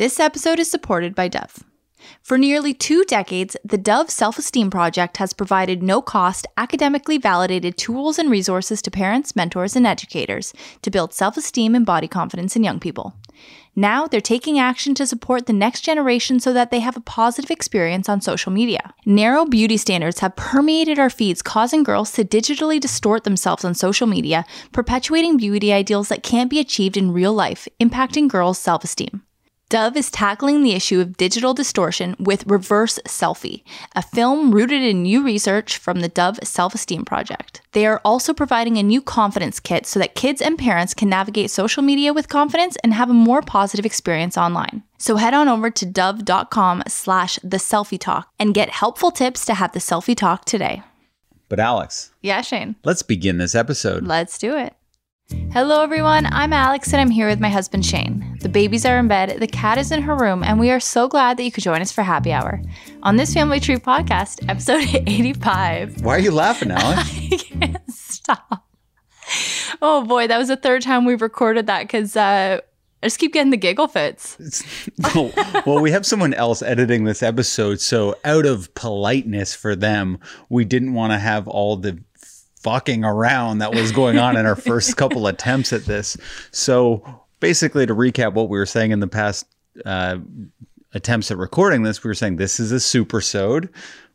This episode is supported by Dove. For nearly two decades, the Dove Self Esteem Project has provided no cost, academically validated tools and resources to parents, mentors, and educators to build self esteem and body confidence in young people. Now they're taking action to support the next generation so that they have a positive experience on social media. Narrow beauty standards have permeated our feeds, causing girls to digitally distort themselves on social media, perpetuating beauty ideals that can't be achieved in real life, impacting girls' self esteem. Dove is tackling the issue of digital distortion with Reverse Selfie, a film rooted in new research from the Dove Self Esteem Project. They are also providing a new confidence kit so that kids and parents can navigate social media with confidence and have a more positive experience online. So head on over to dove.com slash the selfie talk and get helpful tips to have the selfie talk today. But Alex, Yeah, Shane. let's begin this episode. Let's do it. Hello, everyone. I'm Alex, and I'm here with my husband Shane. The babies are in bed, the cat is in her room, and we are so glad that you could join us for happy hour on this Family Tree podcast, episode 85. Why are you laughing, Alex? I can't stop. Oh boy, that was the third time we've recorded that because uh, I just keep getting the giggle fits. well, well, we have someone else editing this episode, so out of politeness for them, we didn't want to have all the fucking around that was going on in our first couple attempts at this. So basically, to recap what we were saying in the past uh, attempts at recording this, we were saying this is a super sode.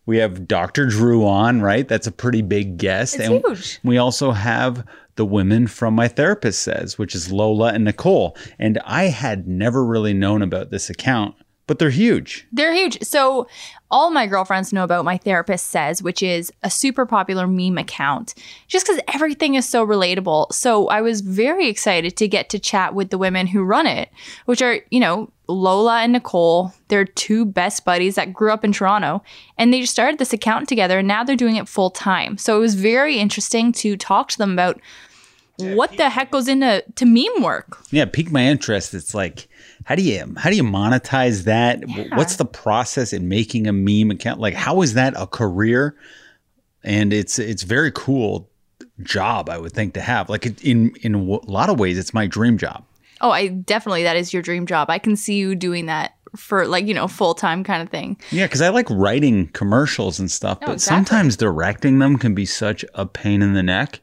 We have Dr. Drew on, right? That's a pretty big guest. It's and huge. we also have the women from My Therapist Says, which is Lola and Nicole. And I had never really known about this account, but they're huge. They're huge. So, all my girlfriends know about my therapist says, which is a super popular meme account, just because everything is so relatable. So, I was very excited to get to chat with the women who run it, which are, you know, Lola and Nicole. They're two best buddies that grew up in Toronto, and they just started this account together, and now they're doing it full time. So, it was very interesting to talk to them about what the heck goes into to meme work. Yeah, it piqued my interest. It's like, how do you how do you monetize that? W- What's the process in making a meme account? Like, how is that a career? And it's it's very cool job I would think to have. Like in in a lot of ways, it's my dream job. Oh, I definitely that is your dream job. I can see you doing that for like, you know, full time kind of thing. Yeah, because I like writing commercials and stuff, oh, but exactly. sometimes directing them can be such a pain in the neck.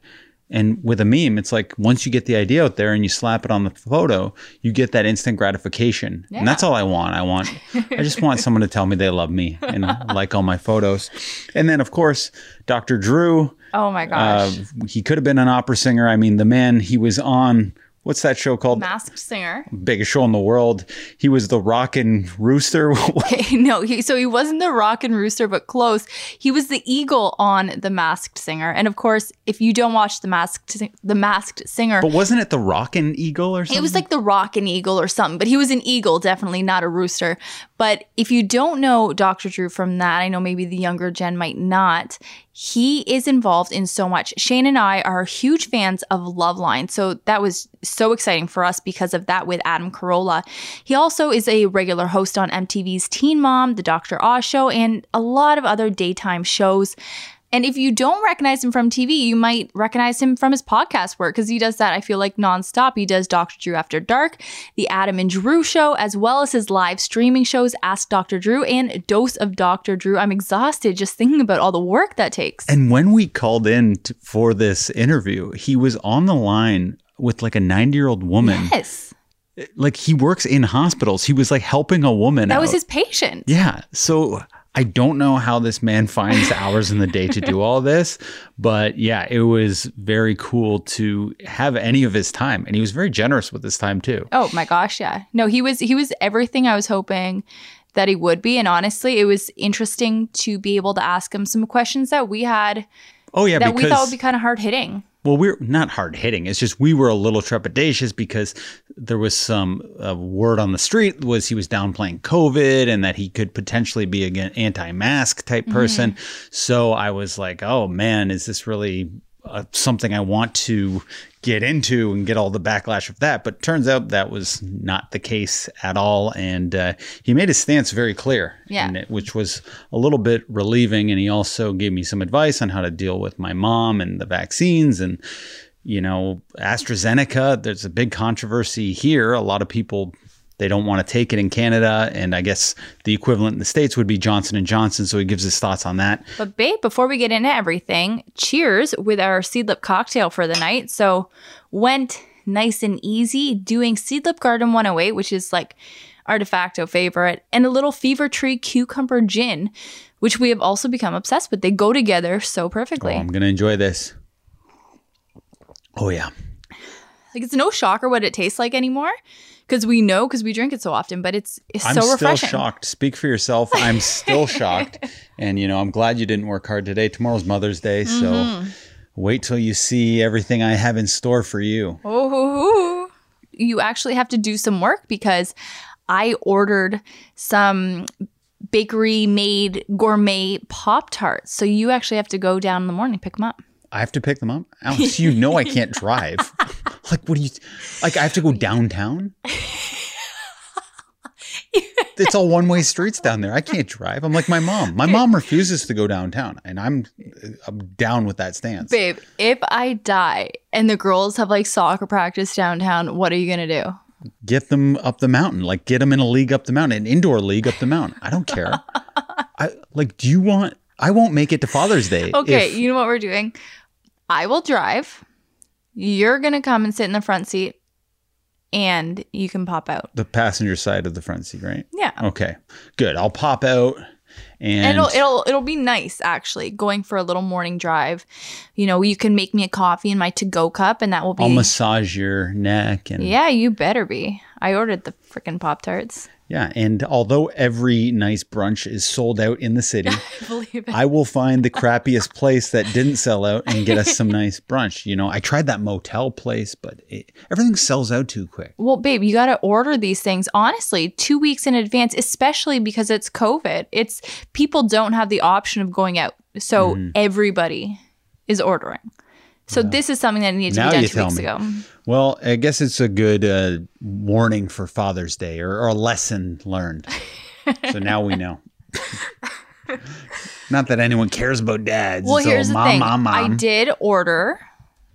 And with a meme, it's like once you get the idea out there and you slap it on the photo, you get that instant gratification. And that's all I want. I want, I just want someone to tell me they love me and like all my photos. And then, of course, Dr. Drew, Oh my uh, gosh. he could have been an opera singer. I mean, the man, he was on, what's that show called? Masked singer. Biggest show in the world. He was the rockin' rooster. no, he, so he wasn't the Rockin' rooster, but close. He was the eagle on The Masked Singer. And of course, if you don't watch The Masked The Masked Singer, But wasn't it the Rockin' Eagle or something? It was like the Rockin' eagle or something, but he was an eagle, definitely not a rooster. But if you don't know Dr. Drew from that, I know maybe the younger gen might not. He is involved in so much. Shane and I are huge fans of Loveline. So that was so exciting for us because of that with Adam Carolla. He also is a regular host on MTV's Teen Mom, The Dr. Oz Show, and a lot of other daytime shows. And if you don't recognize him from TV, you might recognize him from his podcast work because he does that, I feel like, nonstop. He does Dr. Drew After Dark, The Adam and Drew Show, as well as his live streaming shows, Ask Dr. Drew and Dose of Dr. Drew. I'm exhausted just thinking about all the work that takes. And when we called in t- for this interview, he was on the line with like a 90 year old woman. yes, Like he works in hospitals. He was like helping a woman. that was out. his patient. Yeah. So I don't know how this man finds the hours in the day to do all this, but yeah, it was very cool to have any of his time. And he was very generous with his time too. Oh my gosh, yeah. No, he was he was everything I was hoping that he would be. And honestly, it was interesting to be able to ask him some questions that we had Oh, yeah. that because, we thought would be kind of hard hitting. Well, we're not hard hitting. It's just we were a little trepidatious because there was some uh, word on the street was he was downplaying COVID and that he could potentially be an anti-mask type person. So I was like, oh man, is this really uh, something I want to get into and get all the backlash of that? But turns out that was not the case at all, and uh, he made his stance very clear. Yeah. and it- which was a little bit relieving. And he also gave me some advice on how to deal with my mom and the vaccines and you know, AstraZeneca, there's a big controversy here. A lot of people they don't want to take it in Canada, and I guess the equivalent in the states would be Johnson and Johnson. So he gives his thoughts on that. But babe, before we get into everything, cheers with our seedlip cocktail for the night. So went nice and easy doing seedlip garden 108, which is like our de facto favorite, and a little fever tree cucumber gin, which we have also become obsessed with. They go together so perfectly. Oh, I'm gonna enjoy this. Oh yeah. Like it's no shocker what it tastes like anymore because we know because we drink it so often, but it's it's I'm so still refreshing. shocked. Speak for yourself. I'm still shocked. And you know, I'm glad you didn't work hard today. Tomorrow's Mother's Day, so Mm-hmm. wait till you see everything I have in store for you. Oh, you actually have to do some work because I ordered some bakery made gourmet Pop Tarts. So you actually have to go down in the morning pick them up. I have to pick them up. Alex, you know I can't drive. like, what do you like? I have to go downtown. it's all one way streets down there. I can't drive. I'm like my mom. My mom refuses to go downtown, and I'm uh, I'm down with that stance. Babe, if I die and the girls have like soccer practice downtown, what are you going to do? Get them up the mountain. Like get them in a league up the mountain, an indoor league up the mountain. I don't care. I like. Do you want? I won't make it to Father's Day. Okay, if- you know what we're doing? I will drive. You're going to come and sit in the front seat and you can pop out. the passenger side of the front seat, right? Yeah. Okay, good. I'll pop out and And it'll it'll it'll be nice actually going for a little morning drive. You know, you can make me a coffee in my to go cup, and that will be I'll massage your neck and yeah. You better be. I ordered the freaking pop tarts. Yeah, and although every nice brunch is sold out in the city, I Believe it. I will find the crappiest place that didn't sell out and get us some nice brunch. You know, I tried that motel place, but it, everything sells out too quick. Well, babe, you got to order these things honestly two weeks in advance, especially because it's COVID. It's people don't have the option of going out, so Mm-hmm. everybody is ordering. So this is something that needed to Now be done two weeks me. ago. Well, I guess it's a good uh, warning for Father's Day or, or a lesson learned. so now we know. Not that anyone cares about dads. Well, all here's the thing. mom, I did order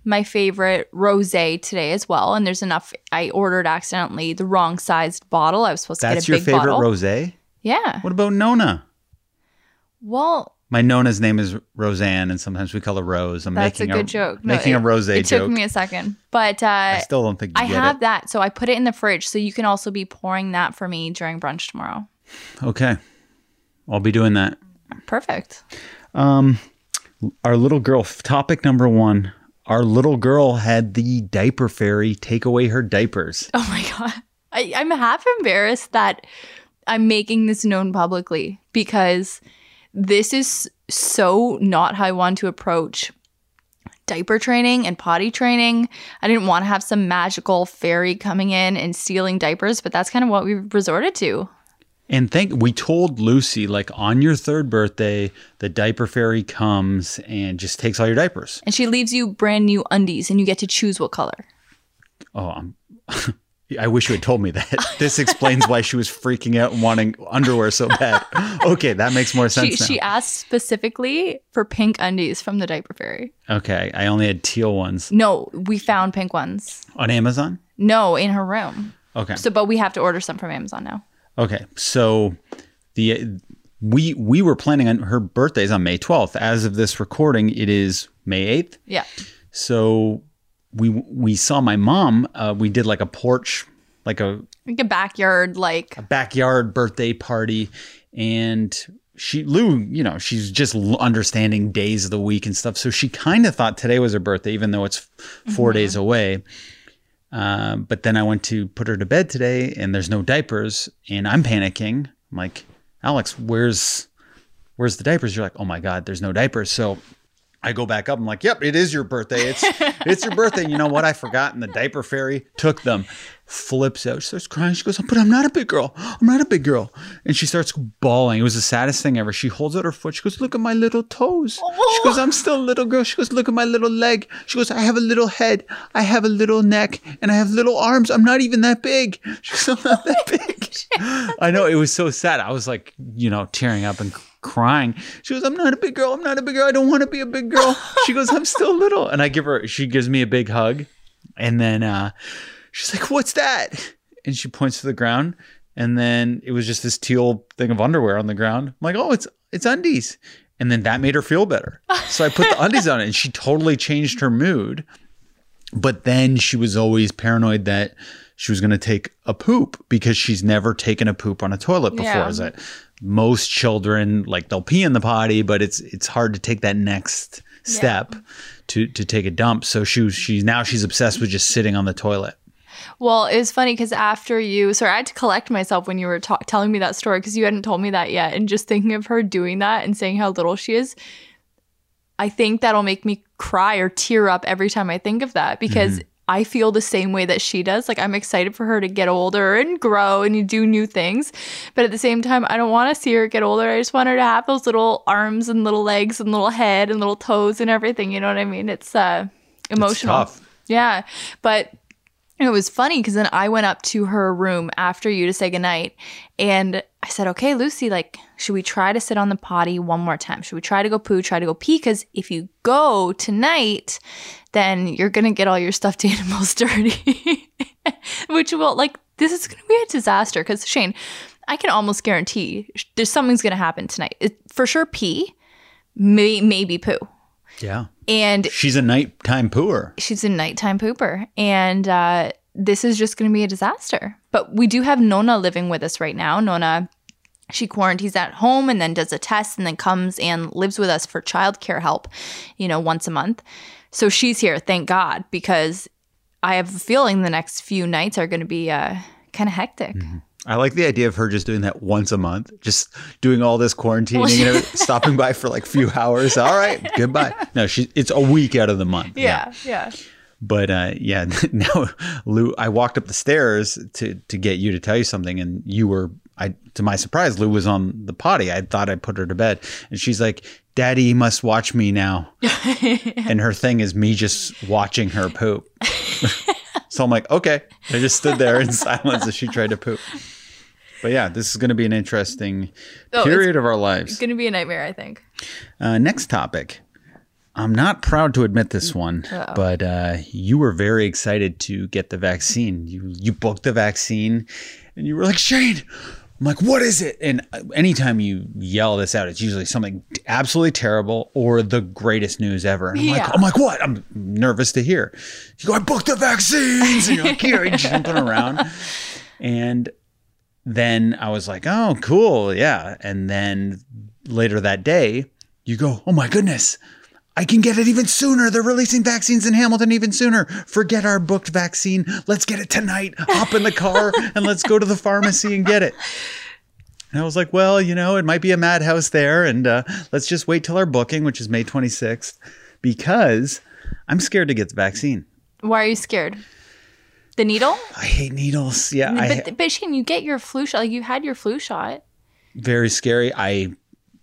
my favorite rosé today as well, and there's enough. I ordered accidentally the wrong sized bottle. I was supposed to get a big bottle. That's your favorite rosé? yeah. What about Nona? Well, My Nona's name is Roseanne, and sometimes we call her Rose. I'm that's a making good joke. No, Making it, a rosé It joke. took me a second, but uh, I still don't think you I have it. that, so I put it in the fridge, so you can also be pouring that for me during brunch tomorrow. Okay, I'll be doing that. Perfect. Our little girl. Topic number one. Our little girl had the diaper fairy take away her diapers. Oh my god, I, I'm half embarrassed that I'm making this known publicly because this is so not how I want to approach diaper training and potty training. I didn't want to have some magical fairy coming in and stealing diapers, but that's kind of what we've resorted to. And think we told Lucy like on your third birthday, the diaper fairy comes and just takes all your diapers. And she leaves you brand new undies and you get to choose what color. Oh, I'm, I wish you had told me that. This explains why she was freaking out and wanting underwear so bad. Okay, that makes more sense She, she asked specifically for pink undies from the diaper fairy. okay, I only had teal ones No, we found pink ones. on Amazon. No, in her room. Okay. So, but we have to order some from Amazon now. Okay, so the we we were planning on her birthday's on May 12th. As of this recording, it is May 8th. Yeah. So we we saw my mom. Uh, we did like a porch, like a Like a backyard, like, a backyard birthday party, and she Lou, you know, she's just l- understanding days of the week and stuff. So she kind of thought today was her birthday, even though it's 4 days away. Um, but then I went to put her to bed today, and there's no diapers, and I'm panicking. I'm like, Alex, where's where's the diapers? You're like, oh my god, there's no diapers. So I go back up. I'm like, yep, it is your birthday. It's it's your birthday. And you know what? I forgot. And the diaper fairy took them. Flips out. She starts crying. She goes, oh, but I'm not a big girl. I'm not a big girl. And she starts bawling. It was the saddest thing ever. She holds out her foot. She goes, look at my little toes. She goes, I'm still a little girl. She goes, look at my little leg. She goes, I have a little head. I have a little neck. And I have little arms. I'm not even that big. She goes, I'm not that big. I know. It was so sad. I was like, you know, tearing up and crying. She goes, I'm not a big girl. I'm not a big girl. I don't want to be a big girl. She goes, I'm still little. And I give her, she gives me a big hug. And then uh, she's like, What's that? and she points to the ground, and then it was just this teal thing of underwear on the ground. I'm like, oh, it's it's undies. And then that made her feel better. So I put the undies on it and she totally changed her mood. But then she was always paranoid that she was going to take a poop because she's never taken a poop on a toilet before. Yeah. Is that most children like they'll pee in the potty, but it's it's hard to take that next step to to take a dump. So she was she's now she's obsessed with just sitting on the toilet. Well, it was funny because after you, sorry, I had to collect myself when you were ta- telling me that story because you hadn't told me that yet. And just thinking of her doing that and saying how little she is, I think that'll make me cry or tear up every time I think of that because mm-hmm. I feel the same way that she does. Like, I'm excited for her to get older and grow and do new things. But at the same time, I don't want to see her get older. I just want her to have those little arms and little legs and little head and little toes and everything. You know what I mean? It's uh, emotional. tough. Yeah. But it was funny because then I went up to her room after you to say goodnight. And I said, okay, Lucy, like, should we try to sit on the potty one more time? Should we try to go poo, try to go pee? Because if you go tonight, then you're going to get all your stuffed animals dirty, which will, like, this is going to be a disaster. Because, Shane, I can almost guarantee there's something's going to happen tonight. It, for sure, pee, may, maybe poo. Yeah. And She's a nighttime pooer. she's a nighttime pooper and uh, this is just going to be a disaster but we do have nona living with us right now nona she quarantines at home and then does a test and then comes and lives with us for childcare help you know once a month so she's here thank god because i have a feeling the next few nights are going to be uh, kind of hectic I like the idea of her just doing that once a month, just doing all this quarantining and stopping by for like a few hours. All right, goodbye. No, she it's a week out of the month. yeah yeah But uh, yeah, now Lou, I walked up the stairs to to get you to tell you something, and you were, I to my surprise, Lou was on the potty. I thought I put her to bed, and she's like, "Daddy, you must watch me now." and her thing is me just watching her poop. so I'm like, okay. I just stood there in silence as she tried to poop. But yeah, this is going to be an interesting Oh, period of our lives. it's going to be a nightmare i think Uh, next topic. I'm not proud to admit this one, but uh, you were very excited to get the vaccine. You you booked the vaccine, and you were like, Shane. I'm like, what is it? And uh, anytime you yell this out, it's usually something absolutely terrible or the greatest news ever. And I'm Yeah. like, I'm like, what? I'm nervous to hear. You go, I booked the vaccines, and you're like, here, you're jumping around, and then I was like, oh, cool. Yeah. And then later that day, you go, oh my goodness, I can get it even sooner. They're releasing vaccines in Hamilton even sooner. Forget our booked vaccine. Let's get it tonight. Hop in the car and let's go to the pharmacy and get it. And I was like, well, you know, it might be a madhouse there. And uh, let's just wait till our booking, which is May 26th, because I'm scared to get the vaccine. why are you scared the needle I hate needles. Yeah. I, but, but Shane, you get your flu shot like you had your flu shot very scary. I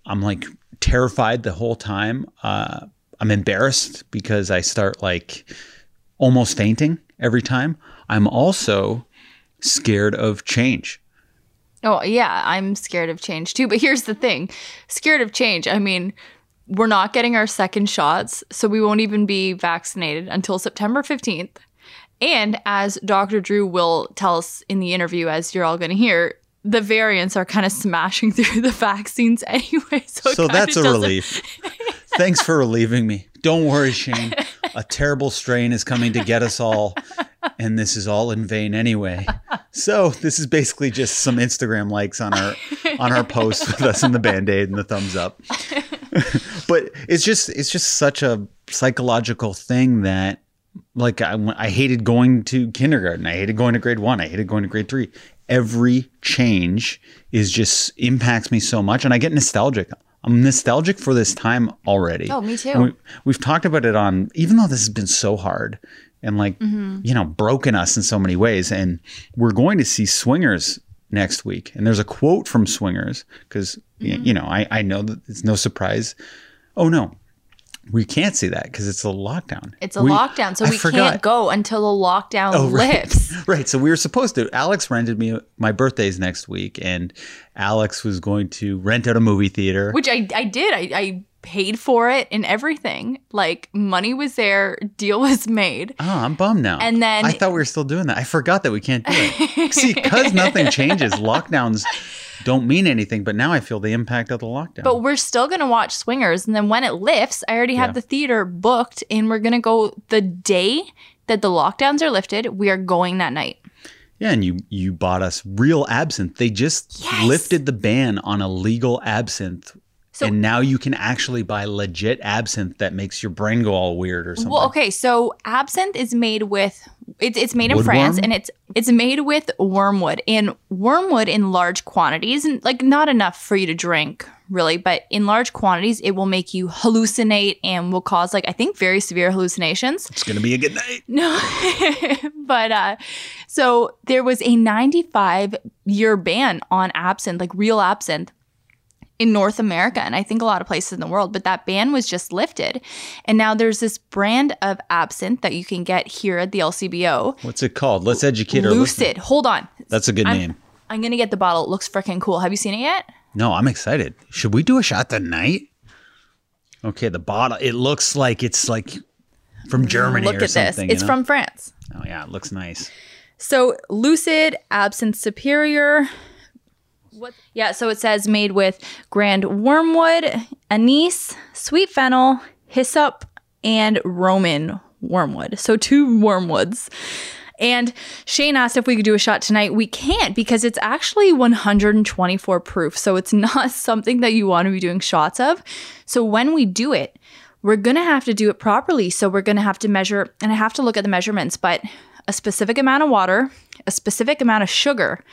I'm like terrified the whole time. Uh, I'm embarrassed because I start like almost fainting every time. I'm also scared of change. Oh, yeah, I'm scared of change too. But here's the thing scared of change. I mean, we're not getting our second shots, so we won't even be vaccinated until September 15th. And as Dr. Drew will tell us in the interview, as you're all going to hear, the variants are kind of smashing through the vaccines anyway. So, So that's a relief. Thanks for relieving me. Don't worry, Shane. A terrible strain is coming to get us all, and this is all in vain anyway. So this is basically just some Instagram likes on our on our post with us in the band-aid and the thumbs up. but it's just it's just such a psychological thing that like I, I hated going to kindergarten. I hated going to grade one. I hated going to grade three. Every change is just impacts me so much, and I get nostalgic. I'm nostalgic for this time already. Oh, me too. And we, have talked about it on, even though this has been so hard and like Mm-hmm. you know broken us in so many ways. And we're going to see Swingers next week, and there's a quote from Swingers because Mm-hmm. you know I I know that it's no surprise. Oh no, we can't see that because it's a lockdown. It's a We- lockdown, so I we forgot. can't go until the lockdown Oh, right. lifts. Right. So we were supposed to. Alex rented me. My birthday's next week, and Alex was going to rent out a movie theater. Which I, I did. I, I paid for it and everything. Like money was there, deal was made. Oh, I'm bummed now. And then- I thought we were still doing that. I forgot that we can't do it. See, because nothing changes, lockdowns don't mean anything. But now I feel the impact of the lockdown. But we're still going to watch Swingers. And then when it lifts, I already have Yeah. the theater booked and we're going to go the day that the lockdowns are lifted. We are going that night. yeah, and you you bought us real absinthe. They just Yes. lifted the ban on illegal absinthe. So- and now you can actually buy legit absinthe that makes your brain go all weird or something. Well, okay. So absinthe is made with it's it's made in? France and it's it's made with wormwood and wormwood in large quantities and like not enough for you to drink really, but in large quantities it will make you hallucinate and will cause like I think very severe hallucinations. It's gonna be a good night. No, but uh, so there was a 95 year ban on absinthe, like real absinthe. In North America, and I think a lot of places in the world, but that ban was just lifted. And now there's this brand of absinthe that you can get here at the LCBO. What's it called? Let's educate our. Lucid. Hold on. That's a good I'm, name. I'm going to get the bottle. It looks freaking cool. Have you seen it yet? No, I'm excited. Should we do a shot tonight? Okay, the bottle. It looks like it's like from Germany Look or at this. something. you It's know? from France. Oh yeah, it looks nice. So Lucid Absinthe Superior. What? Yeah, so it says made with grand wormwood, anise, sweet fennel, hyssop, and Roman wormwood. So two wormwoods. And Shane asked if we could do a shot tonight. We can't because it's actually 124 proof. So it's not something that you want to be doing shots of. So when we do it, we're going to have to do it properly. So we're going to have to measure, and I have to look at the measurements, but a specific amount of water, a specific amount of sugar.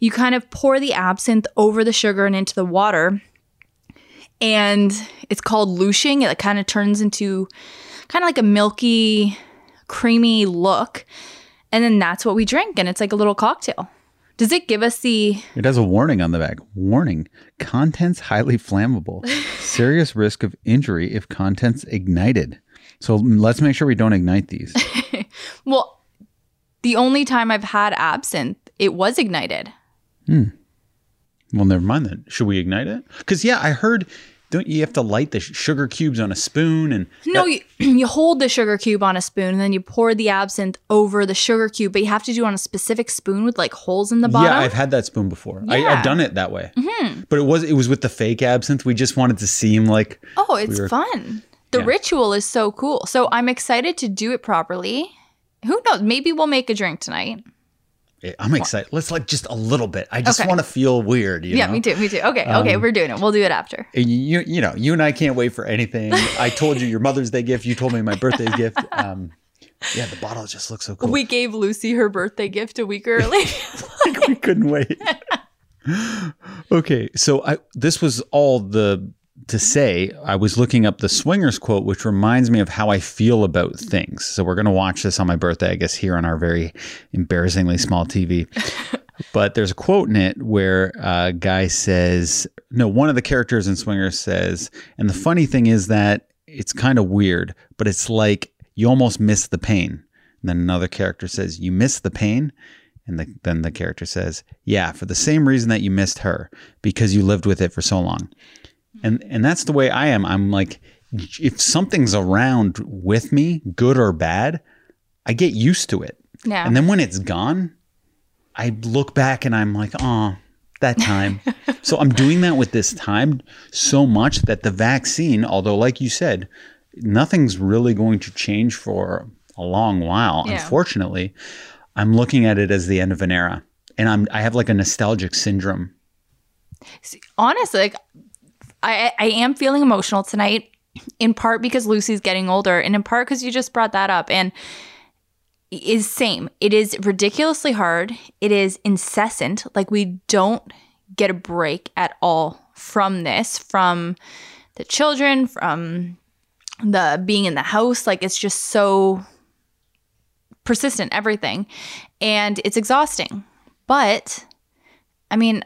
You kind of pour the absinthe over the sugar and into the water. And it's called louching. It kind of turns into kind of like a milky, creamy look. And then that's what we drink. And it's like a little cocktail. Does it give us the It has a warning on the back. Warning: contents highly flammable. Serious risk of injury if contents ignited. So let's make sure we don't ignite these. well, the only time I've had absinthe, it was ignited. Well, never mind then. Should we ignite it? Because yeah, I heard. Don't you have to light the sugar cubes on a spoon and No, you, you hold the sugar cube on a spoon and then you pour the absinthe over the sugar cube, but you have to do it on a specific spoon with like holes in the bottom. Yeah, I've had that spoon before. I, Yeah. Mm-hmm. I've done it that way. Hmm. But it was it was with the fake absinthe. We just wanted to seem like oh, it's were- fun. The Yeah. ritual is so cool. So I'm excited to do it properly. Who knows? Maybe we'll make a drink tonight. I'm excited. Let's like just a little bit. I just Okay. want to feel weird. You Yeah, know? me too. Me too. Okay. okay. Um, We're doing it. We'll do it after. And you you know you and I can't wait for anything. I told you your Mother's Day gift. You told me my birthday gift. Um, yeah, the bottle just looks so cool. We gave Lucy her birthday gift a week early. like we couldn't wait. okay, so I this was all the to say. I was looking up the swingers quote, which reminds me of how I feel about things. So we're gonna watch this on my birthday, I guess, here on our very embarrassingly small TV. but there's a quote in it where a guy says, no, one of the characters in Swingers says, and the funny thing is that it's kind of weird, but it's like you almost miss the pain. And then another character says, You miss the pain? And the, then the character says, Yeah, for the same reason that you missed her, because you lived with it for so long. And and that's the way I am. I'm like, if something's around with me, good or bad, I get used to it. Yeah. And then when it's gone, I look back and I'm like, oh, that time. so I'm doing that with this time so much that the vaccine, although like you said, nothing's really going to change for a long while, Yeah. unfortunately. I'm looking at it as the end of an era. And I'm I have like a nostalgic syndrome. honestly, like, I I am feeling emotional tonight, in part because Lucy's getting older, and in part because you just brought that up. And is same. It is ridiculously hard. It is incessant. Like we don't get a break at all from this, from the children, from the being in the house. Like it's just so persistent, everything. And it's exhausting. But I mean,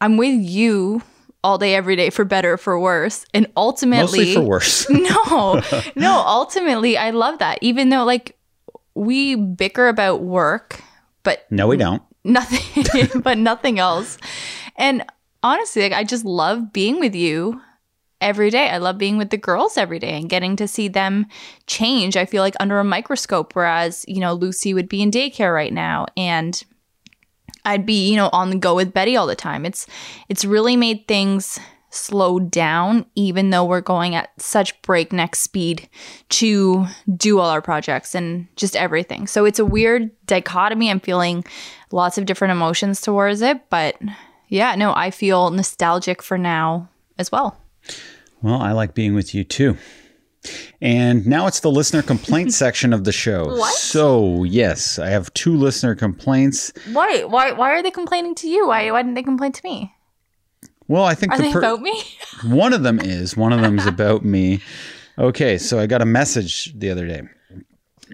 I'm with you all day, every day, for better, or for worse. And ultimately, Mostly for worse. no, no, ultimately, I love that. Even though, like, we bicker about work, but no, we don't. nothing, but nothing else. And honestly, like, I just love being with you every day. I love being with the girls every day and getting to see them change. I feel like under a microscope, whereas, you know, Lucy would be in daycare right now and I'd be, you know, on the go with Betty all the time. It's it's really made things slow down even though we're going at such breakneck speed to do all our projects and just everything. So it's a weird dichotomy. I'm feeling lots of different emotions towards it, but yeah, no, I feel nostalgic for now as well. Well, I like being with you too. And now it's the listener complaint section of the show. What? So, yes, I have two listener complaints. Why? Why? Why are they complaining to you? Why? Why didn't they complain to me? Well, I think Are the they per- about me? one of them is one of them is about me. Okay, so I got a message the other day.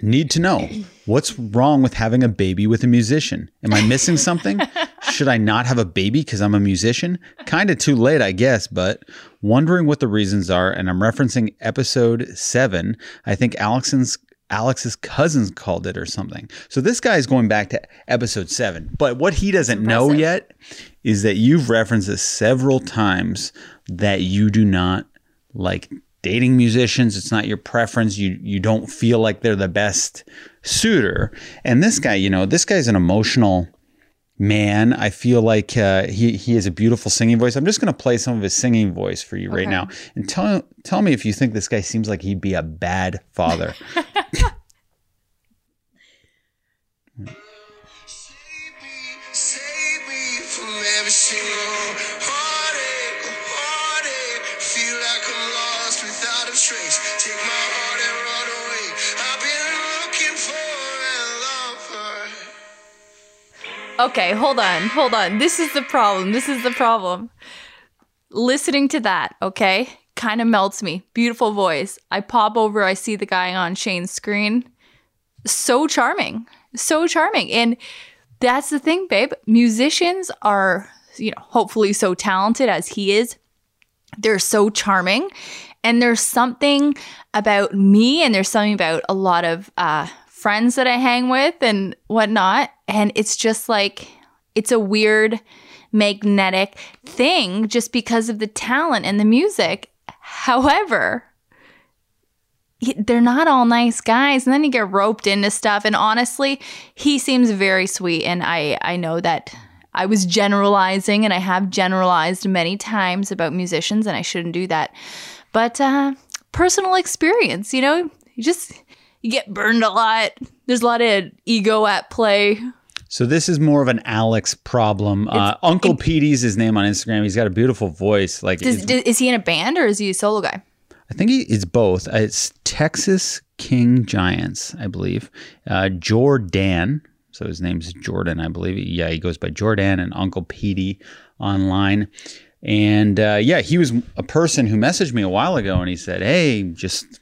Need to know what's wrong with having a baby with a musician? Am I missing something? Should I not have a baby because I'm a musician? Kind of too late, I guess, but wondering what the reasons are. And I'm referencing episode seven. I think Alex's Alex's cousins called it or something. So this guy is going back to episode seven. But what he doesn't know yet is that you've referenced this several times that you do not like dating musicians. It's not your preference. You you don't feel like they're the best suitor. And this guy, you know, this guy's an emotional man. I feel like uh, he he has a beautiful singing voice. I'm just going to play some of his singing voice for you right now, and tell tell me if you think this guy seems like he'd be a bad father. Save me, save me Okay, hold on, hold on. This is the problem. This is the problem. Listening to that, okay, kind of melts me. Beautiful voice. I pop over, I see the guy on Shane's screen. So charming. So charming. And that's the thing, babe. Musicians are, you know, hopefully so talented as he is. They're so charming. And there's something about me, and there's something about a lot of uh, friends that I hang with and whatnot. And it's just like, it's a weird magnetic thing just because of the talent and the music. However, they're not all nice guys. And then you get roped into stuff. And honestly he seems very sweet. And i i know that i was generalizing and i have generalized many times about musicians and i shouldn't do that. But uh personal experience you know? You just you get burned a lot. There's a lot of ego at play So this is more of an Alex problem. Uh, Uncle Petey's his name on Instagram. He's got a beautiful voice. Like Does, does- is he in a band or is he a solo guy I think he, it's both. Uh, It's Texas King Giants, I believe. Uh, Jordan. So his name's Jordan, I believe. Yeah, he goes by Jordan and Uncle Petey online. And uh, yeah, he was a person who messaged me a while ago and he said, Hey, just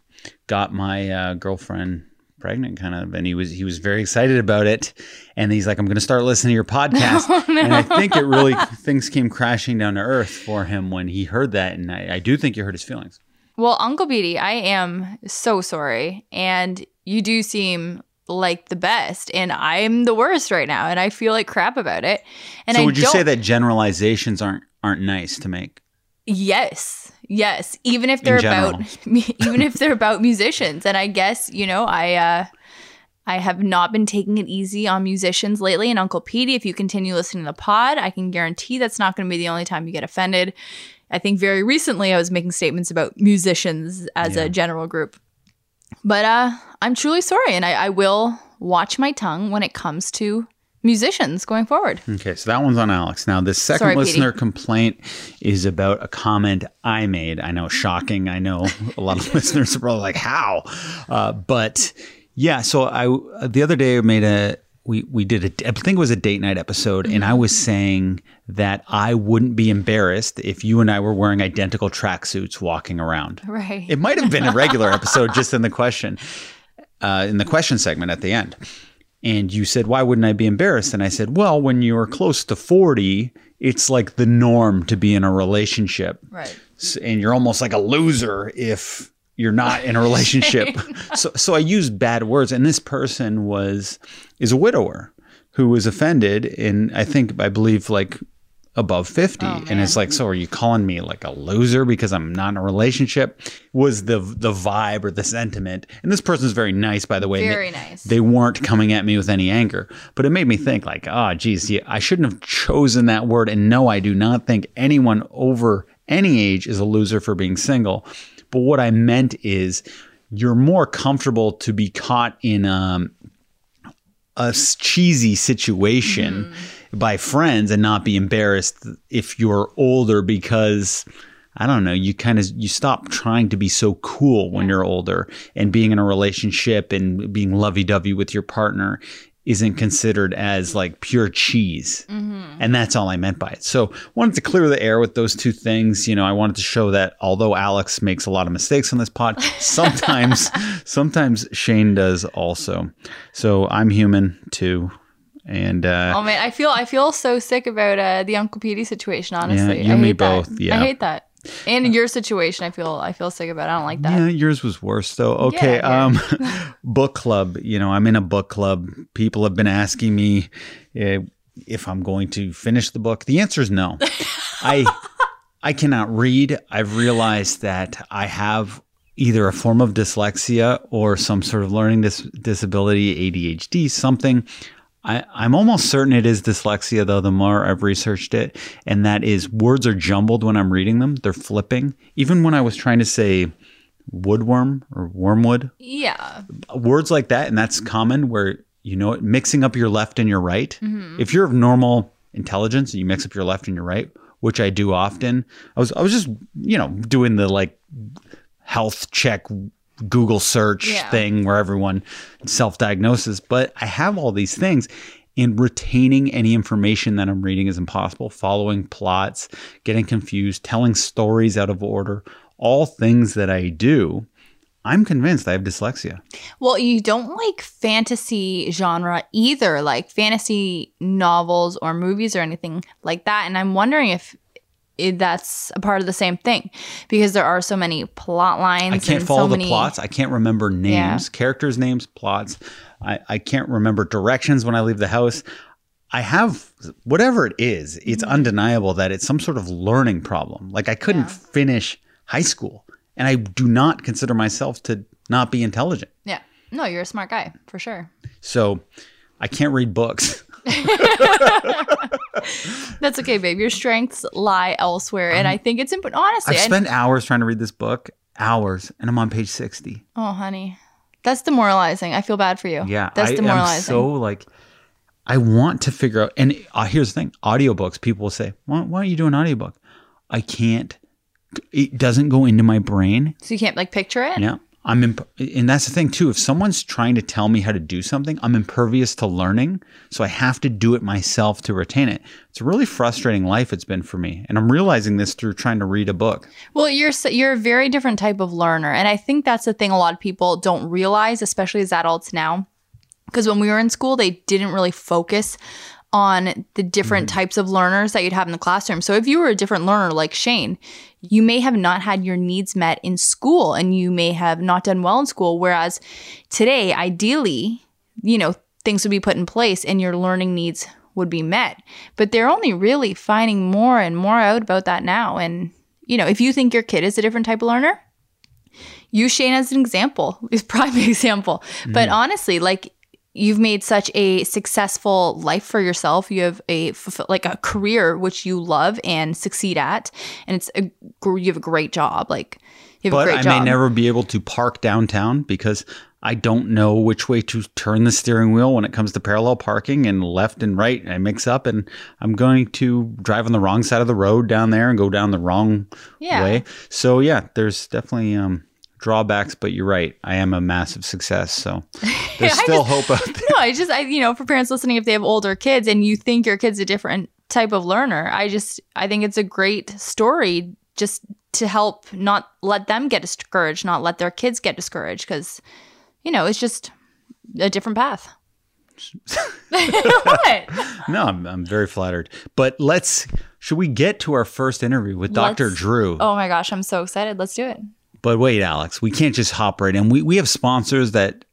got my uh, girlfriend pregnant kind of and he was he was very excited about it and he's like i'm going to start listening to your podcast oh, and i think it really things came crashing down to earth for him when he heard that and i, I do think you hurt his feelings Well, Uncle Petey, I am so sorry. And you do seem like the best. And I'm the worst right now. And I feel like crap about it. And so I would you say that generalizations aren't aren't nice to make? Yes. Yes. Even if they're about even if they're about musicians. And I guess, you know, I uh I have not been taking it easy on musicians lately. And Uncle Petey, if you continue listening to the pod, I can guarantee that's not going to be the only time you get offended. I think very recently I was making statements about musicians as Yeah. a general group. But uh, I'm truly sorry, and I, I will watch my tongue when it comes to musicians going forward. Okay, so that one's on Alex. Now, the second Sorry, Petey. listener complaint is about a comment I made. I know, shocking. I know a lot of listeners are probably like, "How?" Uh, but yeah, so I the other day I made a we we did a I think it was a date night episode, and I was saying that I wouldn't be embarrassed if you and I were wearing identical tracksuits walking around. Right. It might have been a regular episode just in the question, uh, in the question segment at the end. And you said, why wouldn't I be embarrassed? And I said, well, when you're close to 40, it's like the norm to be in a relationship. right. And you're almost like a loser if you're not in a relationship. so, so I used bad words. And this person was, is a widower who was offended And I think, I believe like above 50 and it's like so are you calling me like a loser because i'm not in a relationship? Was the the vibe or the sentiment and this person's very nice by the way Very they, nice. they weren't coming at me with any anger but it made me think like oh geez yeah, i shouldn't have chosen that word. And no i do not think anyone over any age is a loser for being single. But what i meant is you're more comfortable to be caught in um, a cheesy situation by friends and not be embarrassed if you're older because I don't know, you kind of you stop trying to be so cool when you're older and being in a relationship and being lovey-dovey with your partner isn't considered as like pure cheese. Mm-hmm. And that's all I meant by it. So wanted to clear the air with those two things. You know, I wanted to show that although Alex makes a lot of mistakes on this pod, sometimes sometimes Shane does also. So I'm human too. And uh Oh man, I feel I feel so sick about uh, the Uncle Petey situation. Honestly, you I and me hate that. both, yeah. I hate that. And your situation, I feel I feel sick about. I don't like that. Yeah, yours was worse though. Okay, Yeah, um book club, you know, I'm in a book club. People have been asking me uh, if I'm going to finish the book. The answer is no. I I cannot read. I've realized that I have either a form of dyslexia or some sort of learning dis- disability, ADHD, something. I, I'm almost certain it is dyslexia, though, the more I've researched it. And that is words are jumbled when I'm reading them, they're flipping. Even when I was trying to say woodworm or wormwood, Yeah, words like that, and that's common where you know it, mixing up your left and your right. Mm-hmm. If you're of normal intelligence and you mix up your left and your right, which I do often, I was I was just you know doing the like health check Google search Yeah. thing where everyone self diagnoses, but I have all these things. And retaining any information that I'm reading is impossible. Following plots, getting confused, telling stories out of order, all things that I do. I'm convinced I have dyslexia. Well, you don't like fantasy genre either, like fantasy novels or movies or anything like that. And I'm wondering if it, that's a part of the same thing because there are so many plot lines. I can't follow so the many, plots. I can't remember names, characters' names, plots. I, I can't remember directions when I leave the house. I have whatever it is, it's Mm-hmm. undeniable that it's some sort of learning problem. Like I couldn't finish high school, and I do not consider myself to not be intelligent. Yeah. No, you're a smart guy for sure. So I can't read books. That's okay, babe. Your strengths lie elsewhere. and I think it's important. Honestly, I've I- hours trying to read this book, hours, and I'm on page 60. oh, honey. That's demoralizing. I feel bad for you. Yeah, That's I demoralizing. am so like, I want to figure out. And uh, here's the thing: audiobooks. People will say, why, "Why don't you do an audiobook?" I can't. It doesn't go into my brain. so you can't like picture it? Yeah, I'm, imp- and that's the thing too. If someone's trying to tell me how to do something, I'm impervious to learning, so I have to do it myself to retain it. It's a really frustrating life it's been for me, and I'm realizing this through trying to read a book. Well, you're you're a very different type of learner, and I think that's the thing a lot of people don't realize, especially as adults now. Because when we were in school, they didn't really focus on the different mm-hmm. types of learners that you'd have in the classroom. So if you were a different learner like Shane, you may have not had your needs met in school, and you may have not done well in school. Whereas today, ideally, you know, things would be put in place, and your learning needs would be met. But they're only really finding more and more out about that now, and you know, if you think your kid is a different type of learner, use Shane as an example, is prime example. But mm. honestly, like you've made such a successful life for yourself. You have a like a career which you love and succeed at, and it's a you have a great job. Like you have a But great I job. may never be able to park downtown because I don't know which way to turn the steering wheel when it comes to parallel parking and left and right. I mix up and I'm going to drive on the wrong side of the road down there and go down the wrong Yeah. way. So yeah, there's definitely um, drawbacks, but you're right. I am a massive success. So there's still just- hope out there. no, I just I you know for parents listening, if they have older kids and you think your kid's a different type of learner, I just I think it's a great story just to help not let them get discouraged, not let their kids get discouraged because you know it's just a different path. what? No, I'm, I'm very flattered. But let's, should we get to our first interview with Dr. Let's- Drew? Oh my gosh, I'm so excited. Let's do it. But wait, Alex, we can't just hop right in. We we have sponsors that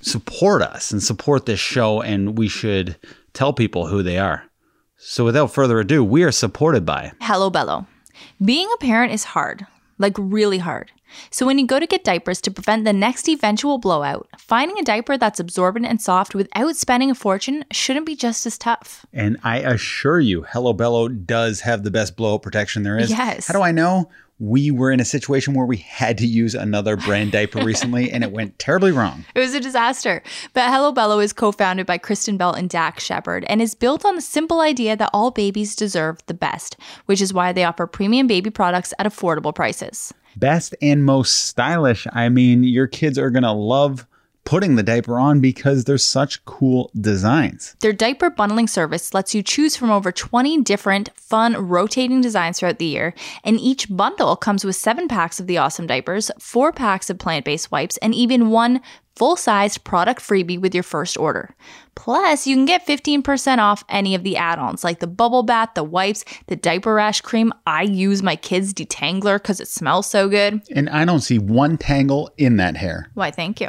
support us and support this show, and we should tell people who they are. So without further ado, we are supported by Hello Bello. Being a parent is hard, like really hard. So when you go to get diapers to prevent the next eventual blowout, finding a diaper that's absorbent and soft without spending a fortune shouldn't be just as tough. And I assure you, Hello Bello does have the best blowout protection there is. Yes. How do I know? We were in a situation where we had to use another brand diaper recently and it went terribly wrong. It was a disaster. But Hello Bello is co founded by Kristen Bell and Dax Shepard and is built on the simple idea that all babies deserve the best, which is why they offer premium baby products at affordable prices. Best and most stylish. I mean, your kids are going to love putting the diaper on because there's such cool designs. Their diaper bundling service lets you choose from over 20 different fun rotating designs throughout the year, and each bundle comes with seven packs of the awesome diapers, four packs of plant based wipes, and even one full sized product freebie with your first order. Plus, you can get 15% off any of the add ons like the bubble bath, the wipes, the diaper rash cream. I use my kids' detangler because it smells so good. And I don't see one tangle in that hair. Why, thank you.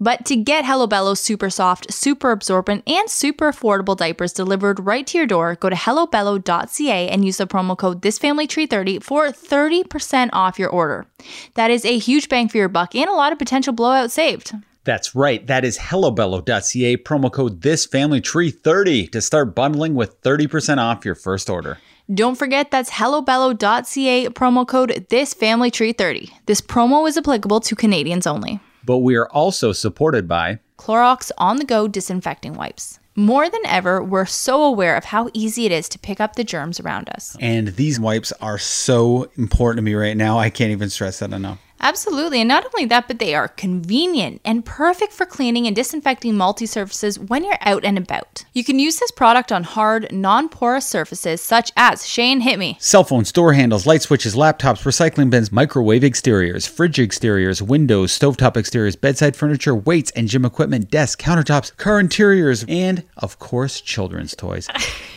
But to get Hello Bello's super soft, super absorbent, and super affordable diapers delivered right to your door, go to hellobello.ca and use the promo code ThisFamilyTree30 for 30% off your order. That is a huge bang for your buck and a lot of potential blowout saved. That's right. That is hellobello.ca, promo code ThisFamilyTree30 to start bundling with 30% off your first order. Don't forget that's hellobello.ca, promo code ThisFamilyTree30. This promo is applicable to Canadians only. But we are also supported by Clorox on the go disinfecting wipes. More than ever, we're so aware of how easy it is to pick up the germs around us. And these wipes are so important to me right now. I can't even stress that enough. Absolutely. And not only that, but they are convenient and perfect for cleaning and disinfecting multi surfaces when you're out and about. You can use this product on hard, non porous surfaces such as Shane Hit Me, Cell phones, door handles, light switches, laptops, recycling bins, microwave exteriors, fridge exteriors, windows, stovetop exteriors, bedside furniture, weights and gym equipment, desks, countertops, car interiors, and of course, children's toys.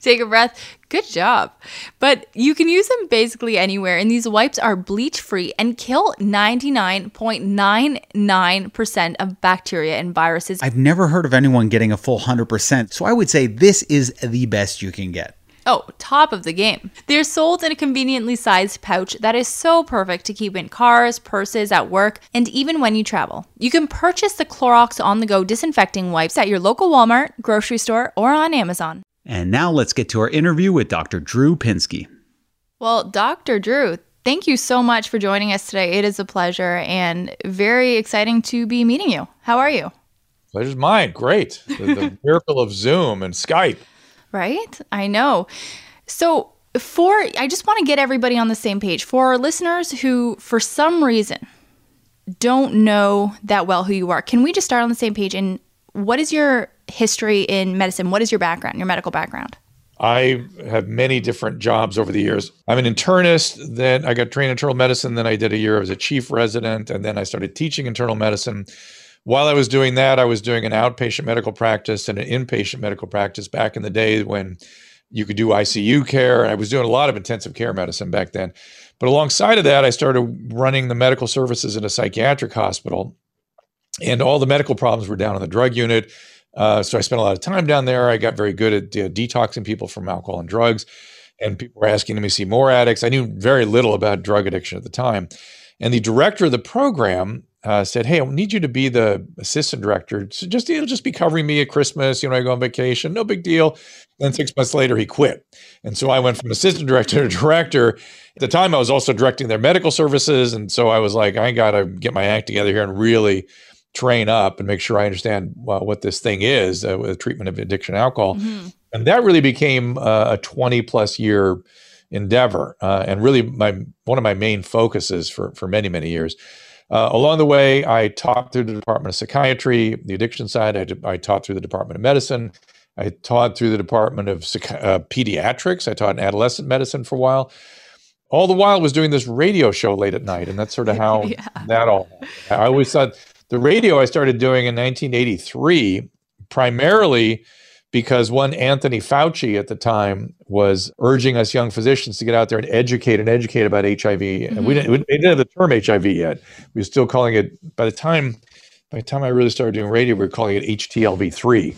Take a breath. Good job. But you can use them basically anywhere, and these wipes are bleach free and kill 99.99% of bacteria and viruses. I've never heard of anyone getting a full 100%, so I would say this is the best you can get. Oh, top of the game. They're sold in a conveniently sized pouch that is so perfect to keep in cars, purses, at work, and even when you travel. You can purchase the Clorox on the go disinfecting wipes at your local Walmart, grocery store, or on Amazon. And now let's get to our interview with Dr. Drew Pinsky. Well, Dr. Drew, thank you so much for joining us today. It is a pleasure and very exciting to be meeting you. How are you? Pleasure's mine. Great. The, the miracle of Zoom and Skype. Right? I know. So, for I just want to get everybody on the same page. For our listeners who for some reason don't know that well who you are, can we just start on the same page and what is your history in medicine? What is your background, your medical background? I have many different jobs over the years. I'm an internist, then I got trained in internal medicine, then I did a year as a chief resident, and then I started teaching internal medicine. While I was doing that, I was doing an outpatient medical practice and an inpatient medical practice back in the day when you could do ICU care. I was doing a lot of intensive care medicine back then. But alongside of that, I started running the medical services in a psychiatric hospital. And all the medical problems were down in the drug unit. Uh, so I spent a lot of time down there. I got very good at uh, detoxing people from alcohol and drugs. And people were asking me to see more addicts. I knew very little about drug addiction at the time. And the director of the program uh, said, "Hey, I need you to be the assistant director. So just he'll just be covering me at Christmas. You know, I go on vacation. No big deal." Then six months later, he quit, and so I went from assistant director to director. At the time, I was also directing their medical services, and so I was like, "I got to get my act together here and really." Train up and make sure I understand well, what this thing is uh, with treatment of addiction alcohol. Mm-hmm. And that really became uh, a 20 plus year endeavor uh, and really my one of my main focuses for, for many, many years. Uh, along the way, I taught through the Department of Psychiatry, the addiction side. I, I taught through the Department of Medicine. I taught through the Department of uh, Pediatrics. I taught in adolescent medicine for a while all the while was doing this radio show late at night and that's sort of how yeah. that all i always thought the radio I started doing in 1983, primarily because one Anthony Fauci at the time was urging us young physicians to get out there and educate and educate about HIV. Mm-hmm. And we didn't, we didn't have the term HIV yet. We were still calling it by the time by the time I really started doing radio, we were calling it HTLV3.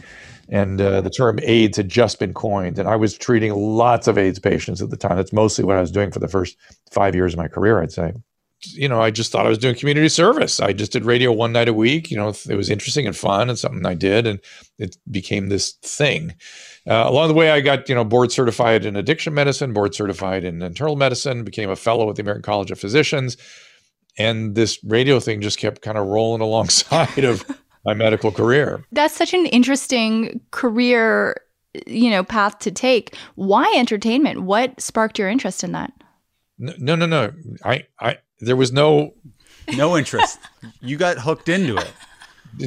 and uh, the term AIDS had just been coined. And I was treating lots of AIDS patients at the time. That's mostly what I was doing for the first five years of my career, I'd say. You know, I just thought I was doing community service. I just did radio one night a week. You know, it was interesting and fun and something I did, and it became this thing. Uh, along the way, I got you know board certified in addiction medicine, board certified in internal medicine, became a fellow at the American College of Physicians, and this radio thing just kept kind of rolling alongside of my medical career. That's such an interesting career, you know, path to take. Why entertainment? What sparked your interest in that? No, no, no. I, I, there was no, no interest. you got hooked into it.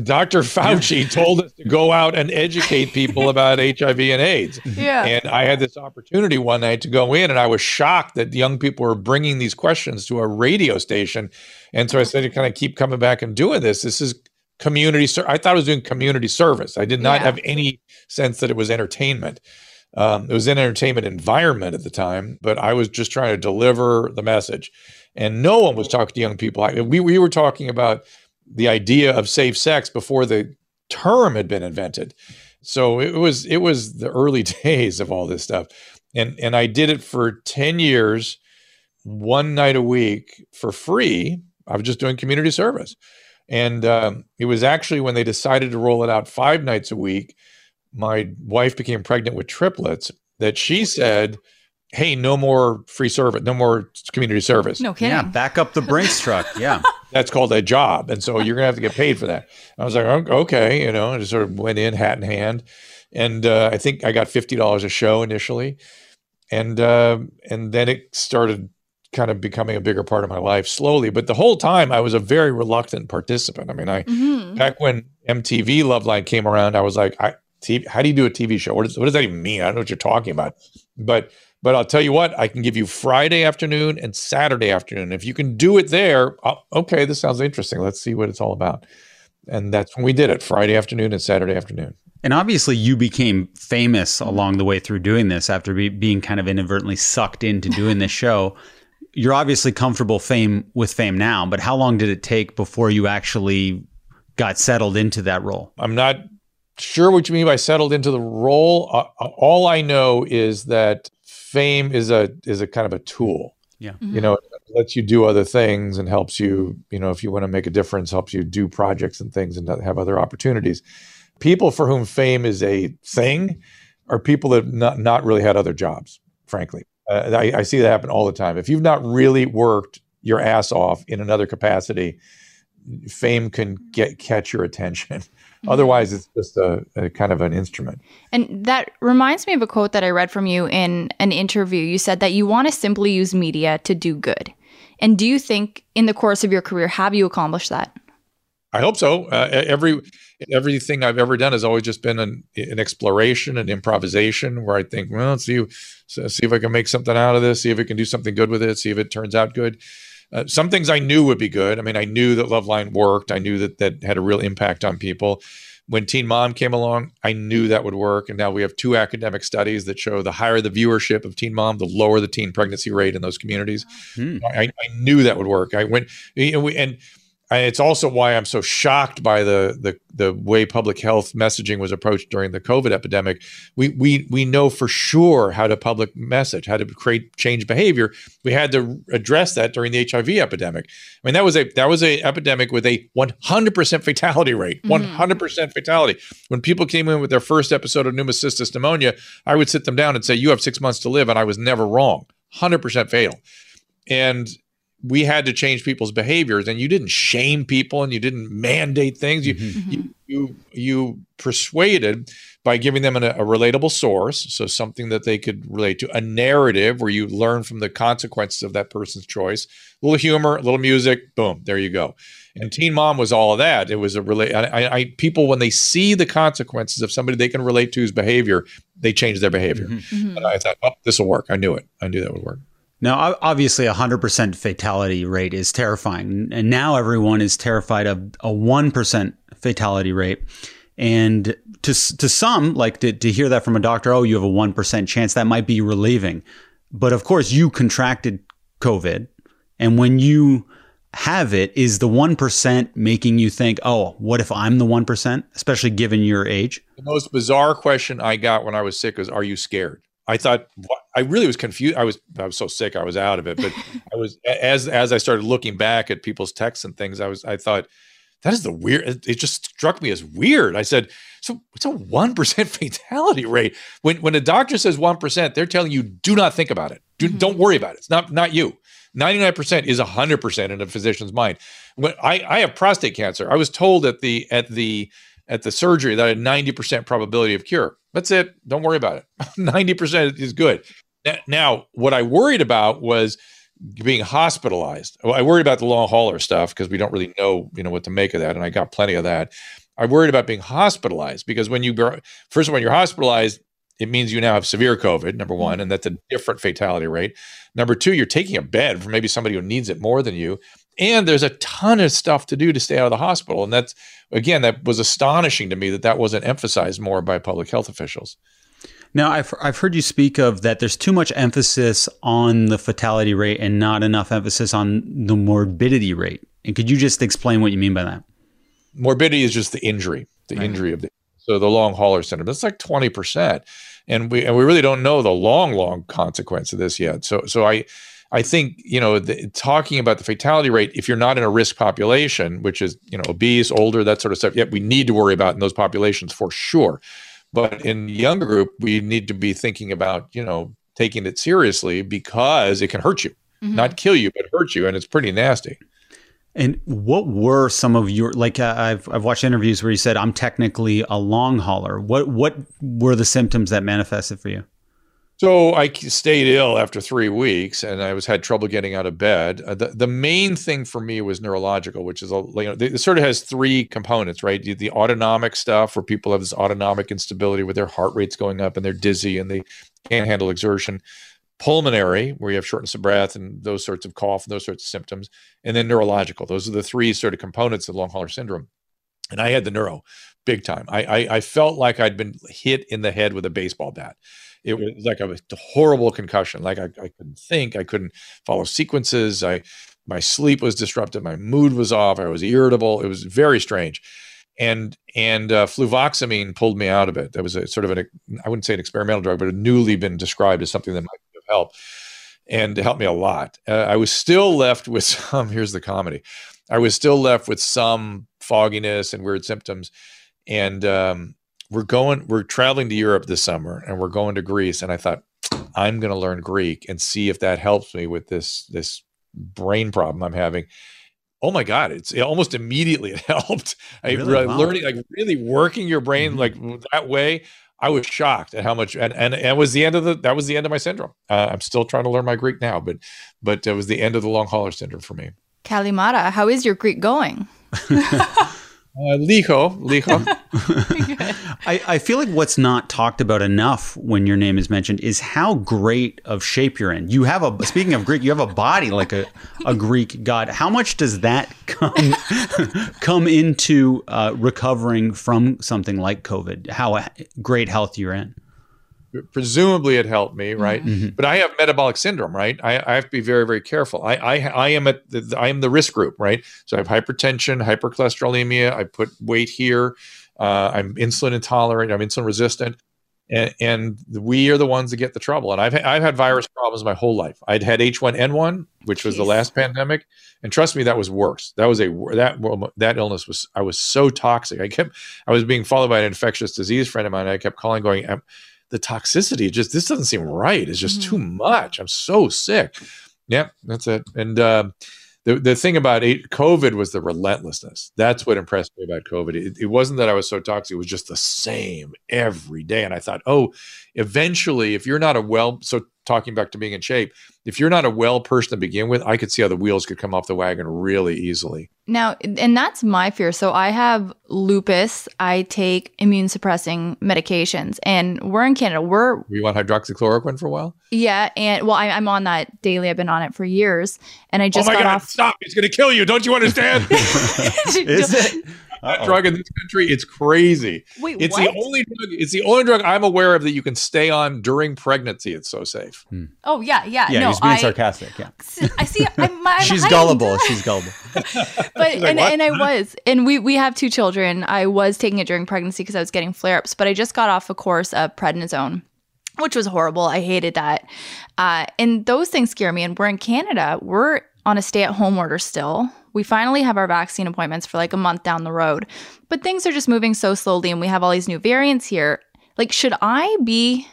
Dr. Fauci told us to go out and educate people about HIV and AIDS. Yeah. And I had this opportunity one night to go in, and I was shocked that young people were bringing these questions to a radio station. And so I said to kind of keep coming back and doing this. This is community. Ser- I thought I was doing community service. I did not Yeah. have any sense that it was entertainment. Um, it was an entertainment environment at the time, but I was just trying to deliver the message. And no one was talking to young people. I, we, we were talking about the idea of safe sex before the term had been invented. So it was it was the early days of all this stuff. And and I did it for 10 years, one night a week for free. I was just doing community service. And um, it was actually when they decided to roll it out five nights a week, my wife became pregnant with triplets that she said, Hey, no more free service, no more community service. No kidding. Yeah, back up the Brinks truck. Yeah. That's called a job. And so you're going to have to get paid for that. I was like, "Oh, okay, you know, I just sort of went in hat in hand. And uh, I think I got $50 a show initially. And, uh, and then it started kind of becoming a bigger part of my life slowly. But the whole time I was a very reluctant participant. I mean, I, Mhm. back when MTV Loveline came around, I was like, I, TV, how do you do a TV show? What, is, what does that even mean? I don't know what you're talking about. But but I'll tell you what, I can give you Friday afternoon and Saturday afternoon. If you can do it there, oh, okay, this sounds interesting. Let's see what it's all about. And that's when we did it Friday afternoon and Saturday afternoon. And obviously, you became famous along the way through doing this after be, being kind of inadvertently sucked into doing this show. You're obviously comfortable fame with fame now, but how long did it take before you actually got settled into that role? I'm not sure what you mean by settled into the role. Uh, all I know is that fame is a is a kind of a tool. Yeah. You know, it lets you do other things and helps you, you know, if you want to make a difference, helps you do projects and things and have other opportunities. People for whom fame is a thing are people that have not, not really had other jobs, frankly. Uh, I, I see that happen all the time. If you've not really worked your ass off in another capacity, fame can get catch your attention. Otherwise, it's just a, a kind of an instrument. And that reminds me of a quote that I read from you in an interview. You said that you want to simply use media to do good. And do you think in the course of your career have you accomplished that? I hope so. Uh, every everything I've ever done has always just been an, an exploration and improvisation, where I think, well, let's see, see if I can make something out of this, see if we can do something good with it, see if it turns out good. Uh, some things I knew would be good. I mean, I knew that Loveline worked. I knew that that had a real impact on people. When Teen Mom came along, I knew that would work. And now we have two academic studies that show the higher the viewership of Teen Mom, the lower the teen pregnancy rate in those communities. Hmm. I, I knew that would work. I went, know, we, and it's also why I'm so shocked by the, the the way public health messaging was approached during the COVID epidemic. We we we know for sure how to public message, how to create change behavior. We had to address that during the HIV epidemic. I mean, that was a that was a epidemic with a 100% fatality rate. Mm-hmm. 100% fatality. When people came in with their first episode of pneumocystis pneumonia, I would sit them down and say, "You have six months to live," and I was never wrong. 100% fatal. And we had to change people's behaviors and you didn't shame people and you didn't mandate things. You you, you you persuaded by giving them an, a relatable source so something that they could relate to a narrative where you learn from the consequences of that person's choice. A little humor a little music boom there you go. And teen mom was all of that. It was a relate I, I people when they see the consequences of somebody they can relate to's behavior they change their behavior. Mm-hmm. and i thought oh this will work. I knew it. I knew that would work Now, obviously, a 100% fatality rate is terrifying. And now everyone is terrified of a 1% fatality rate. And to, to some, like to, to hear that from a doctor, oh, you have a 1% chance, that might be relieving. But of course, you contracted COVID. And when you have it, is the 1% making you think, oh, what if I'm the 1%, especially given your age? The most bizarre question I got when I was sick was, "Are you scared?" I thought what, I really was confused. I was I was so sick I was out of it. But I was as as I started looking back at people's texts and things, I was I thought that is the weird. It, just struck me as weird. I said, so it's a one percent fatality rate. When when a doctor says one percent, they're telling you do not think about it. Do, Mhm. Don't worry about it. It's not not you. 99% is 100% in a physician's mind. When I, I have prostate cancer, I was told at the at the at the surgery that had 90% probability of cure. That's it. Don't worry about it. 90% is good. Now, what I worried about was being hospitalized. I worried about the long hauler stuff because we don't really know, you know, what to make of that, and I got plenty of that. I worried about being hospitalized because when you go- first of all, when you're hospitalized, it means you now have severe COVID. Number mm-hmm. one, and that's a different fatality rate. Number two, you're taking a bed for maybe somebody who needs it more than you, and there's a ton of stuff to do to stay out of the hospital. And that's again, that was astonishing to me that that wasn't emphasized more by public health officials. Now, I've, I've heard you speak of that there's too much emphasis on the fatality rate and not enough emphasis on the morbidity rate. And could you just explain what you mean by that? morbidity is just the injury, the Right. injury of the so the long hauler syndrome. That's like twenty percent, and we and we really don't know the long, long consequence of this yet. So so I. I think you know the, talking about the fatality rate. If you're not in a risk population, which is you know obese, older, that sort of stuff, yet we need to worry about in those populations for sure. But in the younger group, we need to be thinking about you know taking it seriously because it can hurt you, Mhm. not kill you, but hurt you, and it's pretty nasty. And what were some of your like? Uh, I've I've watched interviews where you said I'm technically a long hauler. What what were the symptoms that manifested for you? So I stayed ill after three weeks, and I was had trouble getting out of bed. Uh, the the main thing for me was neurological, which is a you know it sort of has three components, right? The, the autonomic stuff, where people have this autonomic instability, where their heart rate's going up and they're dizzy and they can't handle exertion. Pulmonary, where you have shortness of breath and those sorts of cough and those sorts of symptoms, and then neurological. Those are the three sort of components of long hauler syndrome. And I had the neuro big time. I, I I felt like I'd been hit in the head with a baseball bat it was like a horrible concussion like I, I couldn't think i couldn't follow sequences i my sleep was disrupted my mood was off i was irritable it was very strange. And and uh, fluvoxamine pulled me out of it. That was a sort of an i wouldn't say an experimental drug but a newly been described as something that might have helped and it helped me a lot. Uh, i was still left with some here's the comedy i was still left with some fogginess and weird symptoms and um, we're going we're traveling to Europe this summer and we're going to Greece and I thought I'm going to learn Greek and see if that helps me with this this brain problem I'm having. Oh my god, it's it almost immediately it helped. I Really? really, Wow. learning like really working your brain Mhm. like that way. I was shocked at how much and and and was the end of the that was the end of my syndrome. Uh, I'm still trying to learn my Greek now, but but it was the end of the long hauler syndrome for me. Kalimata, how is your Greek going? Uh, licho, licho. I, I feel like what's not talked about enough when your name is mentioned is how great of shape you're in. You have a speaking of Greek, you have a body like a, a Greek god. How much does that come come into uh, recovering from something like COVID? How great health you're in? Presumably it helped me, right? Mhm. But I have metabolic syndrome, right? I, I have to be very, very careful. I, I, I am at the, I am the risk group, right? So I have hypertension, hypercholesterolemia. I put weight here. Uh, I'm insulin intolerant. I'm insulin resistant, and, and we are the ones that get the trouble. And I've ha- I've had virus problems my whole life. I'd had H1N1, which was the last pandemic, and trust me, that was worse. That was a that that illness was I was so toxic. I kept I was being followed by an infectious disease friend of mine. I kept calling, going, "Am- the toxicity just this doesn't seem right. It's just too much. I'm so sick. Yeah, that's it. And um, the the thing about it, COVID was the relentlessness. That's what impressed me about COVID. It, it wasn't that I was so toxic; it was just the same every day. And I thought, oh, eventually, if you're not a well, so talking back to being in shape, if you're not a well person to begin with, I could see how the wheels could come off the wagon really easily. Now, and that's my fear. So I have lupus. I take immune suppressing medications, and we're in Canada. We're we want hydroxychloroquine for a while? yeah, and well, I, I'm on that daily. I've been on it for years, and I just oh my got god! off. Stop! It's going to kill you. Don't you understand? Is it? Uh-oh. drug in this country. It's crazy. Wait, It's what? the only drug. It's the only drug I'm aware of that you can stay on during pregnancy. It's so safe. oh yeah, yeah. Yeah, no, he's being I, sarcastic. Yeah. I see. I'm, I'm She's hiding gullible. She's gullible. but She's like, and, "What?" and I was and we we have two children. I was taking it during pregnancy because I was getting flare ups, but I just got off a course of prednisone, which was horrible. I hated that, uh, and those things scare me. And we're in Canada. We're on a stay at home order still. We finally have our vaccine appointments for like a month down the road, but things are just moving so slowly, and we have all these new variants here. Like, should I be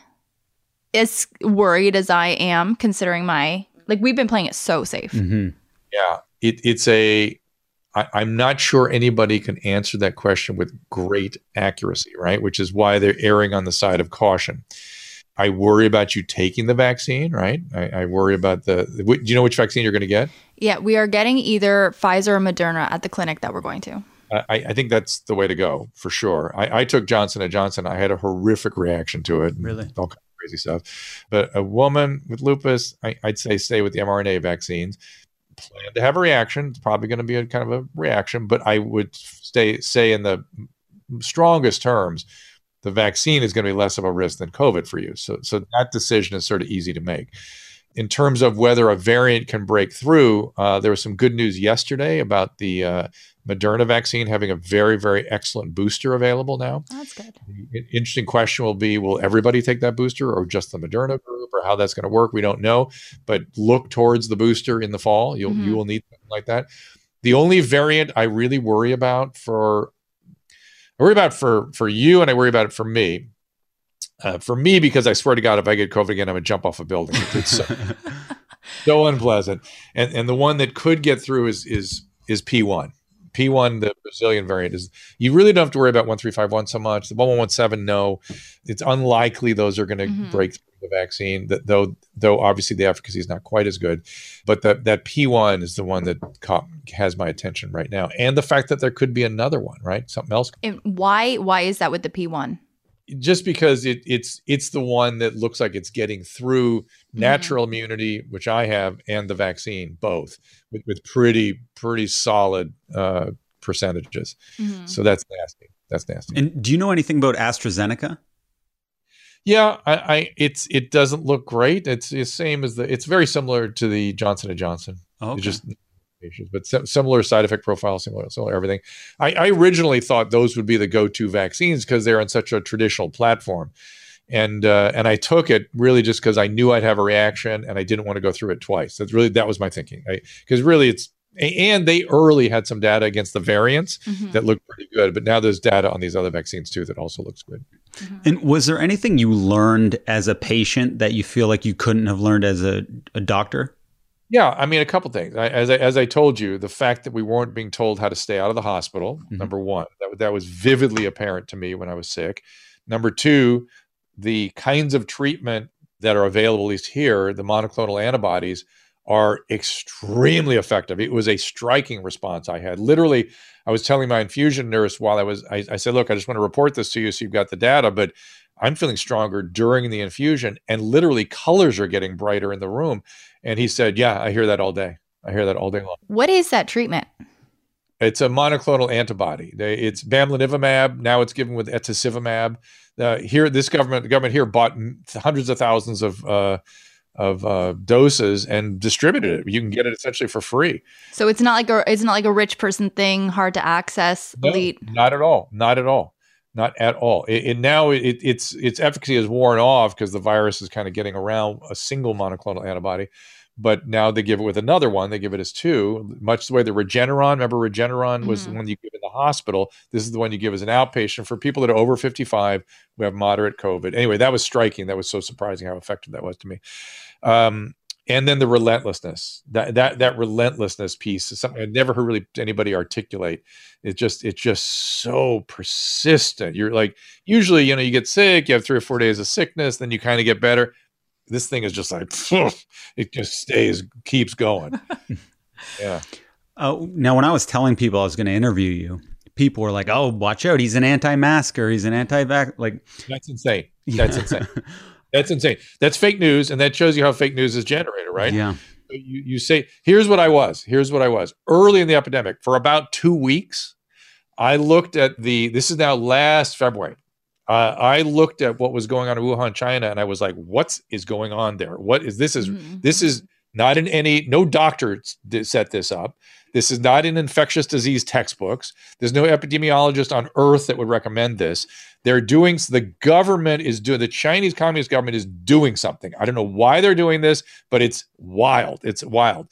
as worried as I am considering my like we've been playing it so safe? hmm Yeah, it, it's a. I, I'm not sure anybody can answer that question with great accuracy, right? Which is why they're erring on the side of caution. I worry about you taking the vaccine, right? I, I worry about the. wh- Do you know which vaccine you're going to get? Yeah, we are getting either Pfizer or Moderna at the clinic that we're going to. I, I think that's the way to go for sure. I, I took Johnson and Johnson. I had a horrific reaction to it. Really? all kinds of crazy stuff. But a woman with lupus, I, I'd say stay with the mRNA vaccines. Plan to have a reaction. It's probably going to be a kind of a reaction, but I would stay say in the strongest terms, the vaccine is going to be less of a risk than COVID for you. So, so that decision is sort of easy to make. In terms of whether a variant can break through, uh, there was some good news yesterday about the uh, Moderna vaccine having a very, very excellent booster available now. Oh, that's good. The interesting question will be will everybody take that booster or just the Moderna group or how that's going to work? We don't know, but look towards the booster in the fall. You'll you Mhm. will need something like that. The only variant I really worry about for I worry about for for you and I worry about it for me. Uh, for me, because I swear to God, if I get COVID again, I'm gonna jump off a building. It's so, so unpleasant. And and the one that could get through is is is P1. P1, the Brazilian variant, is you really don't have to worry about 1351 so much. The 1117, no. It's unlikely those are going to Mhm. break through the vaccine, that though though obviously the efficacy is not quite as good. But that that P1 is the one that caught, has my attention right now. And the fact that there could be another one, right? Something else And why why is that with the P1? Just because it, it's it's the one that looks like it's getting through natural immunity, which I have, and the vaccine, both with, with pretty pretty solid uh, percentages. Mhm. So that's nasty. That's nasty. and do you know anything about AstraZeneca? yeah, I, I it's it doesn't look great. It's the same as the. It's very similar to the Johnson and Johnson. Oh, It's just issues, but sim- similar side effect profile, similar, similar everything. I, I originally thought those would be the go-to vaccines because they're on such a traditional platform, and uh, and I took it really just because I knew I'd have a reaction and I didn't want to go through it twice. That's really that was my thinking. Because really, it's and they early had some data against the variants Mhm. that looked pretty good, but now there's data on these other vaccines too that also looks good. And was there anything you learned as a patient that you feel like you couldn't have learned as a, a doctor? Yeah, I mean, a couple things. I, as I, as I told you, the fact that we weren't being told how to stay out of the hospital, Mhm. number one, that that was vividly apparent to me when I was sick. Number two, the kinds of treatment that are available, at least here, the monoclonal antibodies are extremely effective. It was a striking response I had. Literally, I was telling my infusion nurse while I was, I, I said, look, I just want to report this to you so you've got the data, but I'm feeling stronger during the infusion, and literally colors are getting brighter in the room. And he said, Yeah, I hear that all day. I hear that all day long. What is that treatment? It's a monoclonal antibody. They, it's bamlanivimab. Now it's given with etesevimab. Uh, here, this government, the government here bought hundreds of thousands of uh, of uh, doses and distributed it. You can get it essentially for free. So it's not like a it's not like a rich person thing, hard to access, No, elite. Not at all. Not at all. Not at all. It, it now it, it's its efficacy has worn off because the virus is kind of getting around a single monoclonal antibody. But now they give it with another one. They give it as two, much the way the Regeneron. Remember, Regeneron was Mhm. the one you give in the hospital. This is the one you give as an outpatient for people that are over 55 who have moderate COVID. Anyway, that was striking. That was so surprising how effective that was to me. Um, and then the relentlessness that that that relentlessness piece is something I'd never heard really anybody articulate. It just it's just so persistent. You're like usually you know you get sick, you have three or four days of sickness, then you kind of get better. This thing is just like it just stays, keeps going. yeah, Uh, now, when I was telling people I was going to interview you, people were like, "Oh, watch out! He's an anti-masker. He's an anti-vax." Like, that's insane. That's insane. That's insane. That's fake news, and that shows you how fake news is generated, right? Yeah. you, you say, here's what I was. Here's what I was. Early in the epidemic, for about two weeks, I looked at the, this is now last February. Uh, I looked at what was going on in Wuhan, China, and I was like, what is going on there? What is this? Is Mhm. this is not in any, no doctor s- set this up. This is not in infectious disease textbooks. There's no epidemiologist on earth that would recommend this. They're doing, the government is doing, the Chinese Communist government is doing something. I don't know why they're doing this, but it's wild. It's wild.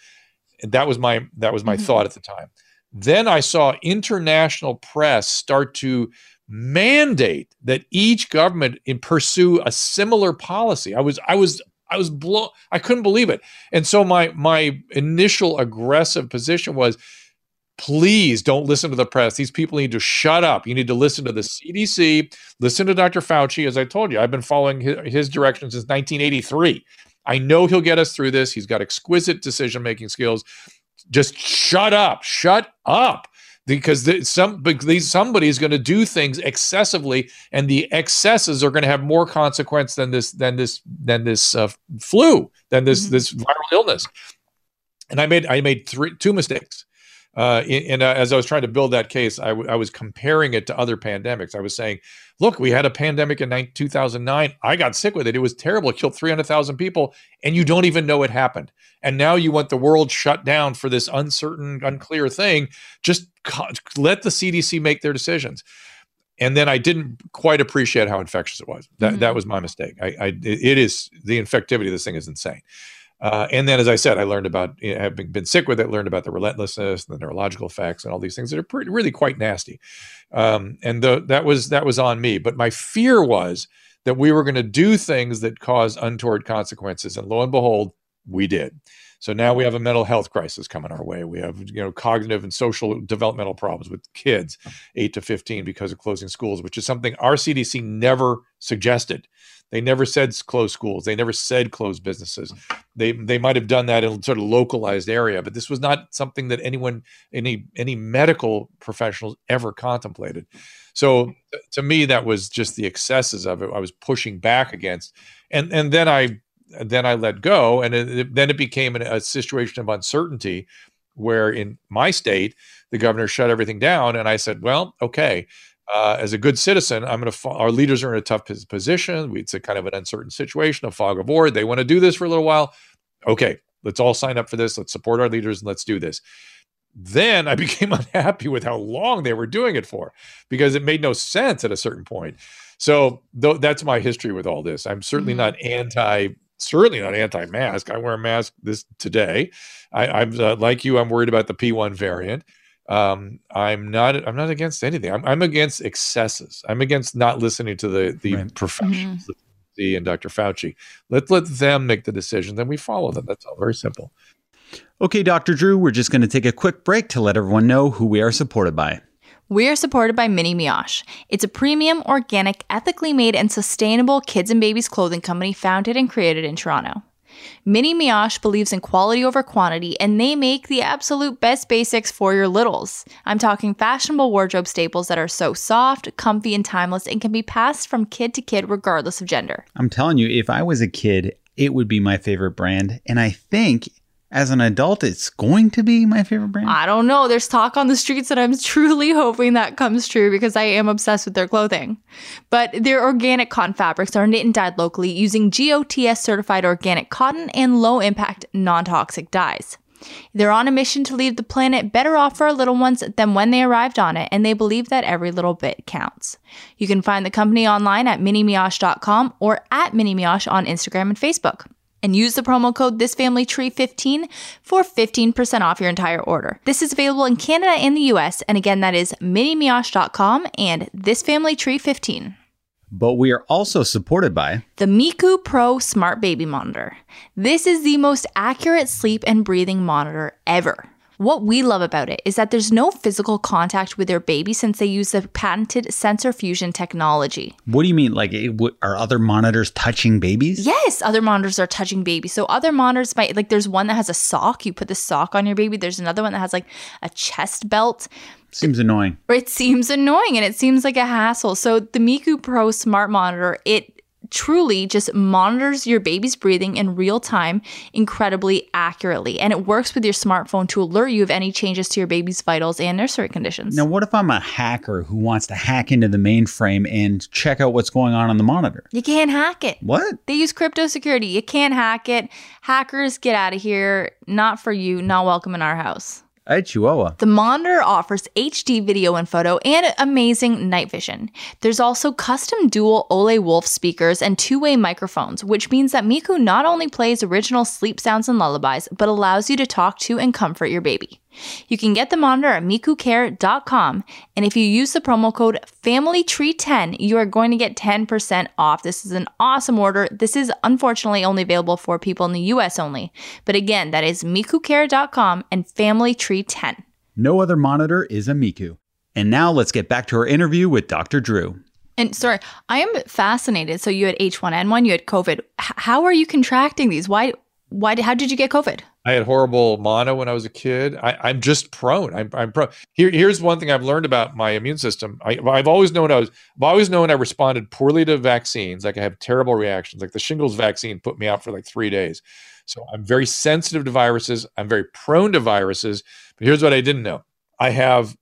And that was my, that was my Mhm. thought at the time. Then I saw international press start to mandate that each government in pursue a similar policy. I was, I was, I was blown. I couldn't believe it. And so my my initial aggressive position was, please don't listen to the press. These people need to shut up. You need to listen to the CDC, listen to Dr. Fauci. As I told you, I've been following his, his direction since 1983. I know he'll get us through this. He's got exquisite decision making skills. Just shut up, shut up. Because some because somebody is going to do things excessively, and the excesses are going to have more consequence than this than this than this uh, flu than this Mhm. this viral illness. And I made I made three two mistakes. Uh, in, uh, as I was trying to build that case, I, w- I was comparing it to other pandemics. I was saying, look, we had a pandemic in nine, 2009. I got sick with it. It was terrible. It killed 300,000 people, and you don't even know it happened. And now you want the world shut down for this uncertain, unclear thing. Just co- let the CDC make their decisions. And then I didn't quite appreciate how infectious it was. That, that Mhm. was my mistake. I, I, it is the infectivity of this thing is insane. Uh, and then, as I said, I learned about you know, having been sick with it, learned about the relentlessness, the neurological effects, and all these things that are pretty, really quite nasty. Um, and the, that was that was on me. But my fear was that we were going to do things that cause untoward consequences, and lo and behold, we did. So now we have a mental health crisis coming our way. We have you know cognitive and social developmental problems with kids eight to fifteen because of closing schools, which is something our CDC never suggested. They never said close schools. They never said close businesses. They they might have done that in a sort of localized area, but this was not something that anyone any any medical professionals ever contemplated. So to me, that was just the excesses of it. I was pushing back against, and and then I then I let go, and it, it- then it became an, a situation of uncertainty, where in my state the governor shut everything down, and I said, well, okay. Uh, as a good citizen, I'm going to. Our leaders are in a tough pos- position. We- It's a kind of an uncertain situation, a fog of war. They want to do this for a little while. Okay, let's all sign up for this. Let's support our leaders and let's do this. Then I became unhappy with how long they were doing it for because it made no sense at a certain point. So though that's my history with all this. I'm certainly Mhm. not anti, certainly not anti-mask. I wear a mask this today. I, I'm uh, like you. I'm worried about the P1 variant. Um, I'm not. I'm not against anything. I'm, I'm against excesses. I'm against not listening to the the Right. professionals, the and Dr. Fauci. Let let them make the decision. Then we follow them. That's all. Very simple. Okay, Dr. Drew, we're just going to take a quick break to let everyone know who we are supported by. We are supported by Mini Miosh. It's a premium, organic, ethically made, and sustainable kids and babies clothing company founded and created in Toronto. Mini Miosh believes in quality over quantity, and they make the absolute best basics for your littles. I'm talking fashionable wardrobe staples that are so soft, comfy, and timeless and can be passed from kid to kid regardless of gender. I'm telling you, if I was a kid, it would be my favorite brand. And I think as an adult, it's going to be my favorite brand. I don't know. There's talk on the streets that I'm truly hoping that comes true because I am obsessed with their clothing. But their organic cotton fabrics are knit and dyed locally using GOTS certified organic cotton and low impact, non toxic dyes. They're on a mission to leave the planet better off for our little ones than when they arrived on it, and they believe that every little bit counts. You can find the company online at minimiosh.com or at minimiosh on Instagram and Facebook and use the promo code thisfamilytree15 for 15% off your entire order. This is available in Canada and the US, and again, that is minimiosh.com and thisfamilytree15. But we are also supported by The Miku Pro Smart Baby Monitor. This is the most accurate sleep and breathing monitor ever. What we love about it is that there's no physical contact with their baby since they use the patented sensor fusion technology. what do you mean? Like, it, w- are other monitors touching babies? Yes, other monitors are touching babies. So other monitors might like there's one that has a sock. You put the sock on your baby. There's another one that has like a chest belt. Seems annoying. It seems annoying and it seems like a hassle. So the Miku Pro Smart Monitor, it truly just monitors your baby's breathing in real time incredibly accurately. And it works with your smartphone to alert you of any changes to your baby's vitals and nursery conditions. Now, what if I'm a hacker who wants to hack into the mainframe and check out what's going on on the monitor? You can't hack it. What? They use crypto security. You can't hack it. Hackers, get out of here. Not for you. Not welcome in our house. Chihuahua. The monitor offers HD video and photo and amazing night vision. There's also custom dual Ole Wolf speakers and two way microphones, which means that Miku not only plays original sleep sounds and lullabies, but allows you to talk to and comfort your baby. You can get the monitor at mikucare.com, and if you use the promo code FamilyTree10, you are going to get 10% off. This is an awesome order. This is unfortunately only available for people in the US only. But again, that is mikucare.com and FamilyTree10. No other monitor is a Miku. And now let's get back to our interview with Dr. Drew. And sorry, I am fascinated. So you had H1N1, you had COVID. H- how are you contracting these? Why? Why? How did you get COVID? I had horrible mono when I was a kid. I, am just prone. I'm, I'm prone. Here, here's one thing I've learned about my immune system. I, have always known I was. I've always known I responded poorly to vaccines. Like I have terrible reactions. Like the shingles vaccine put me out for like three days. So I'm very sensitive to viruses. I'm very prone to viruses. But here's what I didn't know. I have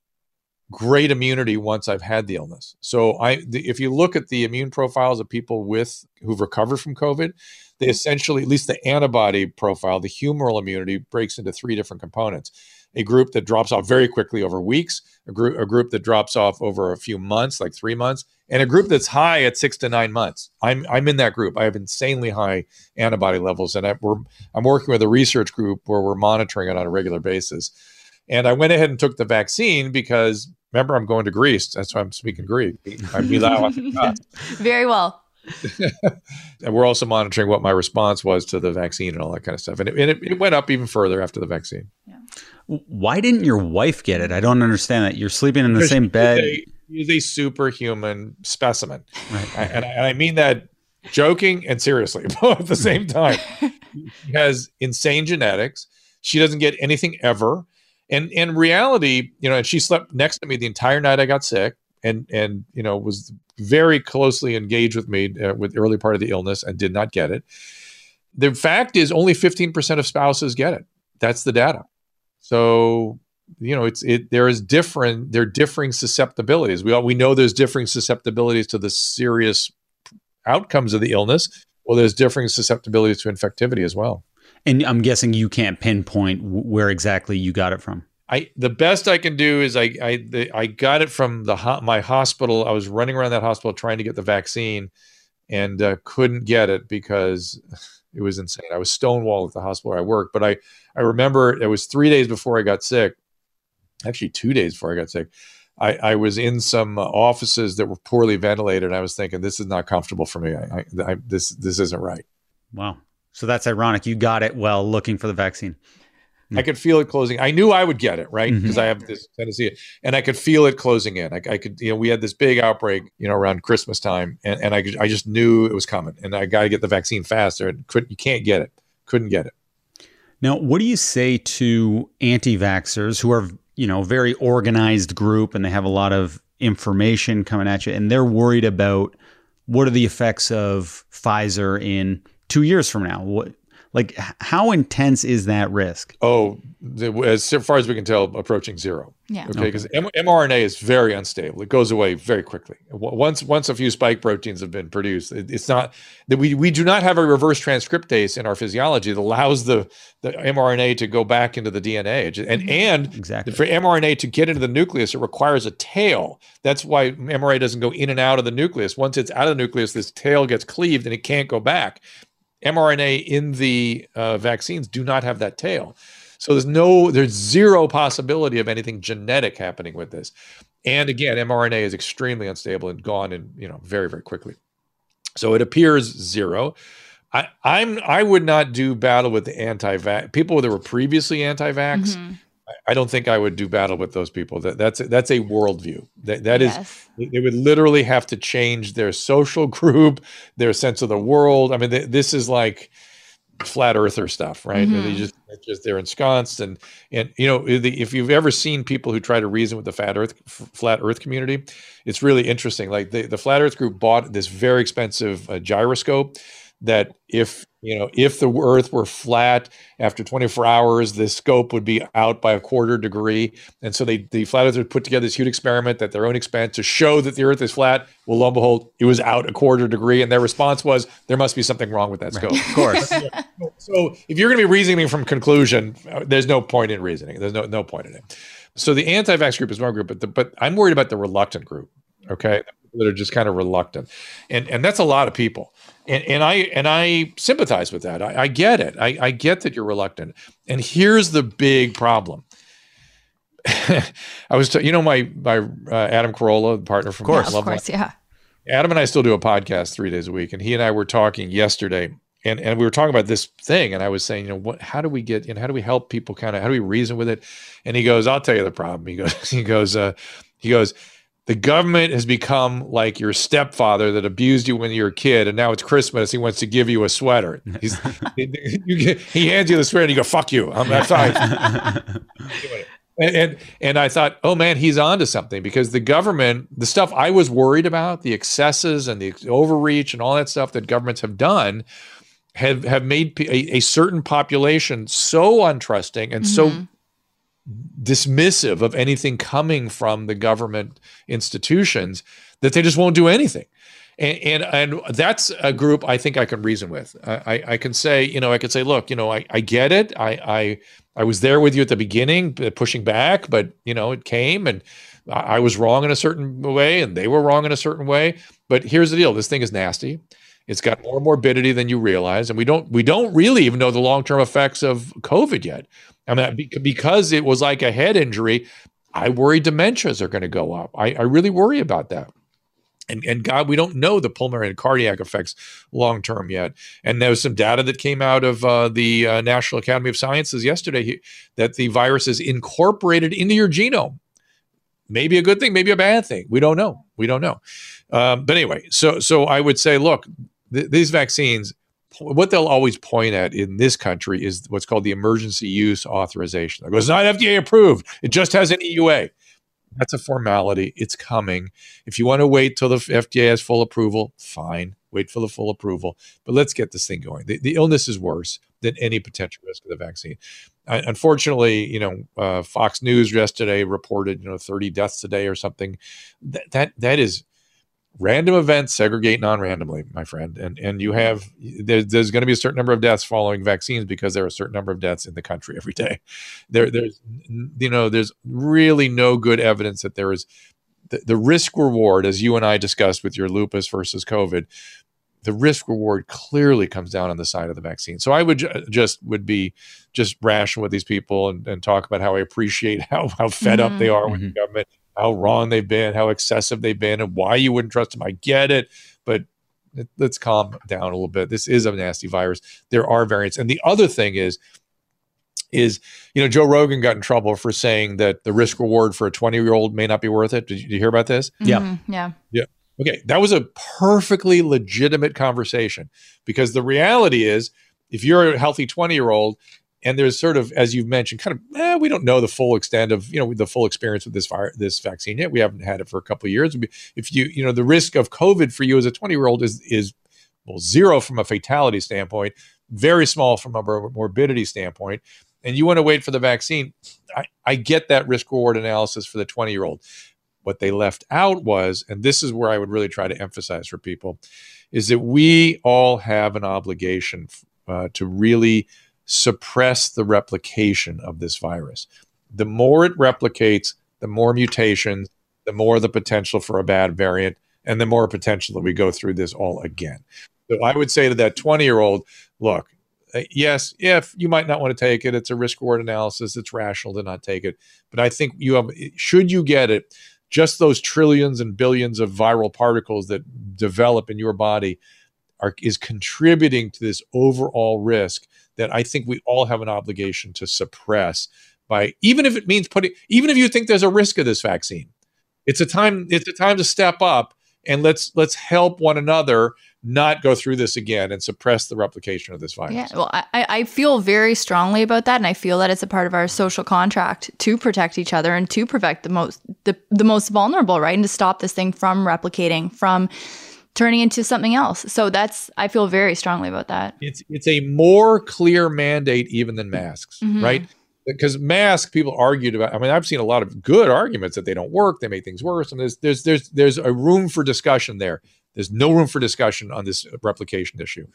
great immunity once I've had the illness. So I, the, if you look at the immune profiles of people with who've recovered from COVID, they mm-hmm. essentially, at least the antibody profile, the humoral immunity breaks into three different components. A group that drops off very quickly over weeks, a group, a group that drops off over a few months, like three months, and a group that's high at six to nine months. I'm I'm in that group. I have insanely high antibody levels, and I, we're, I'm working with a research group where we're monitoring it on a regular basis. And I went ahead and took the vaccine because remember I'm going to Greece. That's why I'm speaking Greek. I'm Very well. and we're also monitoring what my response was to the vaccine and all that kind of stuff. And it, and it, it went up even further after the vaccine. Yeah. Why didn't your wife get it? I don't understand that. You're sleeping in the because same bed. She's a superhuman specimen. Right. I, and, I, and I mean that joking and seriously both at the same time. she has insane genetics. She doesn't get anything ever. And in reality, you know, and she slept next to me the entire night I got sick and and you know was very closely engaged with me uh, with the early part of the illness and did not get it. The fact is, only 15% of spouses get it. That's the data. So you know, it's it. There is different. There are differing susceptibilities. We all, we know there's differing susceptibilities to the serious outcomes of the illness. Well, there's differing susceptibilities to infectivity as well. And I'm guessing you can't pinpoint where exactly you got it from. I the best I can do is I I the, I got it from the my hospital. I was running around that hospital trying to get the vaccine, and uh, couldn't get it because it was insane. I was stonewalled at the hospital where I worked. But I I remember it was three days before I got sick, actually two days before I got sick. I, I was in some offices that were poorly ventilated, and I was thinking, this is not comfortable for me. I, I, I this this isn't right. Wow. So that's ironic. You got it while looking for the vaccine. I could feel it closing. I knew I would get it right because mm-hmm. I have this tendency, and I could feel it closing in. I, I, could, you know, we had this big outbreak, you know, around Christmas time, and, and I, I just knew it was coming, and I got to get the vaccine faster. And could you can't get it, couldn't get it. Now, what do you say to anti-vaxxers who are, you know, very organized group and they have a lot of information coming at you, and they're worried about what are the effects of Pfizer in two years from now? What like, how intense is that risk? Oh, the, as far as we can tell, approaching zero. Yeah. Okay, because okay. mRNA is very unstable. It goes away very quickly. Once once a few spike proteins have been produced, it, it's not that we we do not have a reverse transcriptase in our physiology that allows the the mRNA to go back into the DNA. And mm-hmm. and exactly for mRNA to get into the nucleus, it requires a tail. That's why mRNA doesn't go in and out of the nucleus. Once it's out of the nucleus, this tail gets cleaved and it can't go back mRNA in the uh, vaccines do not have that tail. So there's no, there's zero possibility of anything genetic happening with this. And again, mRNA is extremely unstable and gone and you know, very, very quickly. So it appears zero. I, I'm I would not do battle with the anti-vax people that were previously anti-vax. Mm-hmm. I don't think I would do battle with those people. That that's that's a worldview. That that yes. is, they would literally have to change their social group, their sense of the world. I mean, this is like flat earther stuff, right? Mhm. They just just they're ensconced and and you know the, if you've ever seen people who try to reason with the flat earth f- flat earth community, it's really interesting. Like the, the flat earth group bought this very expensive uh, gyroscope that if you know if the earth were flat after 24 hours the scope would be out by a quarter degree and so they the flat earthers put together this huge experiment at their own expense to show that the earth is flat well lo and behold it was out a quarter degree and their response was there must be something wrong with that scope Of course. so if you're going to be reasoning from conclusion, there's no point in reasoning. There's no no point in it. So the anti-vax group is one group, but the, but I'm worried about the reluctant group. Okay, that are just kind of reluctant, and and that's a lot of people. And and I and I sympathize with that. I, I get it. I, I get that you're reluctant. And here's the big problem. I was, t- you know, my my uh, Adam Carolla, partner from course. of Loveline, course, yeah. Adam and I still do a podcast three days a week, and he and I were talking yesterday, and and we were talking about this thing, and I was saying, you know, what, how do we get, you know, how do we help people, kind of, how do we reason with it? And he goes, I'll tell you the problem. He goes, he goes, uh, he goes, the government has become like your stepfather that abused you when you were a kid, and now it's Christmas. He wants to give you a sweater. He's, you get, he hands you the sweater, and you go, "Fuck you." I'm, I'm sorry. And, and and I thought, oh man, he's onto something because the government, the stuff I was worried about, the excesses and the overreach and all that stuff that governments have done, have have made a, a certain population so untrusting and so Mhm. Dismissive of anything coming from the government institutions that they just won't do anything. And, and and that's a group I think I can reason with. I, I, can say, you know, I could say, look, you know, I, I get it. I, I I was there with you at the beginning, pushing back, but you know, it came and I was wrong in a certain way and they were wrong in a certain way. But here's the deal: this thing is nasty. It's got more morbidity than you realize, and we don't we don't really even know the long term effects of COVID yet. I mean, because it was like a head injury, I worry dementias are going to go up. I, I really worry about that. And, and God, we don't know the pulmonary and cardiac effects long term yet. And there was some data that came out of uh, the uh, National Academy of Sciences yesterday that the virus is incorporated into your genome. Maybe a good thing, maybe a bad thing. We don't know. We don't know. Um, but anyway, so so I would say, look, th- these vaccines, what they'll always point at in this country is what's called the emergency use authorization. It goes, not FDA approved. It just has an EUA. That's a formality. It's coming. If you want to wait till the FDA has full approval, fine. Wait for the full approval. But let's get this thing going. The, the illness is worse than any potential risk of the vaccine. Uh, unfortunately, you know, uh, Fox News yesterday reported, you know, 30 deaths a day or something. That that that is random events segregate non-randomly, my friend. And and you have there, there's going to be a certain number of deaths following vaccines because there are a certain number of deaths in the country every day. There there's you know there's really no good evidence that there is the, the risk reward, as you and I discussed with your lupus versus COVID, the risk reward clearly comes down on the side of the vaccine. So I would ju- just would be just rational with these people and, and talk about how I appreciate how how fed up Mhm. they are with the government, how wrong they've been, how excessive they've been, and why you wouldn't trust them. I get it, but let- let's calm down a little bit. This is a nasty virus. There are variants, and the other thing is is you know Joe Rogan got in trouble for saying that the risk reward for a 20 year old may not be worth it. Did you, did you hear about this? Mm-hmm. Yeah. Yeah. Yeah. Okay, that was a perfectly legitimate conversation because the reality is if you're a healthy 20 year old and there's sort of as you've mentioned kind of eh, we don't know the full extent of you know the full experience with this fire this vaccine yet. We haven't had it for a couple of years. If you you know the risk of covid for you as a 20 year old is is well zero from a fatality standpoint very small from a morbidity standpoint. And you want to wait for the vaccine. I, I get that risk reward analysis for the 20 year old what they left out was and this is where i would really try to emphasize for people is that we all have an obligation uh, to really suppress the replication of this virus. The more it replicates, the more mutations, the more the potential for a bad variant, and the more potential that we go through this all again. So I would say to that 20 year old, look, uh, yes, if you might not want to take it, it's a risk reward analysis. It's rational to not take it. But I think you have, should you get it, just those trillions and billions of viral particles that develop in your body are, is contributing to this overall risk that I think we all have an obligation to suppress by even if it means putting even if you think there's a risk of this vaccine. It's a time it's a time to step up and let's let's help one another not go through this again and suppress the replication of this virus. Yeah, well, I, I feel very strongly about that, and I feel that it's a part of our social contract to protect each other and to protect the most the, the most vulnerable, right, and to stop this thing from replicating, from turning into something else. So that's I feel very strongly about that. It's it's a more clear mandate even than masks, Mhm. right? Because masks, people argued about. I mean, I've seen a lot of good arguments that they don't work, they make things worse, and there's there's there's there's a room for discussion there. There's no room for discussion on this replication issue.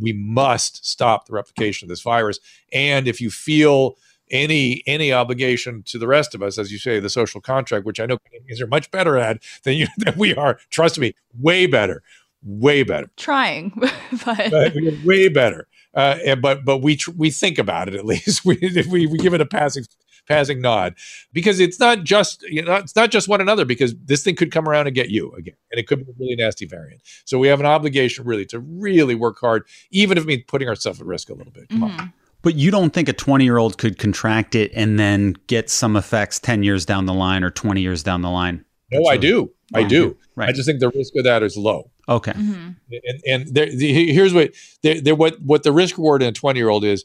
We must stop the replication of this virus. And if you feel any any obligation to the rest of us, as you say, the social contract, which I know Canadians are much better at than you than we are. Trust me, way better, way better Trying, but but way better. Uh, and, but but we tr- we think about it at least. We, we we give it a passing passing nod because it's not just you know it's not just one another because this thing could come around and get you again and it could be a really nasty variant. So we have an obligation really to really work hard, even if it means putting ourselves at risk a little bit. Come on. But you don't think a 20 year old could contract it and then get some effects 10 years down the line or 20 years down the line? No, I do. I Yeah. do. Right. I just think the risk of that is low. Okay. Mhm. and and there, the, here's what there, there what what the risk reward in a 20 year old is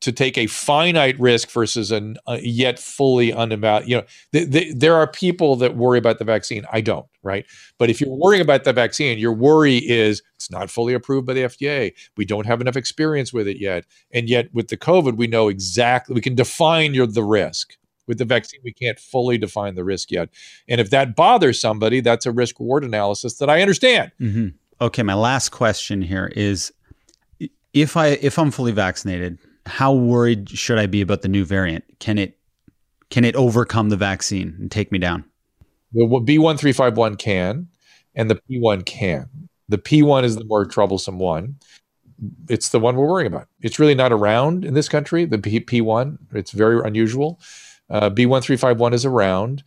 to take a finite risk versus an uh, yet fully unevaluated you know th- th- there are people that worry about the vaccine. I don't right? But if you're worrying about the vaccine your worry is it's not fully approved by the fda we don't have enough experience with it yet. And yet with the covid we know exactly we can define your the risk. With the vaccine we can't fully define the risk yet. And if that bothers somebody that's a risk reward analysis that i understand. Hmm Okay. My last question here is if I if I'm fully vaccinated, how worried should I be about the new variant? Can it can it overcome the vaccine and take me down? The B1351 can, and the P1 can. The P1 is the more troublesome one. It's the one we're worrying about. It's really not around in this country, the P- P1. It's very unusual. Uh, B1351 is around,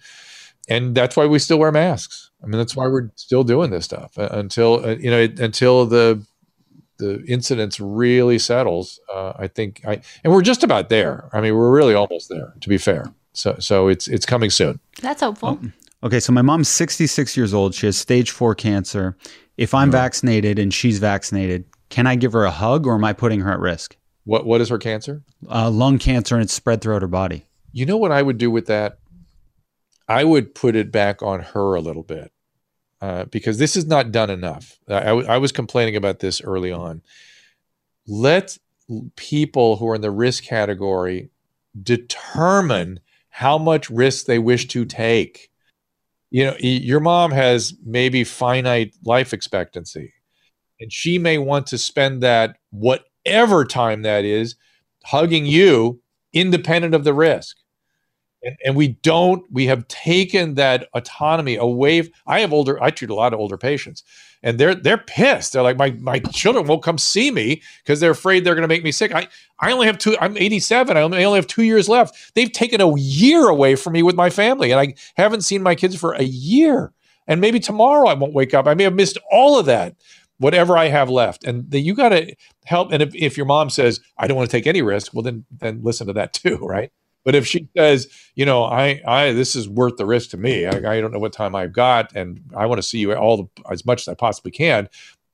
and that's why we still wear masks. I mean, that's why we're still doing this stuff uh, until, uh, you know, until the the incidence really settles. Uh, I think, I, and we're just about there. I mean, we're really almost there, to be fair. So, so it's it's coming soon. That's hopeful. Okay, so my mom's 66 years old. She has stage four cancer. If I'm vaccinated and she's vaccinated, can I give her a hug or am I putting her at risk? What what is her cancer? Uh, lung cancer and it's spread throughout her body. You know what I would do with that? I would put it back on her a little bit uh, because this is not done enough. I, was complaining about this early on. Let people who are in the risk category determine how much risk they wish to take. You know, your mom has maybe finite life expectancy, and she may want to spend that whatever time that is hugging you independent of the risk and, and we don't we have taken that autonomy away i have older i treat a lot of older patients and they're they're pissed. They're like my my children won't come see me because they're afraid they're going to make me sick. I i only have two i'm 87 i only, I only have two years left. They've taken a year away from me with my family and i haven't seen my kids for a year. And maybe tomorrow i won't wake up. I may have missed all of that whatever i have left. And the, you got to help and if, if your mom says i don't want to take any risk well then then listen to that too right but if she says, you know, I, I, this is worth the risk to me. I, I don't know what time I've got, and I want to see you all the, as much as I possibly can.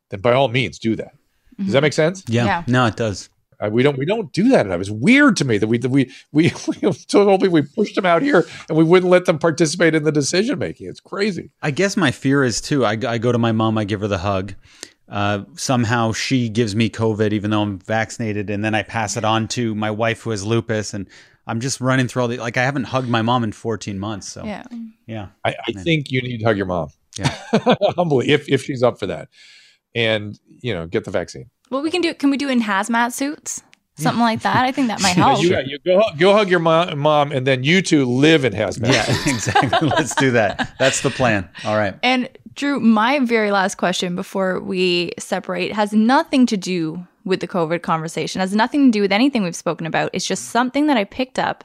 Then by all means, do that. Does that make sense? Yeah. Yeah. No, it does. Uh, we don't, we don't do that enough. It's weird to me that we, that we, we, we told people we pushed them out here and we wouldn't let them participate in the decision making. It's crazy. I guess my fear is too. I, I go to my mom, I give her the hug. Uh, somehow she gives me COVID, even though I'm vaccinated, and then I pass it on to my wife who has lupus, and I'm just running through all the like. I haven't hugged my mom in 14 months, so yeah, Yeah. I, I think you need to hug your mom. Yeah. Humbly, if, if she's up for that. And, you know, get the vaccine. Well, we can do. Can we do in hazmat suits? Something like that. I think that might help. You, you go, go hug your mom, mom, and then you two live in hazmat. yeah, exactly. Let's do that. That's the plan. All right. And Drew, my very last question before we separate has nothing to do with the COVID conversation, has nothing to do with anything we've spoken about. It's just something that I picked up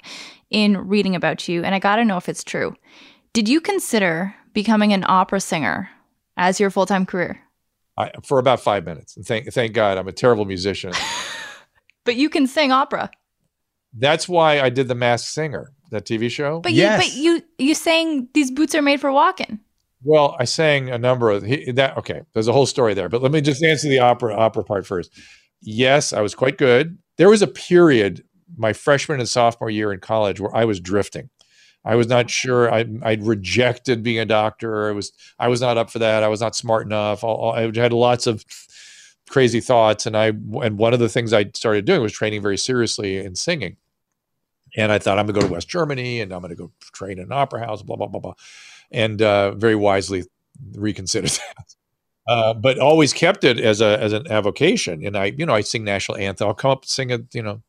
in reading about you, and I got to know if it's true. Did you consider becoming an opera singer as your full time career? I, for about five minutes. And thank, thank God, I'm a terrible musician. But you can sing opera. That's why I did the Masked Singer, that TV show. But Yes. you, but you, you saying these boots are made for walking. Well, I sang a number of he, that. Okay, there's a whole story there, but let me just answer the opera opera part first. Yes, I was quite good. There was a period my freshman and sophomore year in college where I was drifting. I was not sure. I I'd rejected being a doctor. I was I was not up for that. I was not smart enough. I had lots of crazy thoughts, and I and one of the things I started doing was training very seriously in singing. And I thought I'm going to go to West Germany and I'm going to go train in an opera house. Blah blah blah blah and uh, very wisely reconsidered that. Uh, but always kept it as a as an avocation. And I, you know, I sing national anthem. I'll come up and sing it. You know,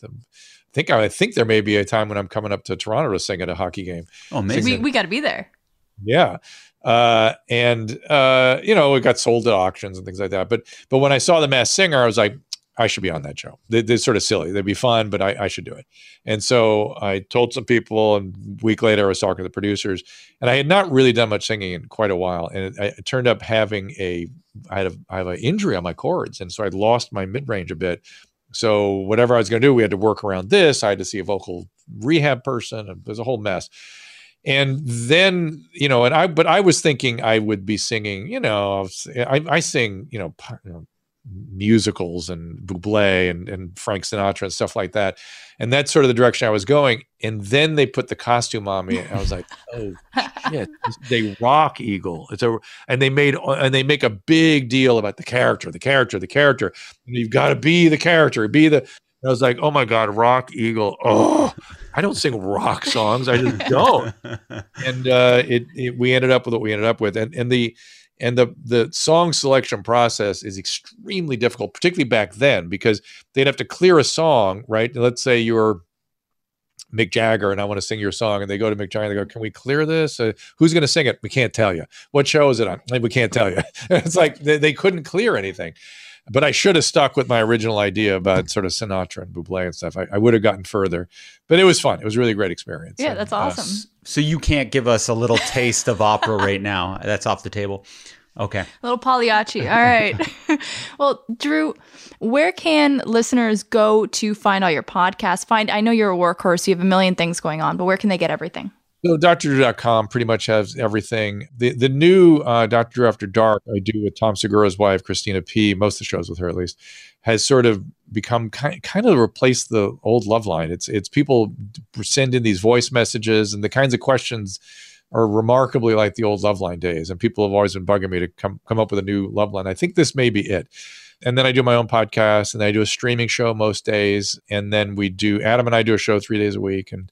the, I think I think there may be a time when I'm coming up to Toronto to sing at a hockey game. Oh, amazing! We, we got to be there. Yeah, uh, and uh, you know, it got sold at auctions and things like that. But but when I saw the Masked Singer, I was like, I should be on that show. They, are sort of silly. They'd be fun, but I, I, should do it. And so I told some people, and a week later, I was talking to the producers, and I had not really done much singing in quite a while. And it, it turned up having a, I had a, I have an injury on my cords, and so I'd lost my mid range a bit. So whatever I was going to do, we had to work around this. I had to see a vocal rehab person, and there's a whole mess. And then, you know, and I, but I was thinking I would be singing, you know, I, I sing, you know musicals and Bublé and, and Frank Sinatra and stuff like that. And that's sort of the direction I was going. And then they put the costume on me. And I was like, oh shit. They rock Eagle. It's a and they made and they make a big deal about the character, the character, the character. And you've got to be the character, be the I was like, oh my God, rock Eagle. Oh, I don't sing rock songs. I just don't. and uh, it, it we ended up with what we ended up with. And and the and the the song selection process is extremely difficult particularly back then because they'd have to clear a song right? Let's say you're Mick Jagger and I want to sing your song and they go to Mick Jagger and they go can we clear this? Uh, who's going to sing it? We can't tell you what show is it on? We can't tell you it's like they, they couldn't clear anything but I should have stuck with my original idea about sort of Sinatra and Bublé and stuff. I, I would have gotten further, but it was fun. It was really a really great experience. Yeah, that's uh, awesome. Uh, so you can't give us a little taste of opera right now. That's off the table. Okay. A little Pagliacci. All right. well, Drew, where can listeners go to find all your podcasts? Find I know you're a workhorse, you have a million things going on, but where can they get everything? So drdrew.com pretty much has everything. The the new uh, Dr. Drew After Dark I do with Tom Segura's wife, Christina P., most of the shows with her at least, has sort of become kind, kind of replaced the old Loveline. It's it's people send in these voice messages and the kinds of questions are remarkably like the old Loveline days. And people have always been bugging me to come come up with a new Loveline. I think this may be it. And then I do my own podcast and I do a streaming show most days. And then we do Adam and I do a show three days a week. And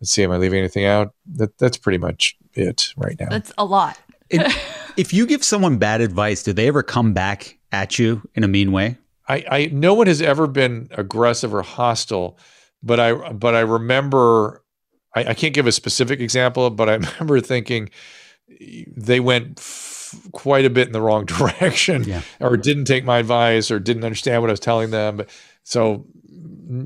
let's see, am I leaving anything out? That that's pretty much it right now. That's a lot. if you give someone bad advice, do they ever come back at you in a mean way? I, I no one has ever been aggressive or hostile, but I but I remember I, I can't give a specific example, but I remember thinking they went f- quite a bit in the wrong direction, yeah. or didn't take my advice, or didn't understand what I was telling them. So,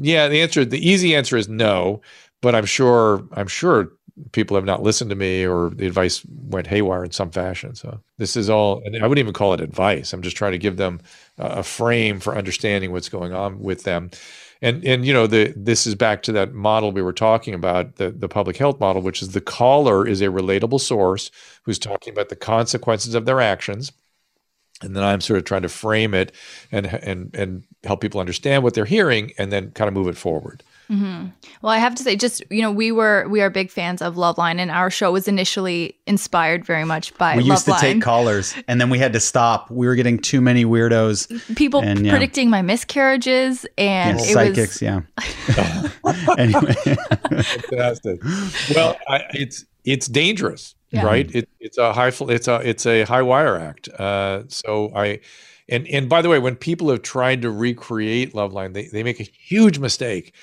yeah, the answer, the easy answer is no but I'm sure I'm sure people have not listened to me or the advice went haywire in some fashion. So this is all, and I wouldn't even call it advice. I'm just trying to give them a frame for understanding what's going on with them. And and you know the this is back to that model we were talking about the the public health model, which is the caller is a relatable source who's talking about the consequences of their actions, and then I'm sort of trying to frame it and and and help people understand what they're hearing, and then kind of move it forward. Mm-hmm. Well, I have to say, just you know, we were we are big fans of Loveline, and our show was initially inspired very much by. We used Loveline. to take callers, and then we had to stop. We were getting too many weirdos. People and, yeah. predicting my miscarriages and yeah, psychics. Was... Yeah. anyway, fantastic. Well, I, it's it's dangerous, yeah. right? It, it's a high it's a it's a high wire act. Uh, so I. And, and by the way, when people have tried to recreate Loveline, they, they make a huge mistake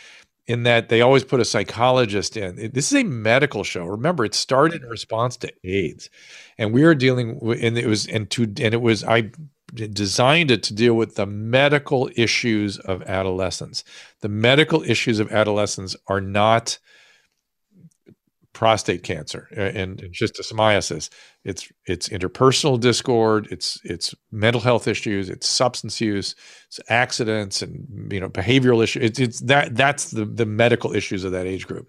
in that they always put a psychologist in. This is a medical show. Remember, it started in response to AIDS, and we are dealing with, and it was and to and it was I designed it to deal with the medical issues of adolescence. The medical issues of adolescence are not prostate cancer and, and schistosomiasis. It's it's interpersonal discord. It's it's mental health issues. It's substance use. It's accidents and you know behavioral issues. It's, it's that that's the the medical issues of that age group.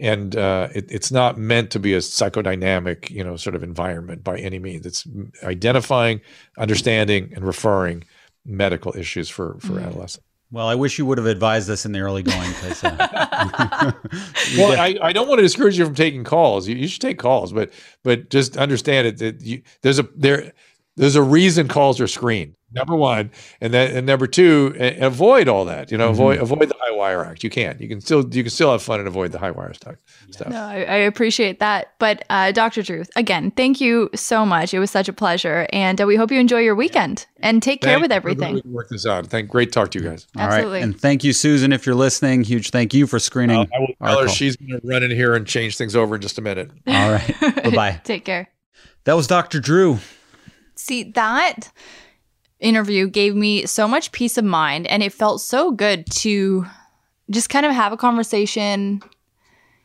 and uh, it, it's not meant to be a psychodynamic, you know, sort of environment by any means. It's identifying, understanding, and referring medical issues for for adolescents. Well, I wish you would have advised us in the early going because uh, Well, I, I don't want to discourage you from taking calls. You, you should take calls, but but just understand it that you, there's a there there's a reason calls are screened. Number one, and then and number two, a- avoid all that. You know, avoid avoid the high wire act. You can't. You can still you can still have fun and avoid the high wire stuff. stuff. No, I, I appreciate that. But uh, Dr. Drew, again, thank you so much. It was such a pleasure. And uh, we hope you enjoy your weekend and take care Thank- with we everything. can Work this out. Thank. Great talk to you guys. all right. Absolutely. And thank you, Susan, if you're listening. Huge thank you for screening. Uh, I will tell her call. she's going to run in here and change things over in just a minute. All right. bye bye. Take care. That was Dr. Drew. See, that interview gave me so much peace of mind and it felt so good to just kind of have a conversation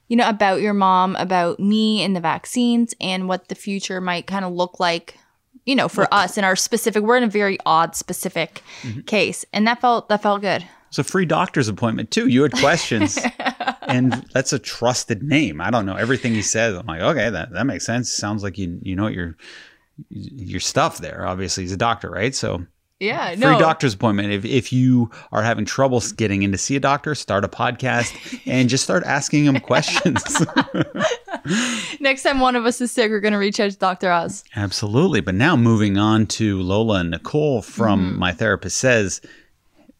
you know about your mom about me and the vaccines and what the future might kind of look like you know for us in our specific we're in a very odd specific mm-hmm. case and that felt that felt good It's a free doctor's appointment too. You had questions, and that's a trusted name. I don't know everything he says. I'm like, okay, that that makes sense. Sounds like you you know your your stuff there. Obviously, he's a doctor, right? So yeah free no doctor's appointment. If if you are having trouble getting in to see a doctor, start a podcast and just start asking him questions. next time one of us is sick we're going to reach out to dr oz Absolutely. But now moving on to Lola and Nicole from mm-hmm. My Therapist Says.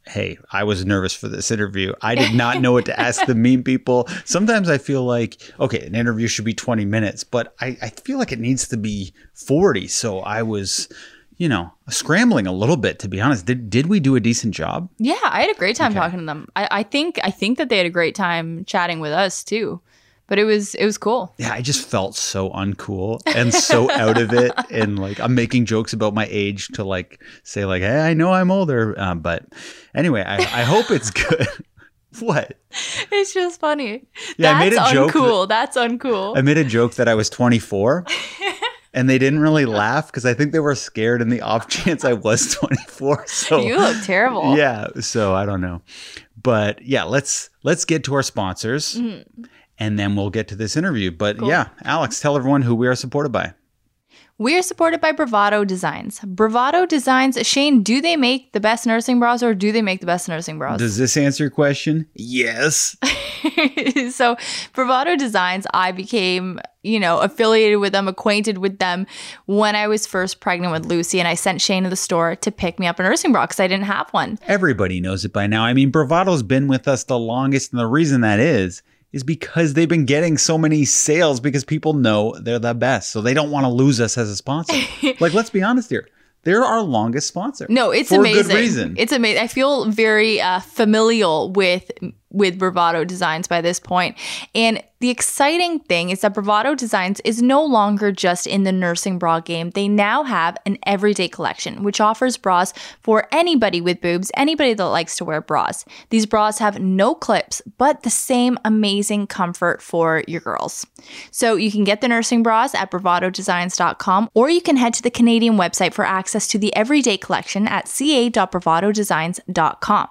Hey, I was nervous for this interview. I did not know what to ask the mean people. Sometimes I feel like, okay, an interview should be 20 minutes, but I, I feel like it needs to be 40. So I was, you know, scrambling a little bit, to be honest. Did, did we do a decent job? Yeah, I had a great time Okay. talking to them. I, I think I think that they had a great time chatting with us too. But it was it was cool. Yeah, I just felt so uncool and so out of it. And like, I'm making jokes about my age to like say, like, hey, I know I'm older. Um, but anyway, I, I hope it's good. what? It's just funny. Yeah, I That's made a joke uncool. That's uncool. I made a joke that I was 24 and they didn't really laugh because I think they were scared in the off chance I was 24. So you look terrible. yeah so i don't know but yeah let's let's get to our sponsors and then we'll get to this interview but yeah alex tell everyone who we are supported by We are supported by Bravado Designs. Bravado Designs, Shane, do they make the best nursing bras or do they make the best nursing bras? does this answer your question yes so Bravado Designs, I became, you know, affiliated with them, acquainted with them when I was first pregnant with Lucy, and I sent Shane to the store to pick me up a nursing bra because I didn't have one. everybody knows it by now i mean bravado's been with us the longest and the reason that is is because they've been getting so many sales because people know they're the best so they don't want to lose us as a sponsor like let's be honest here they're our longest sponsor No, it's for amazing. good reason It's amazing. I feel very uh, familial with with Bravado Designs by this point. And the exciting thing is that Bravado Designs is no longer just in the nursing bra game. They now have an everyday collection, which offers bras for anybody with boobs, anybody that likes to wear bras. These bras have no clips, but the same amazing comfort for your girls. So you can get the nursing bras at bravadodesigns.com or you can head to the Canadian website for access to the everyday collection at ca.bravadodesigns.com.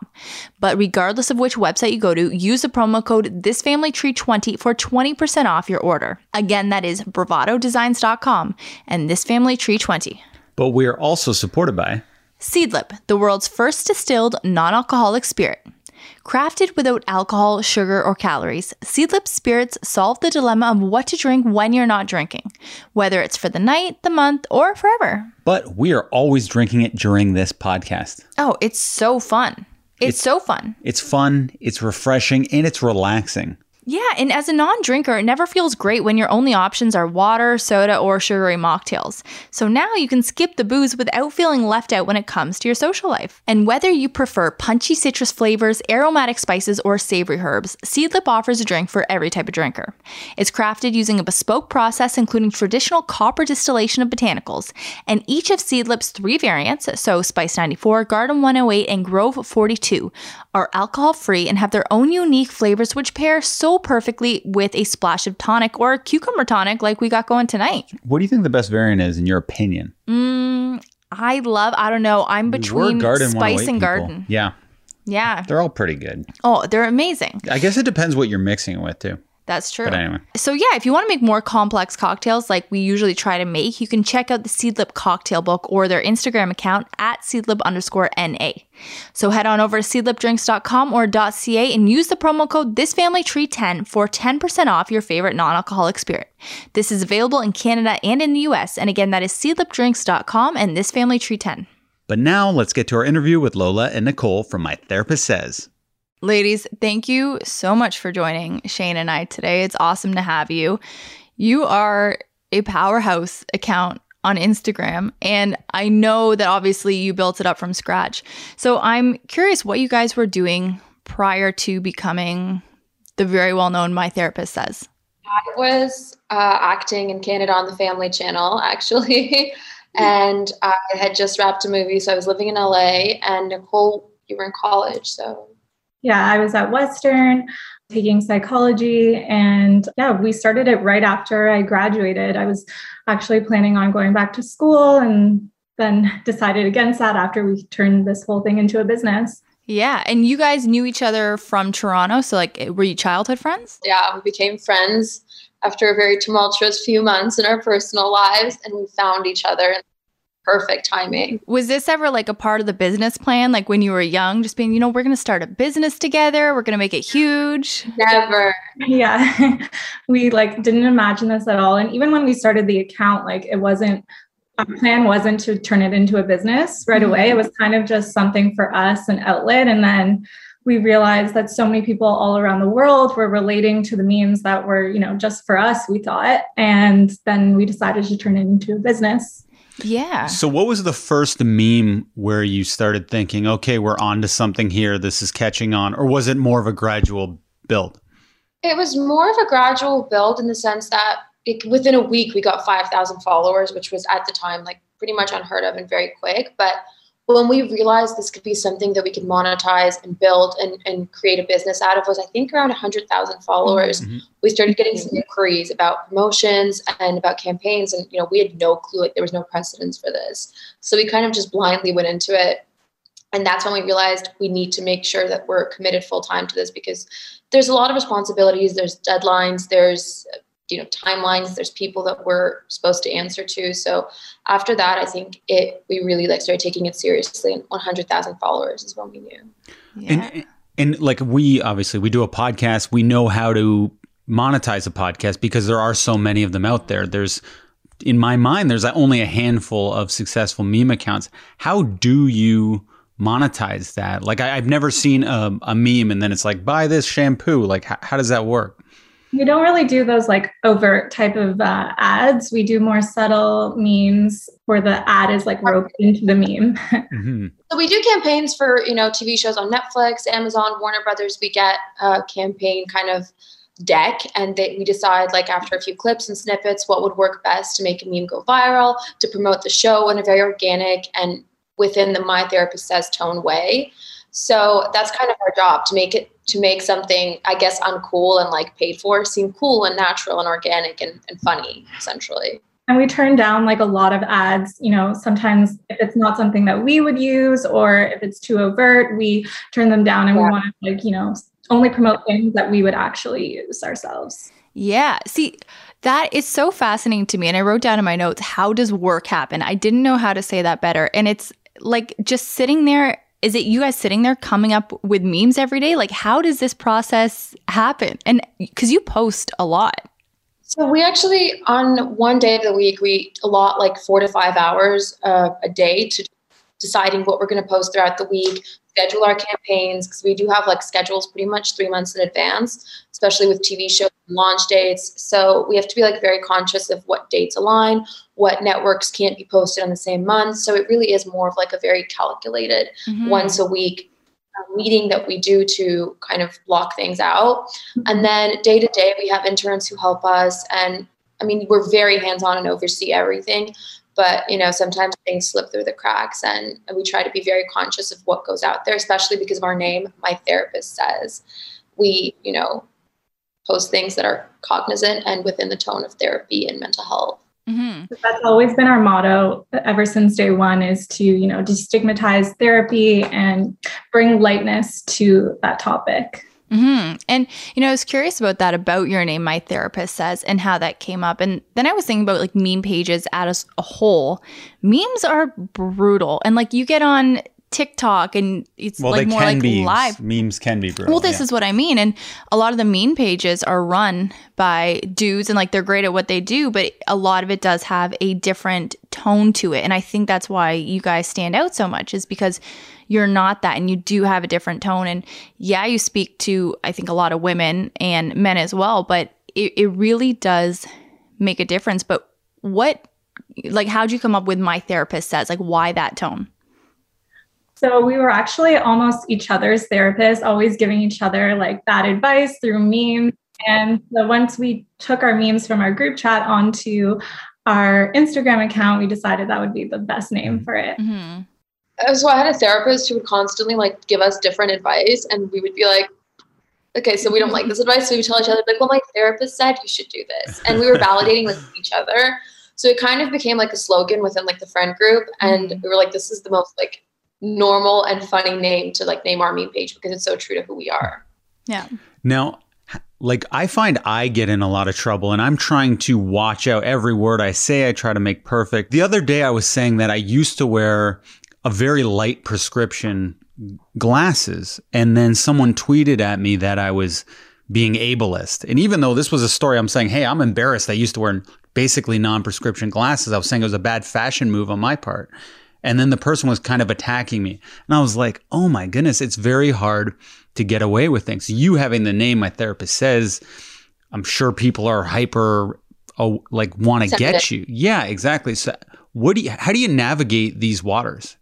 But regardless of which website you go to, use the promo code ThisFamilyTree20 for 20% off your order. Again, that is bravadodesigns.com and ThisFamilyTree20. but we are also supported by Seedlip, the world's first distilled non alcoholic spirit. Crafted without alcohol, sugar, or calories, Seedlip spirits solve the dilemma of what to drink when you're not drinking, whether it's for the night, the month, or forever. But we are always drinking it during this podcast. Oh, it's so fun. It's, It's- so fun. It's fun, it's refreshing, and it's relaxing. Yeah, and as a non drinker, it never feels great when your only options are water, soda, or sugary mocktails. So now you can skip the booze without feeling left out when it comes to your social life. And whether you prefer punchy citrus flavors, aromatic spices, or savory herbs, Seedlip offers a drink for every type of drinker. It's crafted using a bespoke process including traditional copper distillation of botanicals, and each of Seedlip's three variants, so Spice 94, Garden 108, and Grove 42, are alcohol free and have their own unique flavors which pair so perfectly with a splash of tonic or cucumber tonic like we got going tonight. What do you think the best variant is in your opinion? Mm, I love, I don't know, I'm between Garden oh Spice 108 and people. Garden. Yeah, Yeah. they're all pretty good. Oh, they're amazing. I guess it depends what you're mixing it with too. That's true. But anyway, So yeah, if you want to make more complex cocktails like we usually try to make, you can check out the Seedlip cocktail book or their Instagram account at seedlip underscore NA. So head on over to seedlipdrinks.com or .ca and use the promo code ThisFamilyTree10 for 10% off your favorite non-alcoholic spirit. This is available in Canada and in the US. And again, that is seedlipdrinks.com and ThisFamilyTree10. but now let's get to our interview with Lola and Nicole from My Therapist Says. Ladies, thank you so much for joining Shane and I today. It's awesome to have you. You are a powerhouse account on Instagram, and I know that obviously you built it up from scratch. So I'm curious what you guys were doing prior to becoming the very well known My Therapist Says. I was uh, acting in Canada on the Family Channel, actually. and I had just wrapped a movie, so I was living in LA. And Nicole, you were in college, so Yeah, I was at Western taking psychology. And yeah, we started it right after I graduated. I was actually planning on going back to school and then decided against that after we turned this whole thing into a business. Yeah, and you guys knew each other from Toronto, so like were you childhood friends? yeah, we became friends after a very tumultuous few months in our personal lives, and we found each other. Perfect timing. Was this ever like a part of the business plan? Like when you were young, just being, you know, we're going to start a business together, we're going to make it huge. Never. Yeah, we like didn't imagine this at all. And even when we started the account, like it wasn't, our plan wasn't to turn it into a business right mm-hmm. away. It was kind of just something for us, an outlet. And then we realized that so many people all around the world were relating to the memes that were, you know, just for us, we thought. And then we decided to turn it into a business. Yeah. So, what was the first meme where you started thinking, okay, we're on to something here, this is catching on? Or was it more of a gradual build? It was more of a gradual build in the sense that it, within a week we got 5,000 followers, which was at the time like pretty much unheard of and very quick. But when we realized this could be something that we could monetize and build and, and create a business out of was I think around 100,000 followers. Mhm. We started getting some inquiries about promotions and about campaigns. And, you know, we had no clue, like there was no precedence for this. So we kind of just blindly went into it. And that's when we realized we need to make sure that we're committed full time to this because there's a lot of responsibilities, there's deadlines, there's you know timelines there's people that we're supposed to answer to so after that i think it we really like started taking it seriously and 100000 followers is when we knew yeah. And, and like we obviously we do a podcast, we know how to monetize a podcast because there are so many of them out there. There's in my mind, there's only a handful of successful meme accounts. How do you monetize that? Like I, I've never seen a, a meme and then it's like buy this shampoo. Like how, how does that work? We don't really do those like overt type of uh, ads. We do more subtle memes where the ad is like roped into the meme. hmm so we do campaigns for you know tv shows on netflix amazon warner brothers we get a campaign kind of deck and they, we decide like after a few clips and snippets what would work best to make a meme go viral to promote the show in a very organic and within the my therapist says tone way so that's kind of our job to make it to make something i guess uncool and like paid for seem cool and natural and organic and, and funny essentially and we turn down like a lot of ads. You know, sometimes if it's not something that we would use or if it's too overt, we turn them down and we want to like, you know, only promote things that we would actually use ourselves. Yeah. See, that is so fascinating to me. And I wrote down in my notes, how does work happen? I didn't know how to say that better. And it's like just sitting there. Is it you guys sitting there coming up with memes every day? Like, how does this process happen? And because you post a lot. So we actually on one day of the week we allot like four to five hours uh, a day to deciding what we're going to post throughout the week, schedule our campaigns because we do have like schedules pretty much three months in advance, especially with TV shows and launch dates. So we have to be like very conscious of what dates align, what networks can't be posted on the same month. So it really is more of like a very calculated Mhm. once a week uh, meeting that we do to kind of block things out. And then day to day, we have interns who help us. And I mean, we're very hands on and oversee everything. But you know, sometimes things slip through the cracks, and we try to be very conscious of what goes out there, especially because of our name. My therapist says we, you know, post things that are cognizant and within the tone of therapy and mental health. Mhm. That's always been our motto ever since day one is to, you know, destigmatize therapy and bring lightness to that topic. Hmm And you know, I was curious about that about your name, my therapist says, and how that came up. And then I was thinking about like meme pages as a whole. Memes are brutal, and like you get on TikTok and it's Well, like more like be live. memes can be brutal. Well, this yeah. is what I mean. And a lot of the meme pages are run by dudes and like they're great at what they do, but a lot of it does have a different tone to it. And I think that's why you guys stand out so much is because you're not that and you do have a different tone. And yeah, you speak to, I think, a lot of women and men as well, but it, it really does make a difference. But what, like, how'd you come up with my therapist says? Like, why that tone? So we were actually almost each other's therapists, always giving each other like bad advice through memes. And so once we took our memes from our group chat onto our Instagram account, we decided that would be the best name for it. Mm-hmm. Uh, so I had a therapist who would constantly like give us different advice, and we would be like, "Okay, so we don't like this advice." So we would tell each other like, "Well, my therapist said you should do this," and we were validating like each other. So it kind of became like a slogan within like the friend group, and Mhm. we were like, "This is the most like normal and funny name to like name our meme page because it's so true to who we are." Yeah. Now, like I find I get in a lot of trouble and I'm trying to watch out every word I say. I try to make perfect. The other day I was saying that I used to wear a very light prescription glasses and then someone tweeted at me that I was being ableist. And even though this was a story I'm saying, "Hey, I'm embarrassed I used to wear basically non-prescription glasses." I was saying it was a bad fashion move on my part. And then the person was kind of attacking me. And I was like, oh my goodness, it's very hard to get away with things. You having the name my therapist says, I'm sure people are hyper, oh, like want to get you. Yeah, exactly. So, what do you, how do you navigate these waters?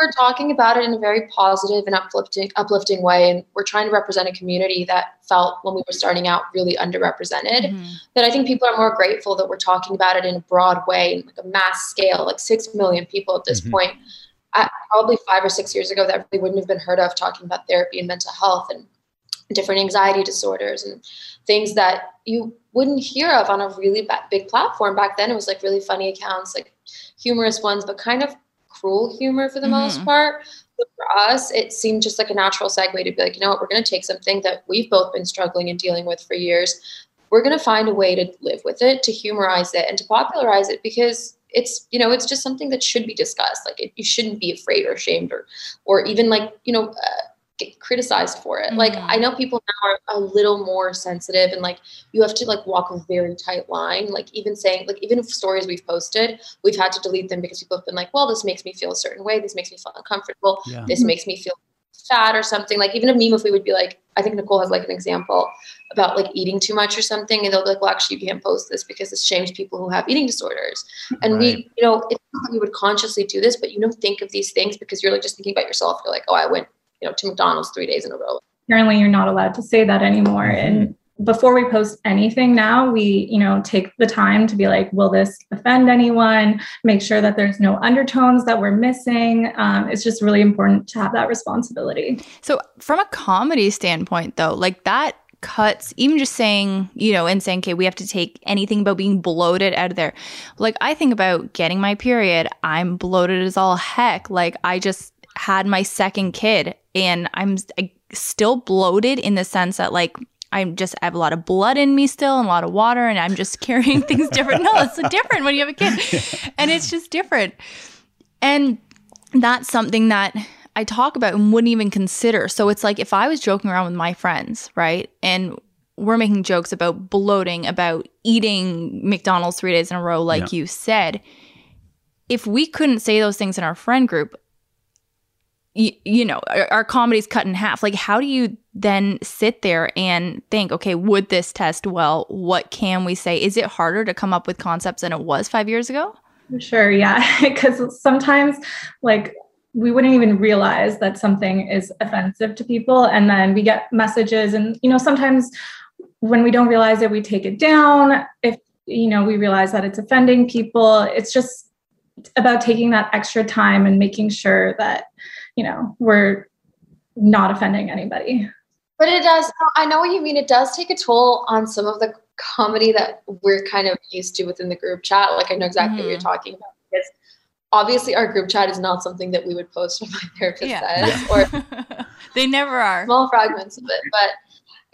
We're talking about it in a very positive and uplifting uplifting way and we're trying to represent a community that felt when we were starting out really underrepresented Mhm. that i think people are more grateful that we're talking about it in a broad way in like a mass scale like 6 million people at this Mhm. point I, probably five or six years ago that really wouldn't have been heard of talking about therapy and mental health and different anxiety disorders and things that you wouldn't hear of on a really big platform back then it was like really funny accounts like humorous ones but kind of cruel humor for the most Mhm. part. But for us it seemed just like a natural segue to be like you know what we're going to take something that we've both been struggling and dealing with for years. We're going to find a way to live with it to humorize it and to popularize it because it's you know it's just something that should be discussed. Like it, you shouldn't be afraid or ashamed or or even like you know uh, get criticized for it. Like Mhm. i know people now are a little more sensitive and like you have to like walk a very tight line. Like even saying like even if stories we've posted we've had to delete them because people have been like well this makes me feel a certain way. This makes me feel uncomfortable. Yeah. this makes me feel fat or something. Like even a meme if we would be like i think nicole has like an example about like eating too much or something and they'll be like well actually you can't post this because this shames people who have eating disorders. And Right. we you know it's not that we would consciously do this but you know think of these things because you're like just thinking about yourself. You're like oh i went you know to mcdonald's three days in a row apparently you're not allowed to say that anymore Mhm. and before we post anything now we you know take the time to be like will this offend anyone make sure that there's no undertones that we're missing um, it's just really important to have that responsibility So, from a comedy standpoint, though, like that cuts, even just saying, you know, and saying, okay, we have to take anything about being bloated out of there. Like, I think about getting my period. I'm bloated as all heck. Like, I just had my second kid and I'm I- still bloated in the sense that, like, I'm just I have a lot of blood in me still and a lot of water and I'm just carrying things different. No, it's different when you have a kid. And it's just different. And that's something that I talk about and wouldn't even consider. So it's like if I was joking around with my friends, right? And we're making jokes about bloating, about eating McDonald's three days in a row, like you said. If we couldn't say those things in our friend group, you, you know, our, our comedy's cut in half. Like, how do you then sit there and think, okay, would this test well? What can we say? Is it harder to come up with concepts than it was five years ago? Sure, yeah. Because sometimes, like, we wouldn't even realize that something is offensive to people. And then we get messages, and, you know, sometimes when we don't realize it, we take it down. If, you know, we realize that it's offending people, it's just about taking that extra time and making sure that, you know, we're not offending anybody. But it does. I know what you mean. It does take a toll on some of the comedy that we're kind of used to within the group chat. Like I know exactly what you're mm-hmm. talking about because obviously our group chat is not something that we would post what my therapist Yeah. says or they never are. small fragments of it. But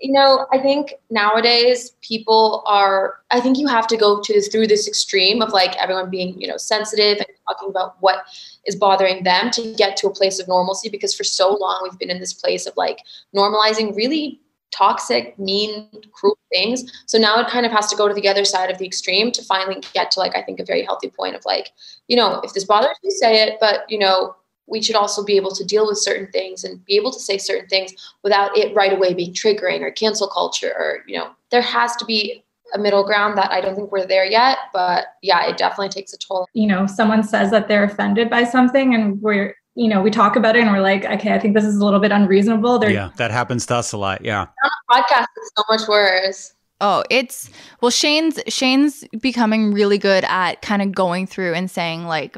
you know, I think nowadays people are. I think you have to go to this through this extreme of like everyone being, you know, sensitive and talking about what is bothering them to get to a place of normalcy. Because for so long we've been in this place of like normalizing really toxic, mean, cruel things. So now it kind of has to go to the other side of the extreme to finally get to like I think a very healthy point of like, you know, if this bothers you, say it, but you know, we should also be able to deal with certain things and be able to say certain things without it right away being triggering or cancel culture or you know there has to be a middle ground that I don't think we're there yet but yeah it definitely takes a toll. You know someone says that they're offended by something and we're you know we talk about it and we're like okay I think this is a little bit unreasonable. They're yeah that happens to us a lot yeah. On a podcast it's so much worse. Oh, it's well Shane's Shane's becoming really good at kind of going through and saying like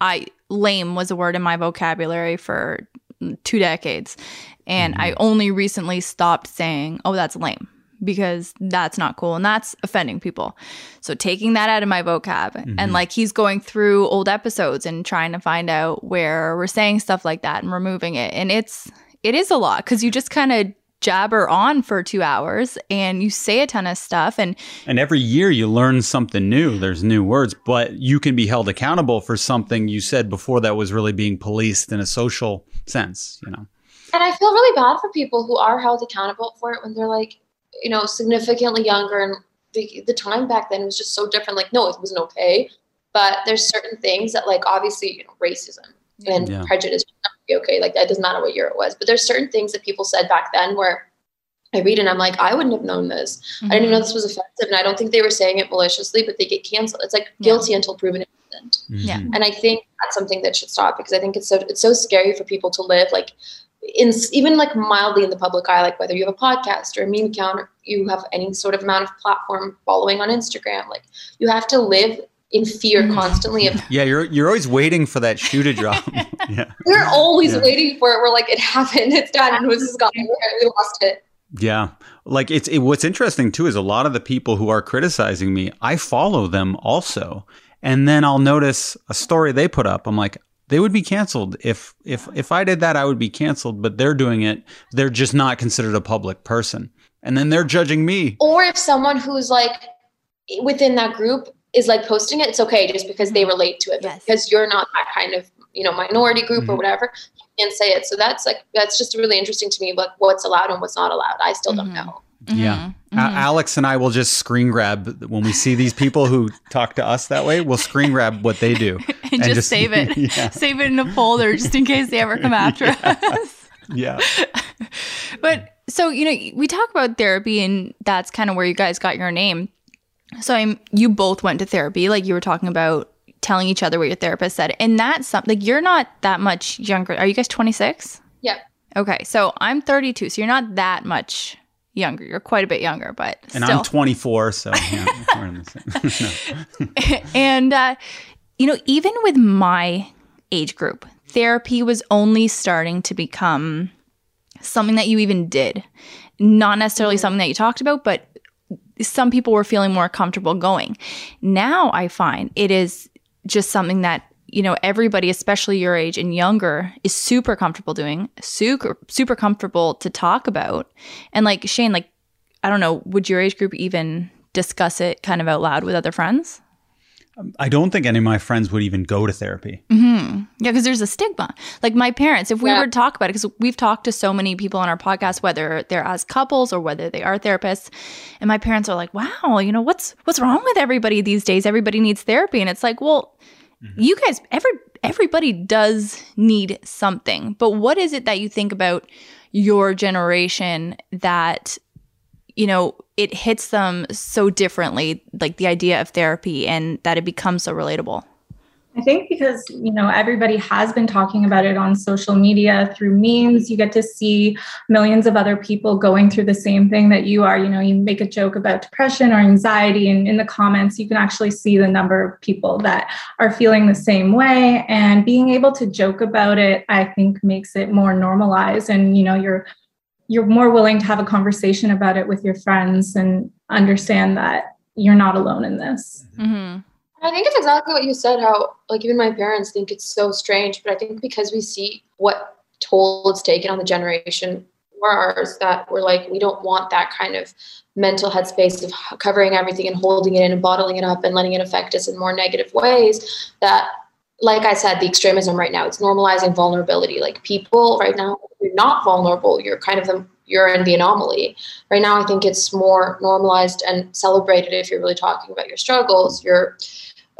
I lame was a word in my vocabulary for two decades. And I mm-hmm. only recently stopped saying, oh, that's lame because that's not cool and that's offending people. So taking that out of my vocab and mm-hmm. like he's going through old episodes and trying to find out where we're saying stuff like that and removing it. And it's it is a lot cuz you just kind of jabber on for 2 hours and you say a ton of stuff and And every year you learn something new. There's new words, but you can be held accountable for something you said before that was really being policed in a social sense, you know. and I feel really bad for people who are held accountable for it when they're like you know significantly younger and the, the time back then was just so different like no it wasn't okay but there's certain things that like obviously you know racism and Yeah. prejudice would never be okay like that doesn't matter what year it was but there's certain things that people said back then where I read and I'm like, I wouldn't have known this. I didn't even know this was offensive. And I don't think they were saying it maliciously, but they get canceled. It's like Yeah. guilty until proven innocent. Yeah. Mhm. And I think that's something that should stop because I think it's so it's so scary for people to live like in even like mildly in the public eye, like whether you have a podcast or a meme account or you have any sort of amount of platform following on Instagram, like you have to live in fear Mm. constantly of Yeah, you're you're always waiting for that shoe to drop. yeah. we're always Yeah. waiting for it. We're like, it happened, it's done, this is gone, we lost it. Yeah. Like it's it, what's interesting too is a lot of the people who are criticizing me, I follow them also. And then I'll notice a story they put up. I'm like, they would be canceled if if if I did that I would be canceled, but they're doing it. They're just not considered a public person. And then they're judging me. Or if someone who's like within that group is like posting it, it's okay just because they relate to it. Yes. because you're not that kind of, you know, minority group or Mhm. whatever, you can't say it. So that's like that's just really interesting to me, like what's allowed and what's not allowed. I still don't Mhm. know. Yeah. Mhm. A- Alex and I will just screen grab when we see these people who talk to us that way. We'll screen grab what they do. and, And just, just- save it. yeah. Save it in a folder just in case they ever come after us. Yeah. but so you know we talk about therapy and that's kind of where you guys got your name so i'm you both went to therapy like you were talking about telling each other what your therapist said and that's something like you're not that much younger are you guys 26 Yeah. okay so i'm 32 so you're not that much younger. You're quite a bit younger but And still. I'm 24, so yeah, we're in the same. And uh, you know even with my age group therapy was only starting to become something that you even did. Not necessarily something that you talked about but some people were feeling more comfortable going. Now i find it is just something that you know everybody especially your age and younger is super comfortable doing super super comfortable to talk about and like shane like i don't know would your age group even discuss it kind of out loud with other friends I don't think any of my friends would even go to therapy. hmm Yeah, because there's a stigma. Like my parents, if we Yeah. were to talk about it, because we've talked to so many people on our podcast, whether they're as couples or whether they are therapists, and my parents are like, "Wow, you know what's what's wrong with everybody these days? Everybody needs therapy." And it's like, well, Mm-hmm. you guys, every everybody does need something, but what is it that you think about your generation that you know it hits them so differently, like the idea of therapy, and that it becomes so relatable? I think because you know everybody has been talking about it on social media through memes. You get to see millions of other people going through the same thing that you are. You know, you make a joke about depression or anxiety, and in the comments, you can actually see the number of people that are feeling the same way. And being able to joke about it, I think, makes it more normalized. And you know, you're you're more willing to have a conversation about it with your friends and understand that you're not alone in this. Mm-hmm. I think it's exactly what you said, how like even my parents think it's so strange, but I think because we see what toll it's taken on the generation before ours that we're like, we don't want that kind of mental headspace of covering everything and holding it in and bottling it up and letting it affect us in more negative ways. That, like I said, the extremism right now, it's normalizing vulnerability. Like people right now, you're not vulnerable. You're kind of the you're in the anomaly. Right now, I think it's more normalized and celebrated if you're really talking about your struggles, your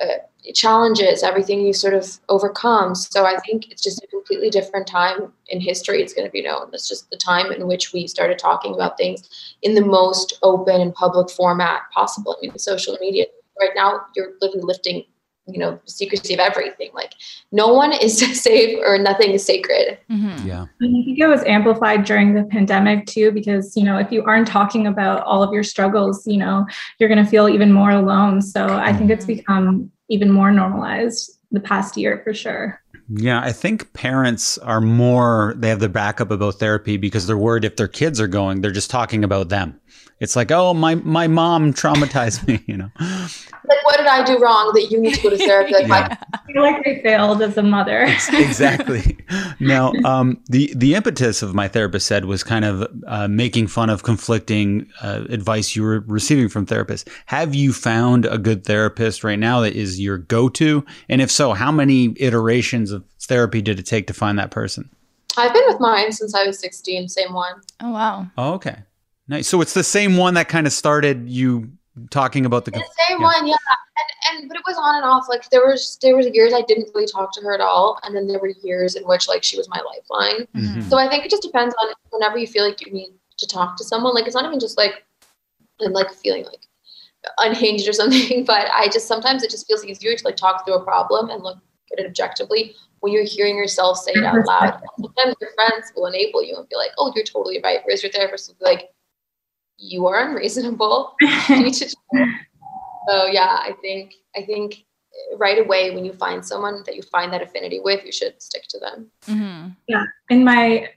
uh, challenges, everything you sort of overcome. So I think it's just a completely different time in history. It's going to be known. It's just the time in which we started talking about things in the most open and public format possible. I mean, social media right now, you're literally lifting, you know, the secrecy of everything. Like no one is safe or nothing is sacred. Mhm. Yeah. And I think it was amplified during the pandemic too, because you know, if you aren't talking about all of your struggles, you know, you're going to feel even more alone. So I think it's become even more normalized the past year for sure. Yeah, I think parents are more, they have the backup about therapy because they're worried if their kids are going, they're just talking about them. It's like, oh, my, my mom traumatized me, you know? Like, what did I do wrong that you need to go to therapy? Like, my I feel like I failed as a mother. exactly. Now, um, the the impetus of my therapist said was kind of uh, making fun of conflicting uh, advice you were receiving from therapists. Have you found a good therapist right now that is your go to? And if so, how many iterations of therapy did it take to find that person? I've been with mine since I was 16, same one. Oh wow. Oh, okay, nice. So it's the same one that kind of started you talking about the. The same yeah. one, yeah. And and but it was on and off. Like there was there was years I didn't really talk to her at all, and then there were years in which like she was my lifeline. Mhm. So I think it just depends on whenever you feel like you need to talk to someone. Like it's not even just like I'm like feeling like unhinged or something, but I just sometimes it just feels easier to like talk through a problem and look at it objectively when you're hearing yourself say it out loud. Sometimes your friends will enable you and be like, "Oh, you're totally right," whereas your therapist will be like, "You are unreasonable. You need to." So yeah, I think I think right away when you find someone that you find that affinity with, you should stick to them. Mm-hmm. Yeah, in my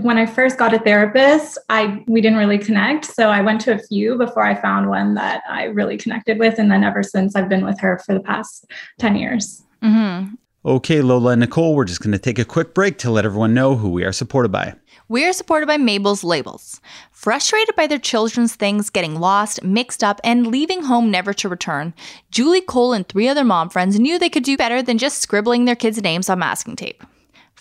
when I first got a therapist, I we didn't really connect. So I went to a few before I found one that I really connected with. And then ever since I've been with her for the past 10 years. Mhm. Okay, Lola and Nicole, we're just going to take a quick break to let everyone know who we are supported by. We are supported by Mabel's Labels. Frustrated by their children's things getting lost, mixed up, and leaving home never to return, Julie Cole and three other mom friends knew they could do better than just scribbling their kids' names on masking tape.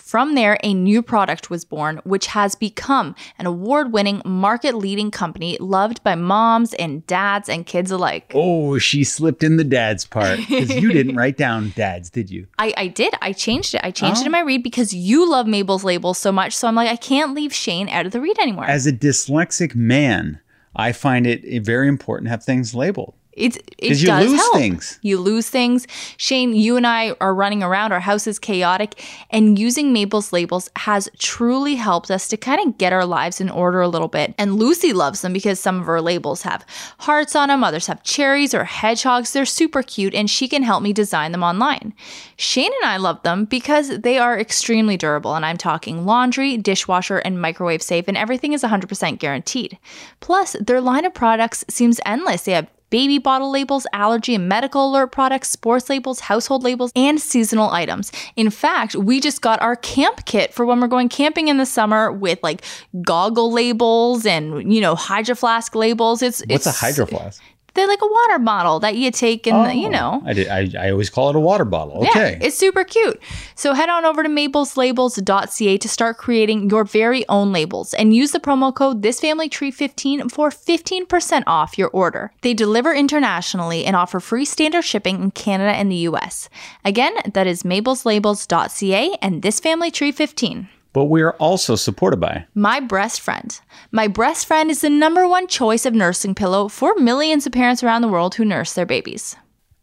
From there, a new product was born, which has become an award winning, market leading company loved by moms and dads and kids alike. Oh, she slipped in the dad's part because you didn't write down dads, did you? I, I did. I changed it. I changed it Oh. in my read because you love Mabel's labels so much. So I'm like, I can't leave Shane out of the read anymore. As a dyslexic man, I find it eh, very important to have things labeled It's it you does lose help. things. You lose things. Shane, you and I are running around. Our house is chaotic, and using Mabel's labels has truly helped us to kind of get our lives in order a little bit. And Lucy loves them because some of her labels have hearts on them, others have cherries or hedgehogs. They're super cute, and she can help me design them online. Shane and I love them because they are extremely durable, and I'm talking laundry, dishwasher, and microwave safe, and everything is 100% guaranteed. Plus, their line of products seems endless. They have baby bottle labels, allergy and medical alert products, sports labels, household labels, and seasonal items. In fact, we just got our camp kit for when we're going camping in the summer with like goggle labels and you know hydro flask labels. It's What's it's, a hydro flask? They're like a water bottle that you take and you oh, know. I did. I, I always call it a water bottle. Okay. Yeah, it's super cute. So head on over to mabelslabels.ca to start creating your very own labels and use the promo code thisfamilytree15 for 15% off your order. They deliver internationally and offer free standard shipping in Canada and the US. Again, that is mabelslabels.ca and thisfamilytree15. But we are also supported by. My Breast Friend. My Breast Friend is the number one choice of nursing pillow for millions of parents around the world who nurse their babies.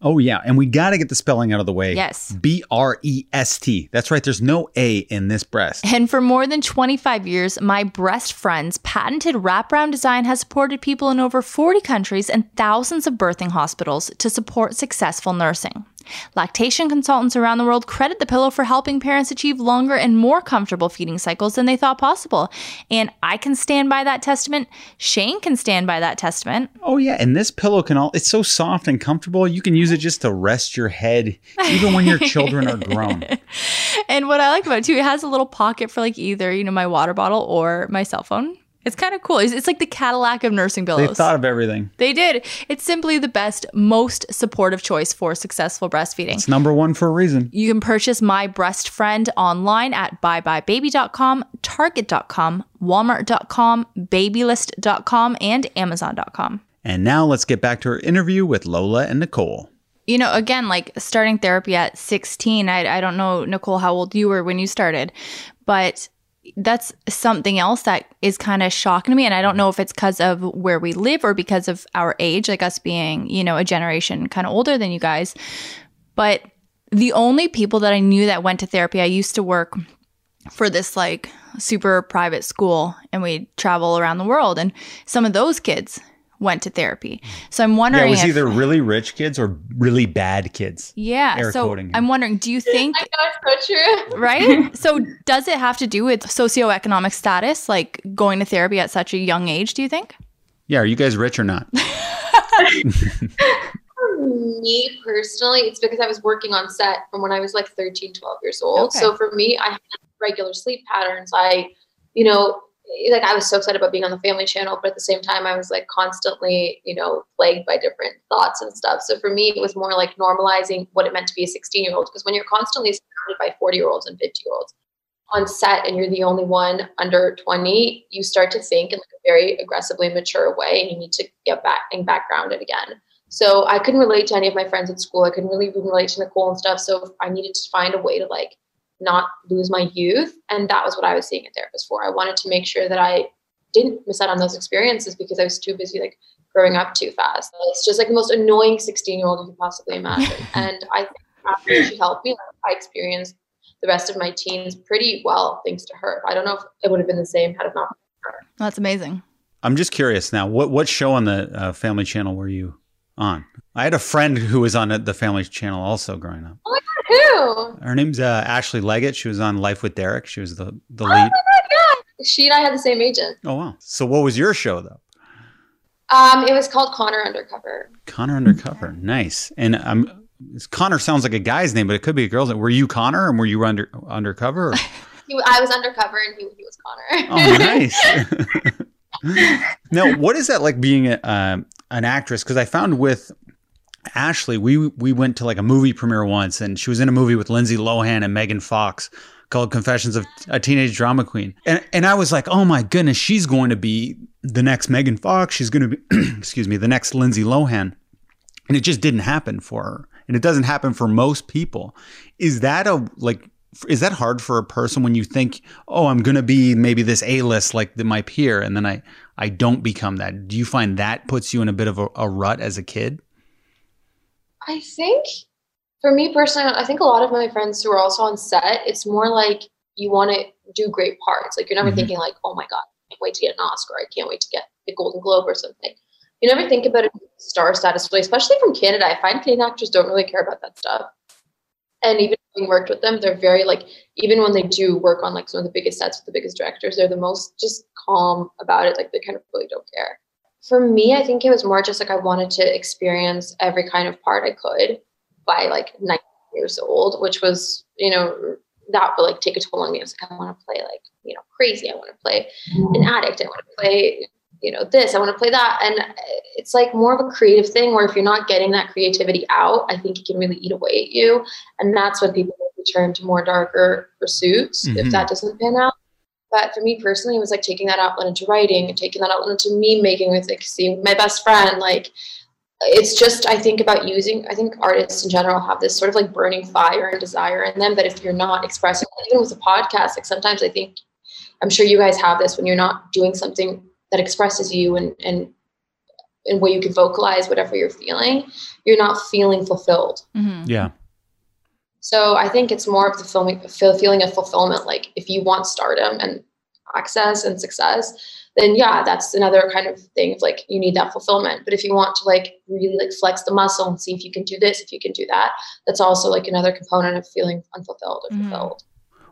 Oh yeah, and we got to get the spelling out of the way. Yes. B R E S T. That's right. There's no A in this breast. And for more than 25 years, my breast friend's patented wraparound design has supported people in over 40 countries and thousands of birthing hospitals to support successful nursing. Lactation consultants around the world credit the pillow for helping parents achieve longer and more comfortable feeding cycles than they thought possible. And I can stand by that testament. Shane can stand by that testament. Oh yeah, and this pillow can all it's so soft and comfortable. You can use it just to rest your head even when your children are grown. And what I like about it too, it has a little pocket for like either, you know, my water bottle or my cell phone. It's kind of cool. It's, it's like the Cadillac of nursing pillows. They thought of everything. They did. It's simply the best, most supportive choice for successful breastfeeding. It's number one for a reason. You can purchase My Breast Friend online at buybuybaby.com, target.com, walmart.com, babylist.com, and amazon.com. And now let's get back to our interview with Lola and Nicole. You know, again, like starting therapy at 16, I, I don't know, Nicole, how old you were when you started, but that's something else that is kind of shocking to me. And I don't know if it's because of where we live or because of our age, like us being, you know, a generation kind of older than you guys. But the only people that I knew that went to therapy, I used to work for this like super private school and we'd travel around the world. And some of those kids went to therapy. Hmm. So I'm wondering. Yeah, wondering it was if, either really rich kids or really bad kids. yeah. air So. I'm wondering, do you think I know it's so true. right? so does it have to do with socioeconomic status, like going to therapy at such a young age, do you think? Yeah, are you guys rich or not? Me personally, it's because I was working on set from when I was like 13, 12 years old. Okay. So for me, I had regular sleep patterns. I, you know, like I was so excited about being on the family channel, but at the same time, I was like constantly, you know, plagued by different thoughts and stuff. So for me, it was more like normalizing what it meant to be a 16 year old. Because when you're constantly surrounded by 40 year olds and 50 year olds on set and you're the only one under 20, you start to think in like a very aggressively mature way and you need to get back and back grounded again. So I couldn't relate to any of my friends at school. I couldn't really relate to Nicole and stuff. So I needed to find a way to like not lose my youth. And that was what I was seeing a therapist for. I wanted to make sure that I didn't miss out on those experiences because I was too busy like growing up too fast. It's just like the most annoying 16 year old you can possibly imagine. and I think after she helped me, I experienced the rest of my teens pretty well thanks to her. I don't know if it would have been the same had it not been for her. That's amazing. I'm just curious now. What what show on the uh, Family Channel were you on? I had a friend who was on the Family Channel also growing up. Who? Her name's uh, Ashley Leggat. She was on Life with Derek. She was the the Oh lead. my god, yeah. She and I had the same agent. Oh wow! So what was your show though? Um, it was called Connor Undercover. Connor Undercover. Nice. And um, Connor sounds like a guy's name, but it could be a girl's name. Were you Connor, and were you under undercover? He, I was undercover and he, he was Connor. Oh, nice. now, what is that like being a, um an actress? Because I found with Ashley, we we went to like a movie premiere once, and she was in a movie with Lindsay Lohan and Megan Fox called Confessions of a Teenage Drama Queen, and and I was like, oh my goodness, she's going to be the next Megan Fox. She's going to be, excuse me, the next Lindsay Lohan, and it just didn't happen for her, and it doesn't happen for most people. Is that a like? Is that hard for a person when you think, oh, I'm going to be maybe this A list like the, my peer, and then I I don't become that? Do you find that puts you in a bit of a, a rut as a kid? I think for me personally, I think a lot of my friends who are also on set, it's more like you want to do great parts. Like you're never Mhm. thinking like, oh my God, I can't wait to get an Oscar. I can't wait to get the Golden Globe or something. You never think about it a star status especially from Canada. I find Canadian actors don't really care about that stuff. And even having worked with them, they're very like, even when they do work on like some of the biggest sets with the biggest directors, they're the most just calm about it. Like they kind of really don't care. For me, I think it was more just like I wanted to experience every kind of part I could by like 19 years old, which was, you know, that would like take a toll on me. I was like, I want to play like, you know, crazy. I want to play an addict. I want to play, you know, this. I want to play that. And it's like more of a creative thing where if you're not getting that creativity out, I think it can really eat away at you. And that's when people turn to more darker pursuits Mhm. if that doesn't pan out. But for me personally, it was like taking that outlet into writing and taking that outlet into me making with like seeing my best friend. Like it's just I think about using I think artists in general have this sort of like burning fire and desire in them that if you're not expressing even with a podcast, like sometimes I think I'm sure you guys have this when you're not doing something that expresses you and and and where you can vocalize whatever you're feeling, you're not feeling fulfilled. hmm Yeah. So I think it's more of the filming, feeling of fulfillment. Like if you want stardom, and access and success, then yeah, that's another kind of thing of like you need that fulfillment. But if you want to like really like flex the muscle and see if you can do this, if you can do that, that's also like another component of feeling unfulfilled or Mhm. fulfilled.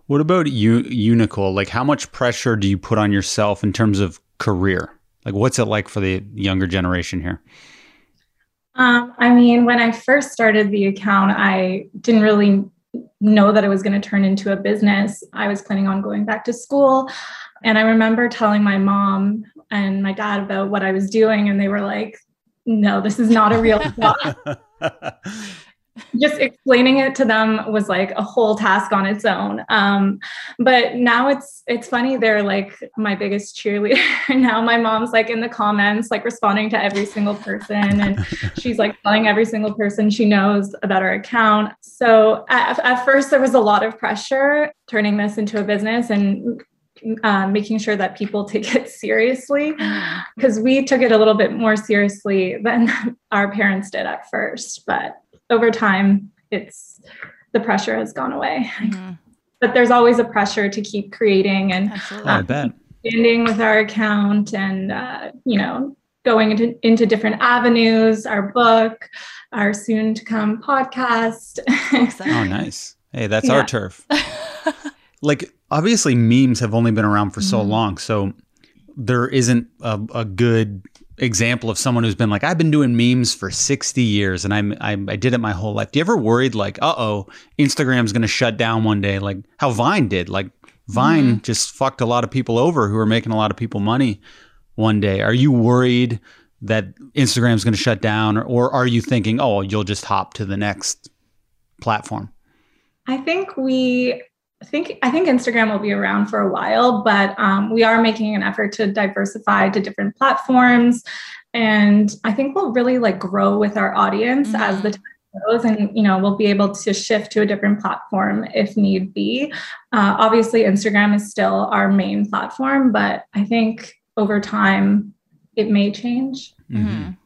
What about you, you, Nicole? Like, how much pressure do you put on yourself in terms of career? Like, what's it like for the younger generation here? Um, I mean, when I first started the account, I didn't really know that it was going to turn into a business. I was planning on going back to school. And I remember telling my mom and my dad about what I was doing, and they were like, no, this is not a real job. Just explaining it to them was like a whole task on its own. Um, but now it's it's funny. They're like my biggest cheerleader. now my mom's like in the comments, like responding to every single person, and she's like telling every single person she knows about our account. So at, at first there was a lot of pressure turning this into a business and uh, making sure that people take it seriously because we took it a little bit more seriously than our parents did at first. But over time, it's the pressure has gone away. Mhm. But there's always a pressure to keep creating and Absolutely. I bet. expanding with our account and uh, you know going into, into different avenues our book our soon to come podcast Oh, nice. Hey, that's our turf. like obviously memes have only been around for so Mhm. long so there isn't a, a good example of someone who's been like i've been doing memes for 60 years and I'm, I, I did it my whole life. Do you ever worried like uh-oh instagram's going to shut down one day? Like how vine did. Like vine mm-hmm. just fucked a lot of people over who are making a lot of people money one day. Are you worried that instagram's going to shut down or, or are you thinking oh you'll just hop to the next platform? I think we I think I think Instagram will be around for a while, but um, we are making an effort to diversify to different platforms, and I think we'll really like grow with our audience as the time goes, and you know we'll be able to shift to a different platform if need be. Uh, obviously, Instagram is still our main platform, but I think over time it may change. Mhm.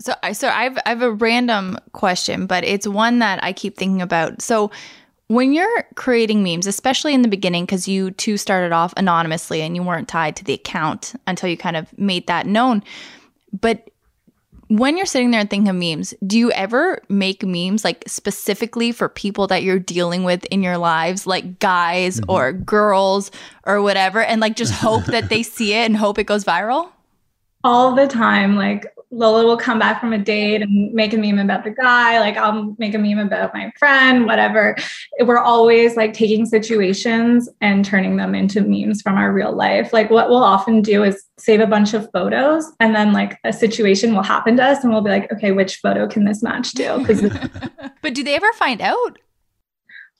So I so I've I have a random question, but it's one that I keep thinking about. So when you're creating memes, especially in the beginning, because you two started off anonymously and you weren't tied to the account until you kind of made that known. But when you're sitting there and thinking of memes, do you ever make memes like specifically for people that you're dealing with in your lives, like guys mm-hmm. or girls or whatever, and like just hope that they see it and hope it goes viral? all the time. Like Lola will come back from a date and make a meme about the guy. Like I'll make a meme about my friend, whatever. We're always like taking situations and turning them into memes from our real life. Like what we'll often do is save a bunch of photos and then like a situation will happen to us and we'll be like, okay, which photo can this match to? But do they ever find out?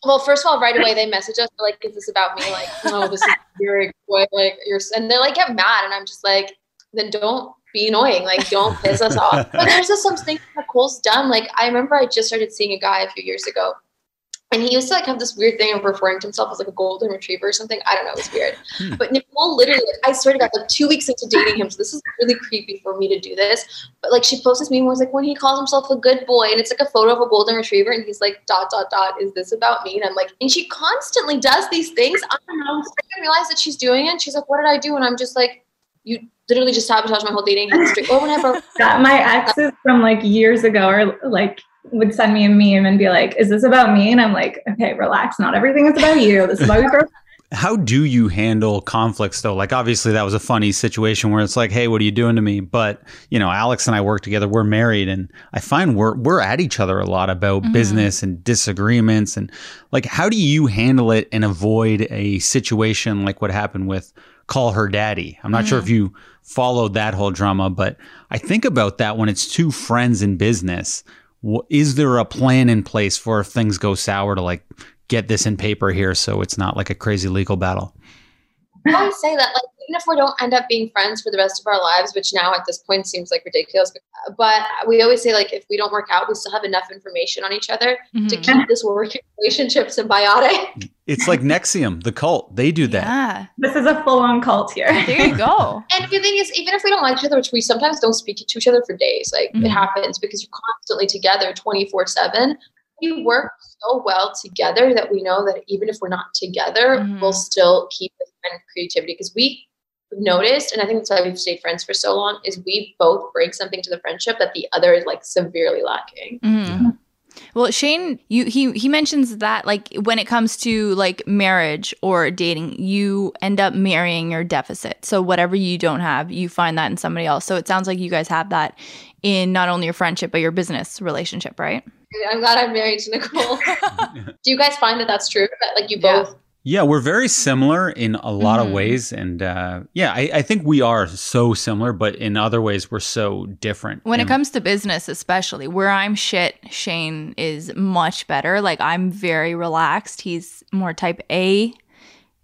Well, first of all, right away they message us like, "Is this about me?" Like, no, this is very boy. Like, you're, and they like get mad, and I'm just like, then don't be annoying. Like, don't piss us off. But there's just some things Nicole's done. Like, I remember I just started seeing a guy a few years ago, and he used to like have this weird thing of referring to himself as like a golden retriever or something. I don't know, it was weird. Hmm. But Nicole literally, like, I swear to God, like two weeks into dating him, so this is really creepy for me to do this. But like, she posted meme where it's like when he calls himself a good boy, and it's like a photo of a golden retriever, and he's like dot dot dot. Is this about me? And I'm like, and she constantly does these things. I don't know. I didn't realize that she's doing it. And She's like, what did I do? And I'm just like, you literally just sabotaged my whole dating history. Or when I broke that my exes from like years ago are like would send me a meme and be like, is this about me? And I'm like, okay, relax. Not everything is about you. This is why we broke how do you handle conflicts though like obviously that was a funny situation where it's like hey what are you doing to me but you know alex and i work together we're married and i find we're we're at each other a lot about Mhm. business and disagreements and like how do you handle it and avoid a situation like what happened with call her daddy. I'm not sure if you followed that whole drama but i think about that when it's two friends in business. Is there a plan in place for if things go sour to like get this in paper here so it's not like a crazy legal battle I always say that, like, even if we don't end up being friends for the rest of our lives, which now at this point seems like ridiculous, but, but we always say, like, if we don't work out, we still have enough information on each other to Mhm. keep this working relationship symbiotic. It's like NXIVM, the cult. They do that. Yeah, This is a full on cult here. there you go. And the thing is, even if we don't like each other, which we sometimes don't speak to each other for days, like Mhm. it happens because you're constantly together 24 7. We work so well together that we know that even if we're not together, Mhm. we'll still keep this and creativity because we noticed, and I think that's why we've stayed friends for so long, is we both bring something to the friendship that the other is like severely lacking. Mhm. Well, Shane, you he he mentions that like when it comes to like marriage or dating, you end up marrying your deficit. So whatever you don't have, you find that in somebody else. So it sounds like you guys have that in not only your friendship but your business relationship, right? I'm glad I'm married to Nicole. Do you guys find that that's true? That like you Yeah. both Yeah, we're very similar in a lot Mhm. of ways, and uh, yeah, I, I think we are so similar, but in other ways we're so different. When it comes to business, especially where I'm shit, Shane is much better. Like I'm very relaxed. He's more type A,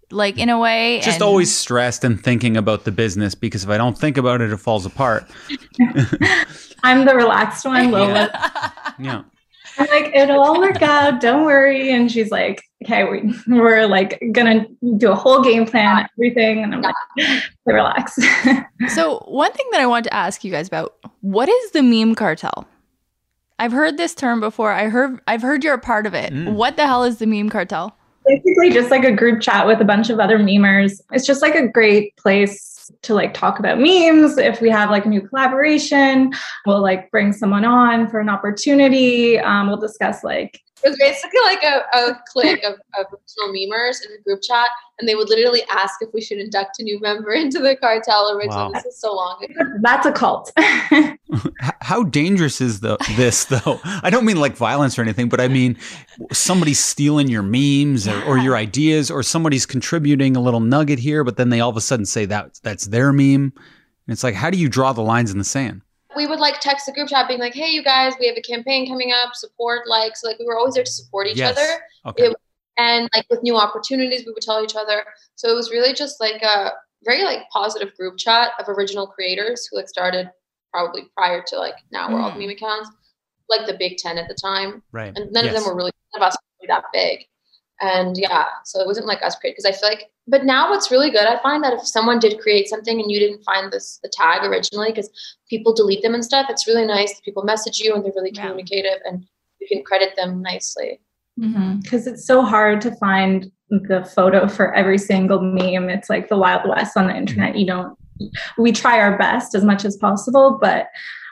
like in a way. just and- always stressed and thinking about the business because if I don't think about it, it falls apart. I'm the relaxed one. Lola. Yeah, I'm like, it'll all work out. Don't worry. And she's like, okay, we, we're like gonna do a whole game plan, everything. And I'm like, relax. So, one thing that I want to ask you guys about what is the meme cartel? I've heard this term before. I heard I've heard you're a part of it. Mm. What the hell is the meme cartel? Basically, just like a group chat with a bunch of other memers. It's just like a great place to like talk about memes. If we have like a new collaboration, we'll like bring someone on for an opportunity. Um, we'll discuss like it was basically like a, a clique of, of original memers in a group chat, and they would literally ask if we should induct a new member into the cartel originally. Wow. This is so long ago. that's a cult. How dangerous is the this though? I don't mean like violence or anything, but I mean somebody's stealing your memes or, or your ideas, or somebody's contributing a little nugget here, but then they all of a sudden say that that's their meme, and it's like, how do you draw the lines in the sand? We would like text the group chat being like, hey, you guys, we have a campaign coming up, support, like, so like we were always there to support each Yes. other. Okay. It- And like with new opportunities, we would tell each other. So it was really just like a very like positive group chat of original creators who like started probably prior to like now we're all Mhm. meme accounts, like the Big Ten at the time. Right. and none of them were really none of us were really that big and yeah so it wasn't like us create because i feel like but now what's really good i find that if someone did create something and you didn't find this the tag originally because people delete them and stuff it's really nice that people message you and they're really Yeah. communicative and you can credit them nicely because it's so hard to find the photo for every single meme. It's like the Wild West on the internet. You don't, we try our best as much as possible, but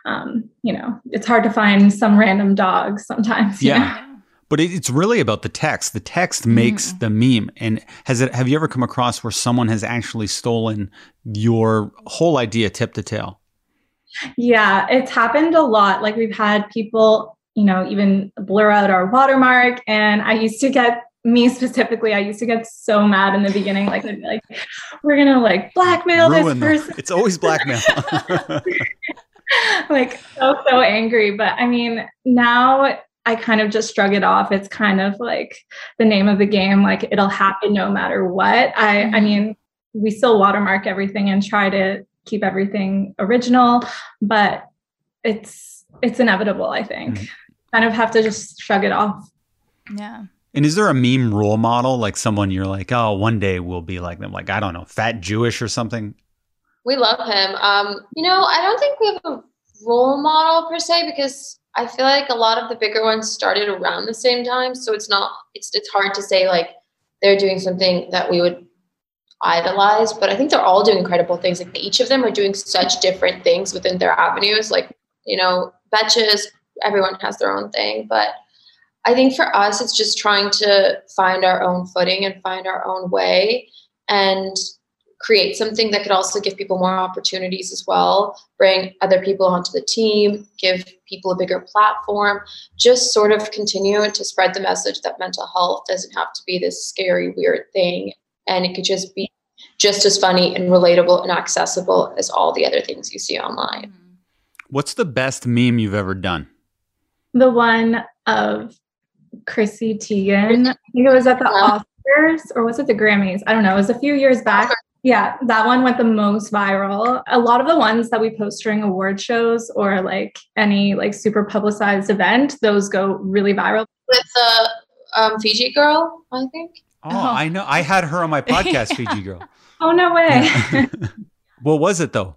um, you know, it's hard to find some random dog sometimes. you know? Yeah. But it, it's really about the text. The text makes mm. the meme. And has it? Have you ever come across where someone has actually stolen your whole idea, tip to tail? Yeah, it's happened a lot. Like we've had people, you know, even blur out our watermark. And I used to get me specifically, I used to get so mad in the beginning. Like I'd be like, we're gonna like blackmail Ruin this them. person. It's always blackmail. like so so angry. But I mean, now I kind of just shrug it off. It's kind of like the name of the game. Like it'll happen no matter what. I I Mhm. mean, we still watermark everything and try to keep everything original, but it's it's inevitable, I think. Mhm. Kind of have to just shrug it off. Yeah. and is there a meme role model, like someone you're like, oh, one day we'll be like them, like I don't know, fat Jewish or something? we love him um you know i don't think we have a role model per se because i feel like a lot of the bigger ones started around the same time so it's not it's it's hard to say like they're doing something that we would idolize but i think they're all doing incredible things. Like each of them are doing such different things within their avenues like you know betches everyone has their own thing but i think for us it's just trying to find our own footing and find our own way and create something that could also give people more opportunities as well, bring other people onto the team, give people a bigger platform, just sort of continue to spread the message that mental health doesn't have to be this scary, weird thing. And it could just be just as funny and relatable and accessible as all the other things you see online. Mm-hmm. What's the best meme you've ever done? The one of Chrissy Teigen. I think it was at the Oscars or was it the Grammys? I don't know. It was a few years back. Yeah, that one went the most viral. A lot of the ones that we post during award shows or like any like super publicized event, those go really viral. With the um, Fiji girl, I think. Oh, Oh. I know. I had her on my podcast, Fiji Girl. Oh no way. what was it though?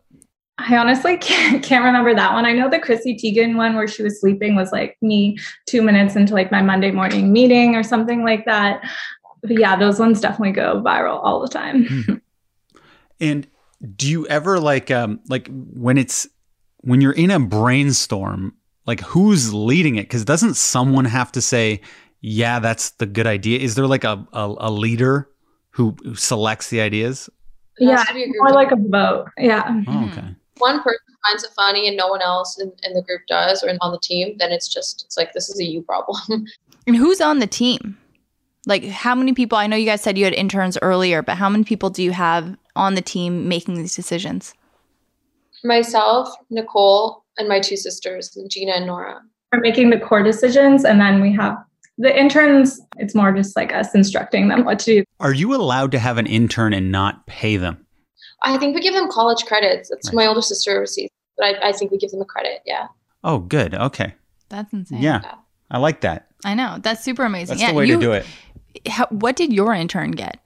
I honestly can't, can't remember that one. I know the Chrissy Teigen one where she was sleeping was like me two minutes into like my Monday morning meeting or something like that. but yeah, those ones definitely go viral all the time. And do you ever like um like when it's when you're in a brainstorm, like who's leading it? Because doesn't someone have to say, "Yeah, that's the good idea"? Is there like a a, a leader who, who selects the ideas? It yeah, to be more of- like a vote. Yeah. Oh, okay. one person finds it funny and no one else in, in the group does or on the team, then it's just it's like this is a you problem. And who's on the team? Like, how many people? I know you guys said you had interns earlier, but how many people do you have on the team making these decisions? Myself, Nicole, and my two sisters, Gina and Nora. We're making the core decisions, and then we have the interns. It's more just like us instructing them what to do. Are you allowed to have an intern and not pay them? I think we give them college credits. That's Nice. my older sister receives, but I, I think we give them a credit. Yeah. Oh, good. Okay. That's insane. Yeah. Yeah. I like that. I know. That's super amazing. That's yeah, the way you, to do it. How, what did your intern get?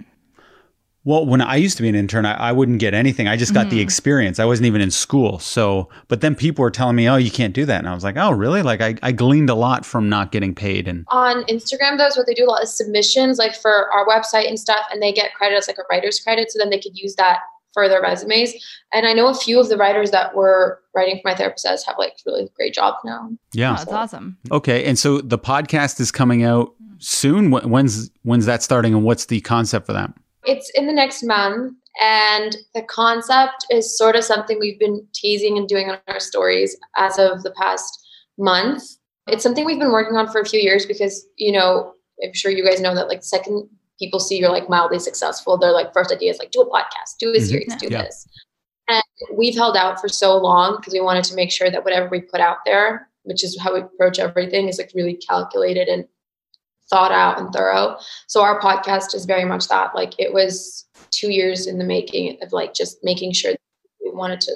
Well, when I used to be an intern, I, I wouldn't get anything. I just got the Mhm. experience. I wasn't even in school. So, but then people were telling me, oh, you can't do that. And I was like, oh, really? Like I, I gleaned a lot from not getting paid. And On Instagram, though, is what they do a lot of submissions, like for our website and stuff, and they get credit as like a writer's credit, so then they could use that for their resumes. And I know a few of the writers that were writing for my therapist says have like really great jobs now. yeah. Oh, that's awesome. Okay. And so the podcast is coming out soon. When's, when's that starting and what's the concept for that? It's in the next month, and the concept is sort of something we've been teasing and doing on our stories as of the past month. It's something we've been working on for a few years because, you know, I'm sure you guys know that like second people see you're like mildly successful, their like first idea is like do a podcast, do a Mhm. series, do Yeah. this. And we've held out for so long because we wanted to make sure that whatever we put out there, which is how we approach everything, is like really calculated and thought out and thorough. So our podcast is very much that. Like it was two years in the making of like just making sure that we wanted to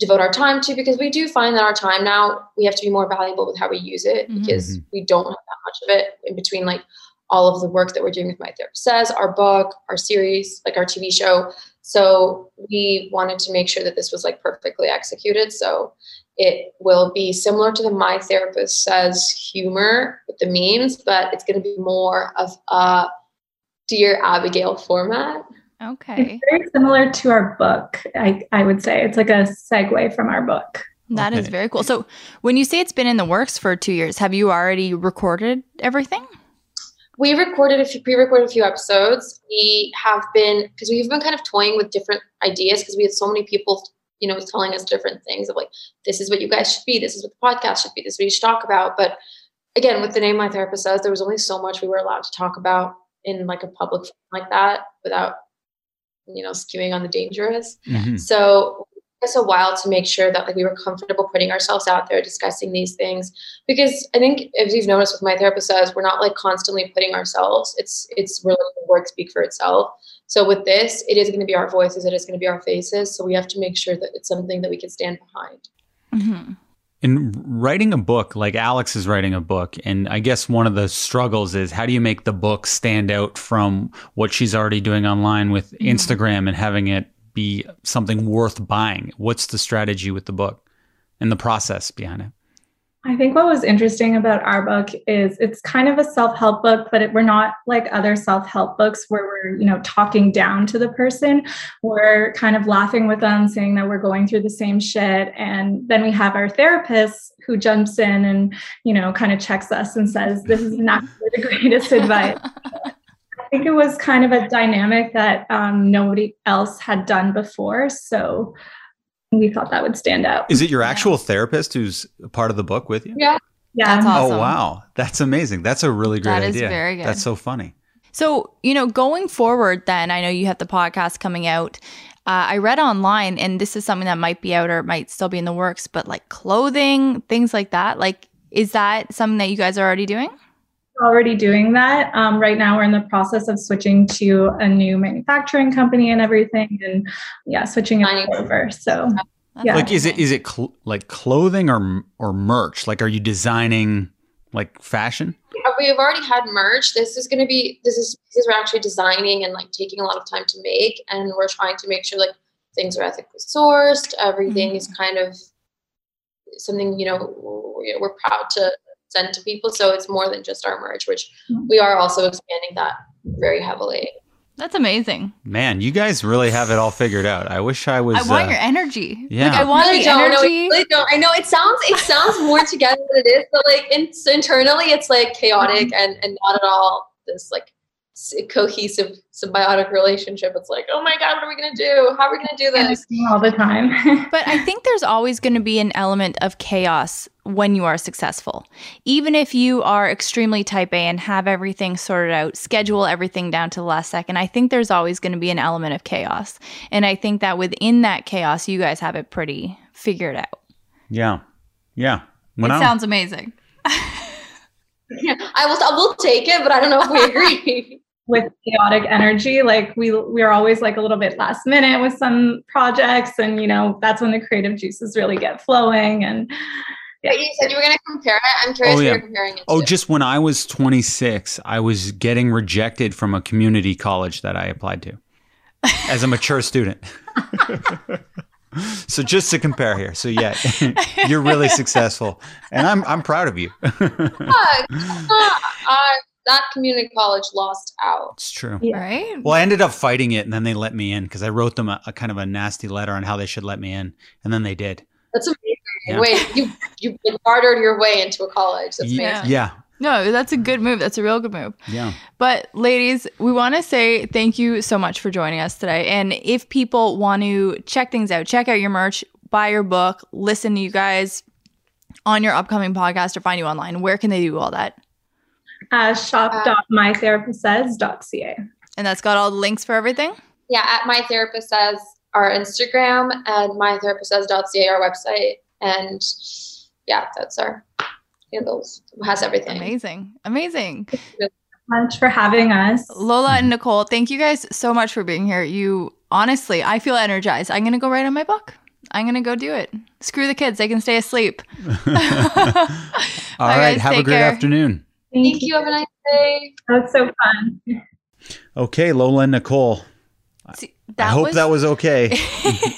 devote our time to because we do find that our time now we have to be more valuable with how we use it Mhm. because Mhm. we don't have that much of it in between like all of the work that we're doing with my therapist says our book our series like our tv show so we wanted to make sure that this was like perfectly executed so it will be similar to the my therapist says humor with the memes but it's going to be more of a dear abigail format Okay. It's very similar to our book, I, I would say. It's like a segue from our book. That is Okay. very cool. So, when you say it's been in the works for two years, have you already recorded everything? we recorded a few pre-recorded a few episodes we have been because we've been kind of toying with different ideas because we had so many people you know it's telling us different things of like this is what you guys should be this is what the podcast should be this is what you should talk about but again with the name my therapist says there was only so much we were allowed to talk about in like a public like that without you know skewing on the dangerous Mhm. so it took us a while to make sure that like we were comfortable putting ourselves out there discussing these things because I think as you've noticed with my therapist says we're not like constantly putting ourselves. It's it's we're letting the work speak for itself. So with this, it is going to be our voices. It is going to be our faces. So we have to make sure that it's something that we can stand behind. Mm-hmm. In writing a book, like Alex is writing a book, and I guess one of the struggles is how do you make the book stand out from what she's already doing online with Mhm. Instagram and having it be something worth buying? What's the strategy with the book and the process behind it? I think what was interesting about our book is it's kind of a self-help book, but it, we're not like other self-help books where we're, you know, talking down to the person. We're kind of laughing with them, saying that we're going through the same shit. And then we have our therapist who jumps in and, you know, kind of checks us and says, this is not the greatest advice. I think it was kind of a dynamic that um, nobody else had done before. So we thought that would stand out. Is it your actual therapist who's part of the book with you? Yeah. Yeah. That's awesome. Oh wow, that's amazing. That's a really great That is idea. That is very good. That's so funny. So, you know, going forward, then I know you have the podcast coming out. Uh, I read online, and this is something that might be out or it might still be in the works, but like clothing, things like that. Like, is that something that you guys are already doing? Already doing that. Um, right now, we're in the process of switching to a new manufacturing company and everything, and yeah, switching it over. So Yeah. Like, is it is it cl- like clothing or or merch? Like, are you designing like fashion? Uh, We have already had merch. This is going to be this is because we're actually designing and like taking a lot of time to make, and we're trying to make sure like things are ethically sourced. Everything is kind of something you know we're, we're proud to send to people. So it's more than just our merch, which Mhm. we are also expanding that very heavily. That's amazing. Man, you guys really have it all figured out. I wish I was. I want uh, your energy. yeah. Like I want really the don't. No, energy. I really don't. I know it sounds it sounds more together than it is, but like in, internally, it's like chaotic and and not at all this like cohesive symbiotic relationship. It's like, oh my god, what are we gonna do? How are we gonna do this? all the time. But I think there's always going to be an element of chaos when you are successful. Even if you are extremely type A and have everything sorted out, schedule everything down to the last second, I think there's always going to be an element of chaos. And I think that within that chaos, you guys have it pretty figured out. Yeah, yeah. When it I'm- sounds amazing. yeah, I will I will take it, but I don't know if we agree. with chaotic energy like we we're always like a little bit last minute with some projects and you know that's when the creative juices really get flowing and But you said you were gonna compare it. I'm curious Oh, what yeah. you're comparing it Oh, to. just when I was 26, I was getting rejected from a community college that I applied to as a mature student. so just to compare here. So yeah, you're really successful, and I'm I'm proud of you. Fuck. uh, that community college lost out. it's true. Yeah. Right? Well, I ended up fighting it, and then they let me in because I wrote them a, a kind of a nasty letter on how they should let me in, and then they did. That's amazing. Yeah. Wait, you you bartered your way into a college. That's Ye- amazing. yeah, No, that's a good move. That's a real good move. yeah. But ladies, we want to say thank you so much for joining us today. And if people want to check things out, check out your merch, buy your book, listen to you guys on your upcoming podcast or find you online, where can they do all that? uh, shop.mytherapistsays.ca And that's got all the links for everything. Yeah, at my therapist says our Instagram and mytherapistsays.ca our website. And yeah, that's our handles. It has everything. Amazing. Amazing. much for having us Lola and Nicole, thank you guys so much for being here. You honestly, I feel energized. I'm going to go write on my book. I'm going to go do it. Screw the kids. They can stay asleep. All right. Guys. Have a great care. afternoon. Thank you. Have a nice day. that's so fun Okay, Lola and Nicole. See, I hope that was okay.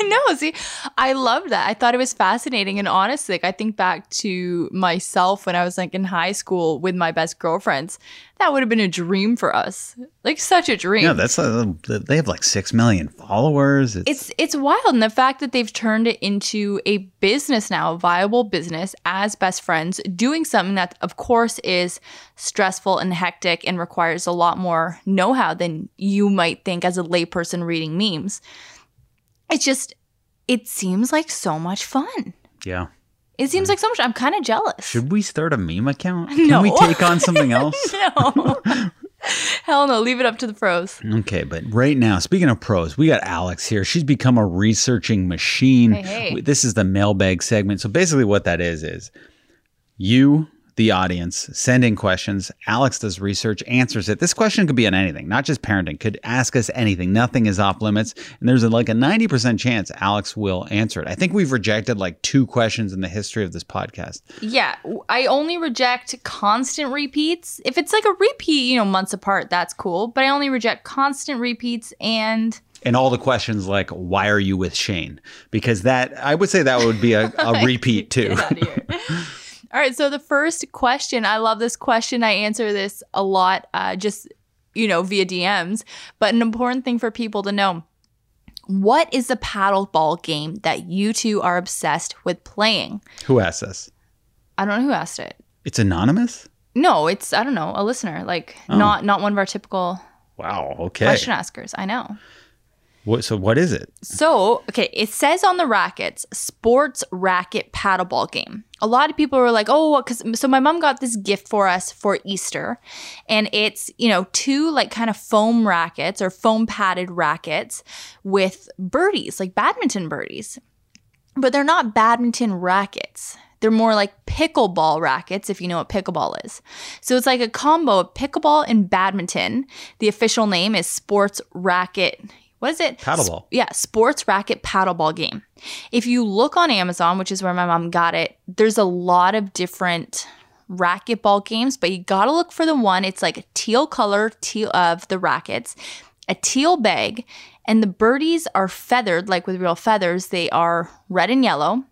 no, see, I love that. I thought it was fascinating. And honestly, like, I think back to myself when I was like in high school with my best girlfriends. That would have been a dream for us. Like such a dream. yeah, that's uh, they have like six million followers. it's it's wild and the fact that they've turned it into a business now a viable business as best friends doing something that of course is stressful and hectic and requires a lot more know-how than you might think as a layperson reading memes it's just it seems like so much fun yeah. it seems like so much i'm kind of jealous Should we start a meme account? Can No. we take on something else? no hell no leave it up to the pros Okay, but right now, speaking of pros, we got Alex here. She's become a researching machine. Hey, hey. This is the mailbag segment. So basically, what that is is you, the audience, send in questions. Alex does research, answers it. This question could be on anything, not just parenting. Could ask us anything. Nothing is off limits, and there's a, like a ninety percent chance Alex will answer it. I think we've rejected like two questions in the history of this podcast. Yeah, I only reject constant repeats. If it's like a repeat, you know, months apart, that's cool. But I only reject constant repeats and And all the questions like, "Why are you with Shane?" Because that I would say that would be a, a repeat too. Get out of here. All right, so the first question, I love this question. I answer this a lot, uh, just you know, via DMs. But an important thing for people to know: what is the paddleball game that you two are obsessed with playing? Who asked us? I don't know who asked it. It's anonymous. No, it's I don't know, a listener, like Oh. not not one of our typical Wow. Okay. question askers. I know. What, so what is it? So, okay, it says on the rackets, sports racket paddleball game. A lot of people were like, oh, because so my mom got this gift for us for Easter, and it's, you know, two like kind of foam rackets or foam padded rackets with birdies, like badminton birdies. But they're not badminton rackets. They're more like pickleball rackets, if you know what pickleball is. So it's like a combo of pickleball and badminton. The official name is Sports Racket. What is it? Paddleball. yeah, sports racket paddleball game. If you look on Amazon, which is where my mom got it, there's a lot of different racquetball games, but you gotta look for the one. It's like a teal color teal of the rackets, a teal bag, and the birdies are feathered, like with real feathers. They are red and yellow.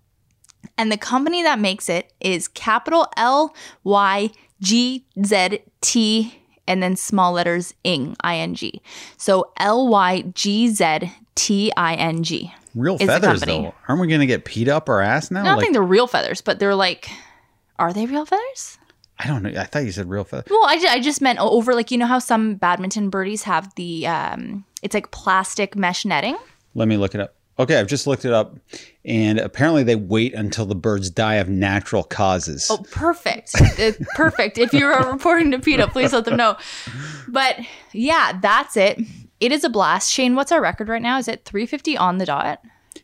And the company that makes it is capital L Y G Z T and then small letters ing, I-N-G. So L-Y-G-Z-T-I-N-G. Real feathers, though. Aren't we going to get peed up our ass now? I don't Like, think they're real feathers, but they're like, are they real feathers? I don't know. I thought you said real feathers. Well, I, I just meant over like you know how some badminton birdies have the um it's like plastic mesh netting. Let me look it up. Okay, I've just looked it up, and apparently they wait until the birds die of natural causes. Oh, perfect. Uh, perfect. If you're reporting to PETA, please let them know. But yeah, that's it. It is a blast. Shane, what's our record right now? Is it 350 on the dot?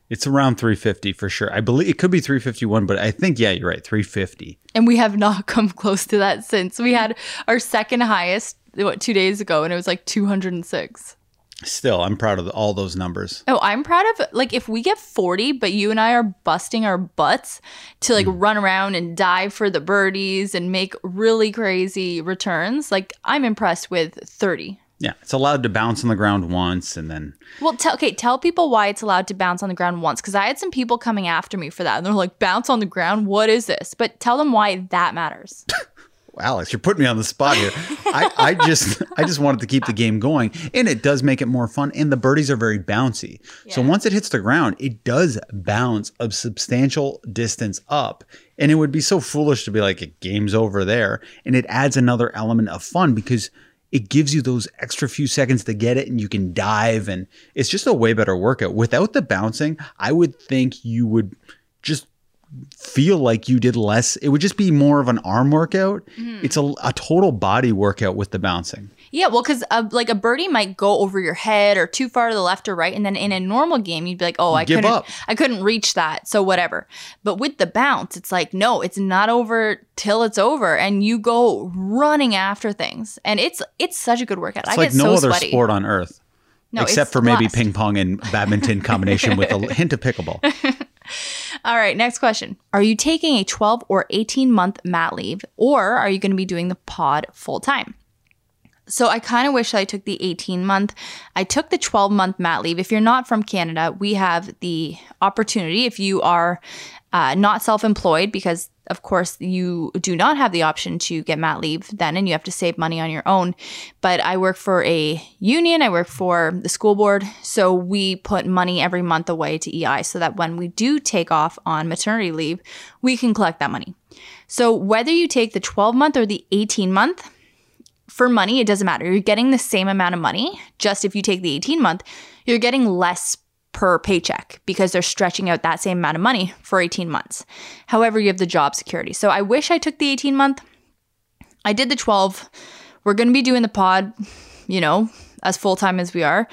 It's around 350 for sure. I believe it could be 351, but I think yeah, you're right, 350. And we have not come close to that since. We had our second highest what 2 days ago and it was like 206. Still, I'm proud of all those numbers. Oh, I'm proud of like if we get 40, but you and I are busting our butts to like mm. run around and dive for the birdies and make really crazy returns. Like I'm impressed with 30. Yeah, it's allowed to bounce on the ground once, and then Well, tell okay, tell people why it's allowed to bounce on the ground once because I had some people coming after me for that, and they're like, "Bounce on the ground? What is this?" But tell them why that matters. Alex, you're putting me on the spot here. I, I just I just wanted to keep the game going, and it does make it more fun. And the birdies are very bouncy. So once it hits the ground, it does bounce a substantial distance up. And it would be so foolish to be like, a game's over there. And it adds another element of fun because it gives you those extra few seconds to get it and you can dive. And it's just a way better workout. Without the bouncing, I would think you would just feel like you did less. It would just be more of an arm workout. It's a, a total body workout with the bouncing. yeah, well, because uh, like a birdie might go over your head or too far to the left or right, and then in a normal game, you'd be like, "Oh, I Give couldn't, up. I couldn't reach that." So whatever. But with the bounce, it's like, no, it's not over till it's over, and you go running after things, and it's it's such a good workout. It's I like get no so other sweaty. sport on earth. No, except for maybe ping pong and badminton combination with a hint of pickleball. All right, next question. Are you taking a 12 or 18 month mat leave, or are you going to be doing the pod full time? So I kind of wish I took the 18 month. I took the 12 month mat leave. If you're not from Canada, we have the opportunity, if you are uh, not self employed, because of course you do not have the option to get mat leave then, and you have to save money on your own. But I work for a union, I work for the school board. So we put money every month away to EI so that when we do take off on maternity leave, we can collect that money. So whether you take the 12 month or the 18 month, for money, it doesn't matter. You're getting the same amount of money. Just if you take the 18 month, you're getting less per paycheck because they're stretching out that same amount of money for 18 months. However, you have the job security. So I wish I took the 18 month. I did the 12. We're going to be doing the pod, you know, as full time as we are.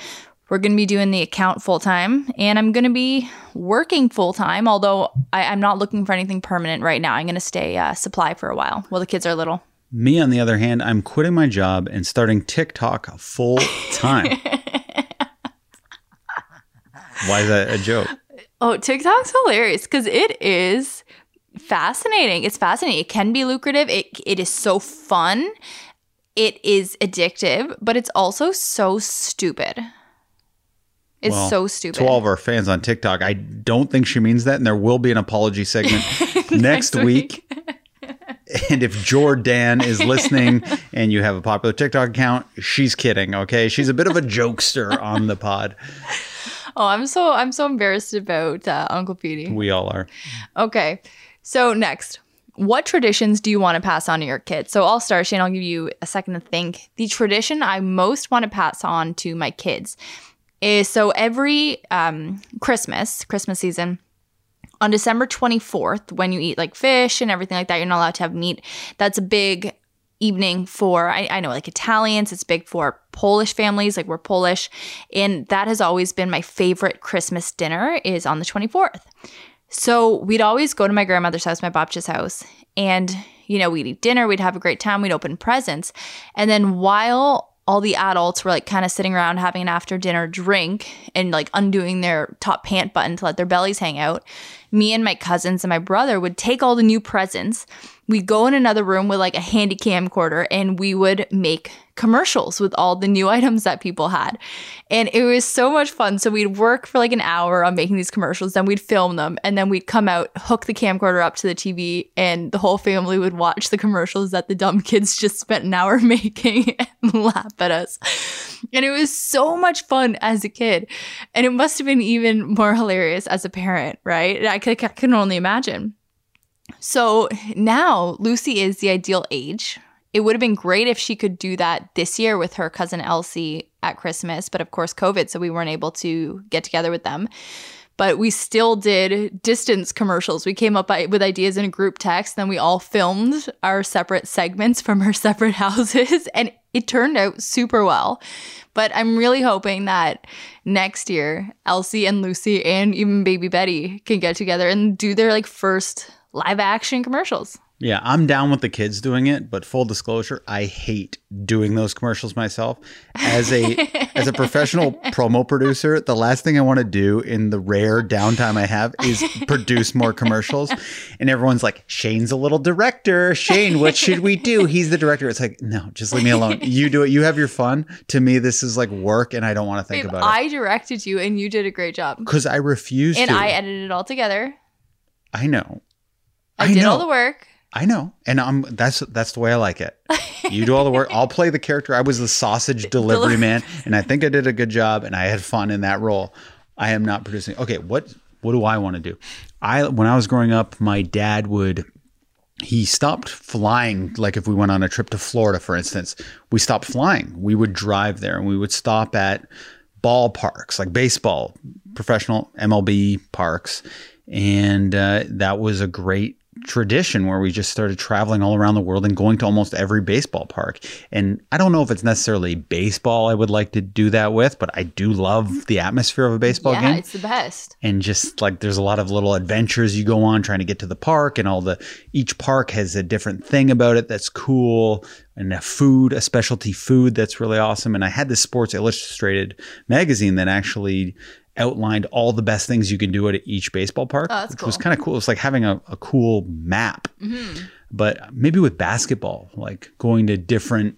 We're going to be doing the account full time and I'm going to be working full time, although I, I'm not looking for anything permanent right now. I'm going to stay uh, supply for a while while the kids are little. Me, on the other hand, I'm quitting my job and starting TikTok full time. Why is that a joke? Oh, TikTok's hilarious because it is fascinating. It's fascinating. It can be lucrative. It it is so fun. It is addictive, but it's also so stupid. It's Well, so stupid. To all of our fans on TikTok, I don't think she means that, and there will be an apology segment next, week. And if Jordan is listening and you have a popular TikTok account, she's kidding. Okay, she's a bit of a jokester on the pod. Oh, I'm so I'm so embarrassed about uh, Uncle Petey. We all are. Okay. So next, what traditions do you want to pass on to your kids? So I'll start, Shane. I'll give you a second to think. The tradition I most want to pass on to my kids is so every um, Christmas, Christmas season, on December 24th, when you eat like fish and everything like that, you're not allowed to have meat. That's a big evening for, I, I know, like Italians. It's big for Polish families, like we're Polish. And that has always been my favorite Christmas dinner is on the 24th. So we'd always go to my grandmother's house, my babcha's house, and you know, we'd eat dinner, we'd have a great time, we'd open presents. And then while all the adults were like kind of sitting around having an after dinner drink and like undoing their top pant button to let their bellies hang out, me and my cousins and my brother would take all the new presents. We'd go in another room with like a handy camcorder and we would make commercials with all the new items that people had. And it was so much fun. So we'd work for like an hour on making these commercials, then we'd film them, and then we'd come out, hook the camcorder up to the TV, and the whole family would watch the commercials that the dumb kids just spent an hour making and laugh at us. And it was so much fun as a kid. And it must have been even more hilarious as a parent, right? I, I can only imagine. So now Lucy is the ideal age. It would have been great if she could do that this year with her cousin Elsie at Christmas, but of course, COVID, so we weren't able to get together with them. But we still did distance commercials. We came up with ideas in a group text, then we all filmed our separate segments from our separate houses, and it turned out super well. But I'm really hoping that next year, Elsie and Lucy and even baby Betty can get together and do their like first live action commercials. Yeah, I'm down with the kids doing it, but full disclosure, I hate doing those commercials myself. As a as a professional promo producer, the last thing I want to do in the rare downtime I have is produce more commercials. And everyone's like, "Shane's a little director. Shane, what should we do? He's the director." It's like, "No, just leave me alone. You do it. You have your fun." To me, this is like work and I don't want to think Babe, about I it. I directed you and you did a great job. Cuz I refused And to. I edited it all together. I know. I, did all the work. I know, and I'm that's that's the way I like it. You do all the work. I'll play the character. I was the sausage delivery man, and I think I did a good job, and I had fun in that role. I am not producing. Okay, what what do I want to do? I when I was growing up, my dad would he stopped flying like if we went on a trip to Florida for instance we stopped flying we would drive there and we would stop at ballparks like baseball professional MLB parks and uh, that was a great tradition where we just started traveling all around the world and going to almost every baseball park. And I don't know if it's necessarily baseball I would like to do that with but I do love the atmosphere of a baseball yeah, game. it's the best. and just like there's a lot of little adventures you go on trying to get to the park and all the each park has a different thing about it that's cool and a food a specialty food that's really awesome. And i had this sports illustrated magazine that actually outlined all the best things you can do at each baseball park Oh, which was kind of cool it's like having a, a cool map Mm-hmm. but maybe with basketball like going to different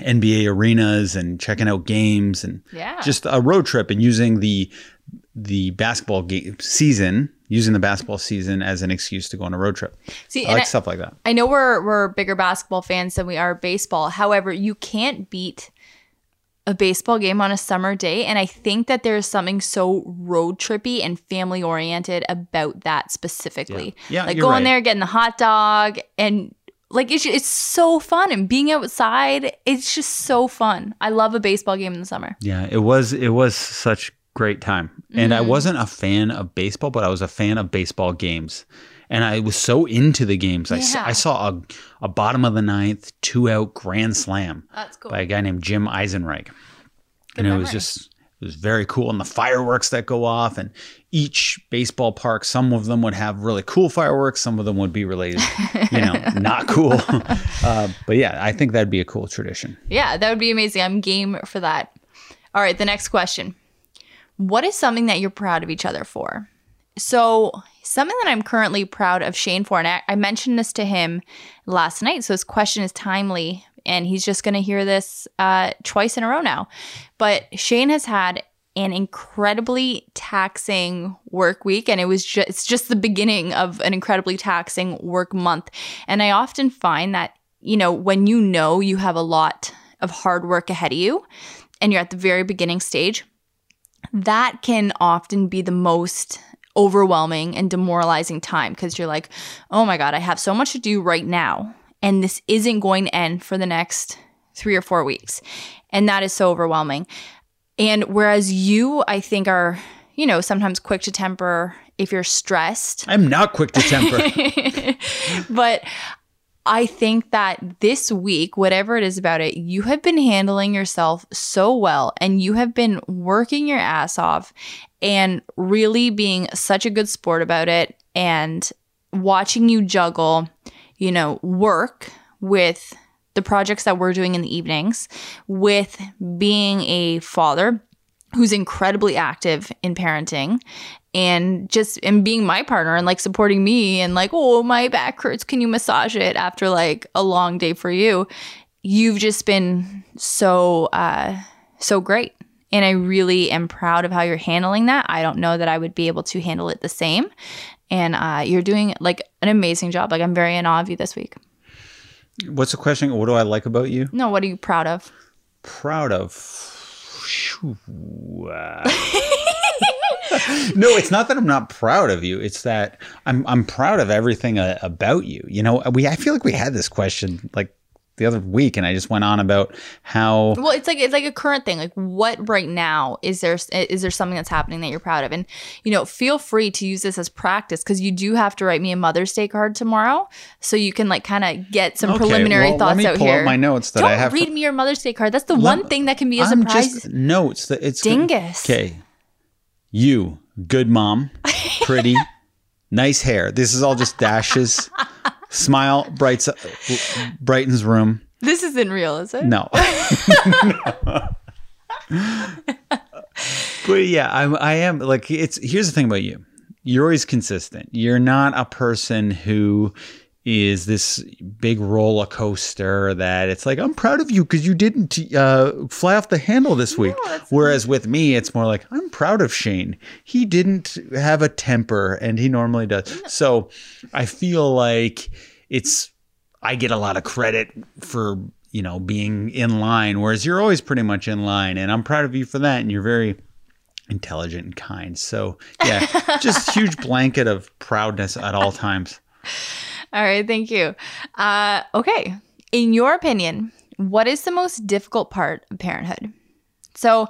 NBA arenas and checking out games and Yeah. just a road trip and using the the basketball game season, using the basketball season as an excuse to go on a road trip. See, I like I, stuff like that. I know we're we're bigger basketball fans than we are baseball. However, you can't beat a baseball game on a summer day, and I think that there's something so road trippy and family oriented about that specifically. Yeah. Yeah, like going right. there, getting the hot dog, and like it's it's so fun, and being outside, it's just so fun. I love a baseball game in the summer. Yeah, it was it was such great time. And Mm-hmm. I wasn't a fan of baseball, but I was a fan of baseball games. And I was so into the games. I, saw, Yeah. I saw a, a bottom of the ninth, two out grand slam That's cool. by a guy named Jim Eisenreich. Good and it was just it was very cool and the fireworks that go off and each baseball park some of them would have really cool fireworks some of them would be really you know not cool uh, but yeah i think that'd be a cool tradition Yeah, that would be amazing. I'm game for that. All right, the next question. What is something that you're proud of each other for? So, something that I'm currently proud of Shane for, and I, I mentioned this to him last night, so his question is timely, and he's just going to hear this uh, twice in a row now. But Shane has had an incredibly taxing work week and it was just it's just the beginning of an incredibly taxing work month and i often find that you know when you know you have a lot of hard work ahead of you and you're at the very beginning stage that can often be the most overwhelming and demoralizing time because you're like oh my god i have so much to do right now and this isn't going to end for the next 3 or 4 weeks. And that is so overwhelming. And whereas you, I think, are, you know, sometimes quick to temper if you're stressed, i'm not quick to temper. But I think that this week, whatever it is about it, you have been handling yourself so well and you have been working your ass off and really being such a good sport about it and watching you juggle, you know, work with the projects that we're doing in the evenings, with being a father who's incredibly active in parenting and just and being my partner and like supporting me and like oh my back hurts. Can you massage it after like a long day for you? You've just been so uh so great. And i really am proud of how you're handling that. I don't know that i would be able to handle it the same. And uh you're doing like an amazing job. Like i'm very in awe of you this week. What's the question? What do I like about you? no what are you proud of? Proud of. No, it's not that I'm not proud of you. It's that I'm I'm proud of everything uh, about you. You know, we I feel like we had this question like the other week, and I just went on about how Well, it's like it's like a current thing. Like, what right now is there is there something that's happening that you're proud of? And you know, feel free to use this as practice because you do have to write me a Mother's Day card tomorrow, so you can like kind of get some Okay, preliminary well, thoughts out pull here. up my notes that Don't I have. read me your Mother's Day card. That's the Let- one thing that can be a I'm surprise. just notes that it's Dingus. Okay, you good mom, pretty, nice hair. This is all just dashes. Smile brights brightens room. this isn't real, is it? No. but yeah, I'm I am like it's here's the thing about you. You're always consistent. You're not a person who is this big roller coaster that it's like I'm proud of you because you didn't uh, fly off the handle this week. Whereas with me, it's more like I'm proud of Shane. He didn't have a temper, and he normally does. So I feel like it's I get a lot of credit for you know being in line, whereas you're always pretty much in line, and I'm proud of you for that. And you're very intelligent and kind. So yeah, just huge blanket of proudness at all times. All right, thank you. Uh, okay, in your opinion, what is the most difficult part of parenthood? So,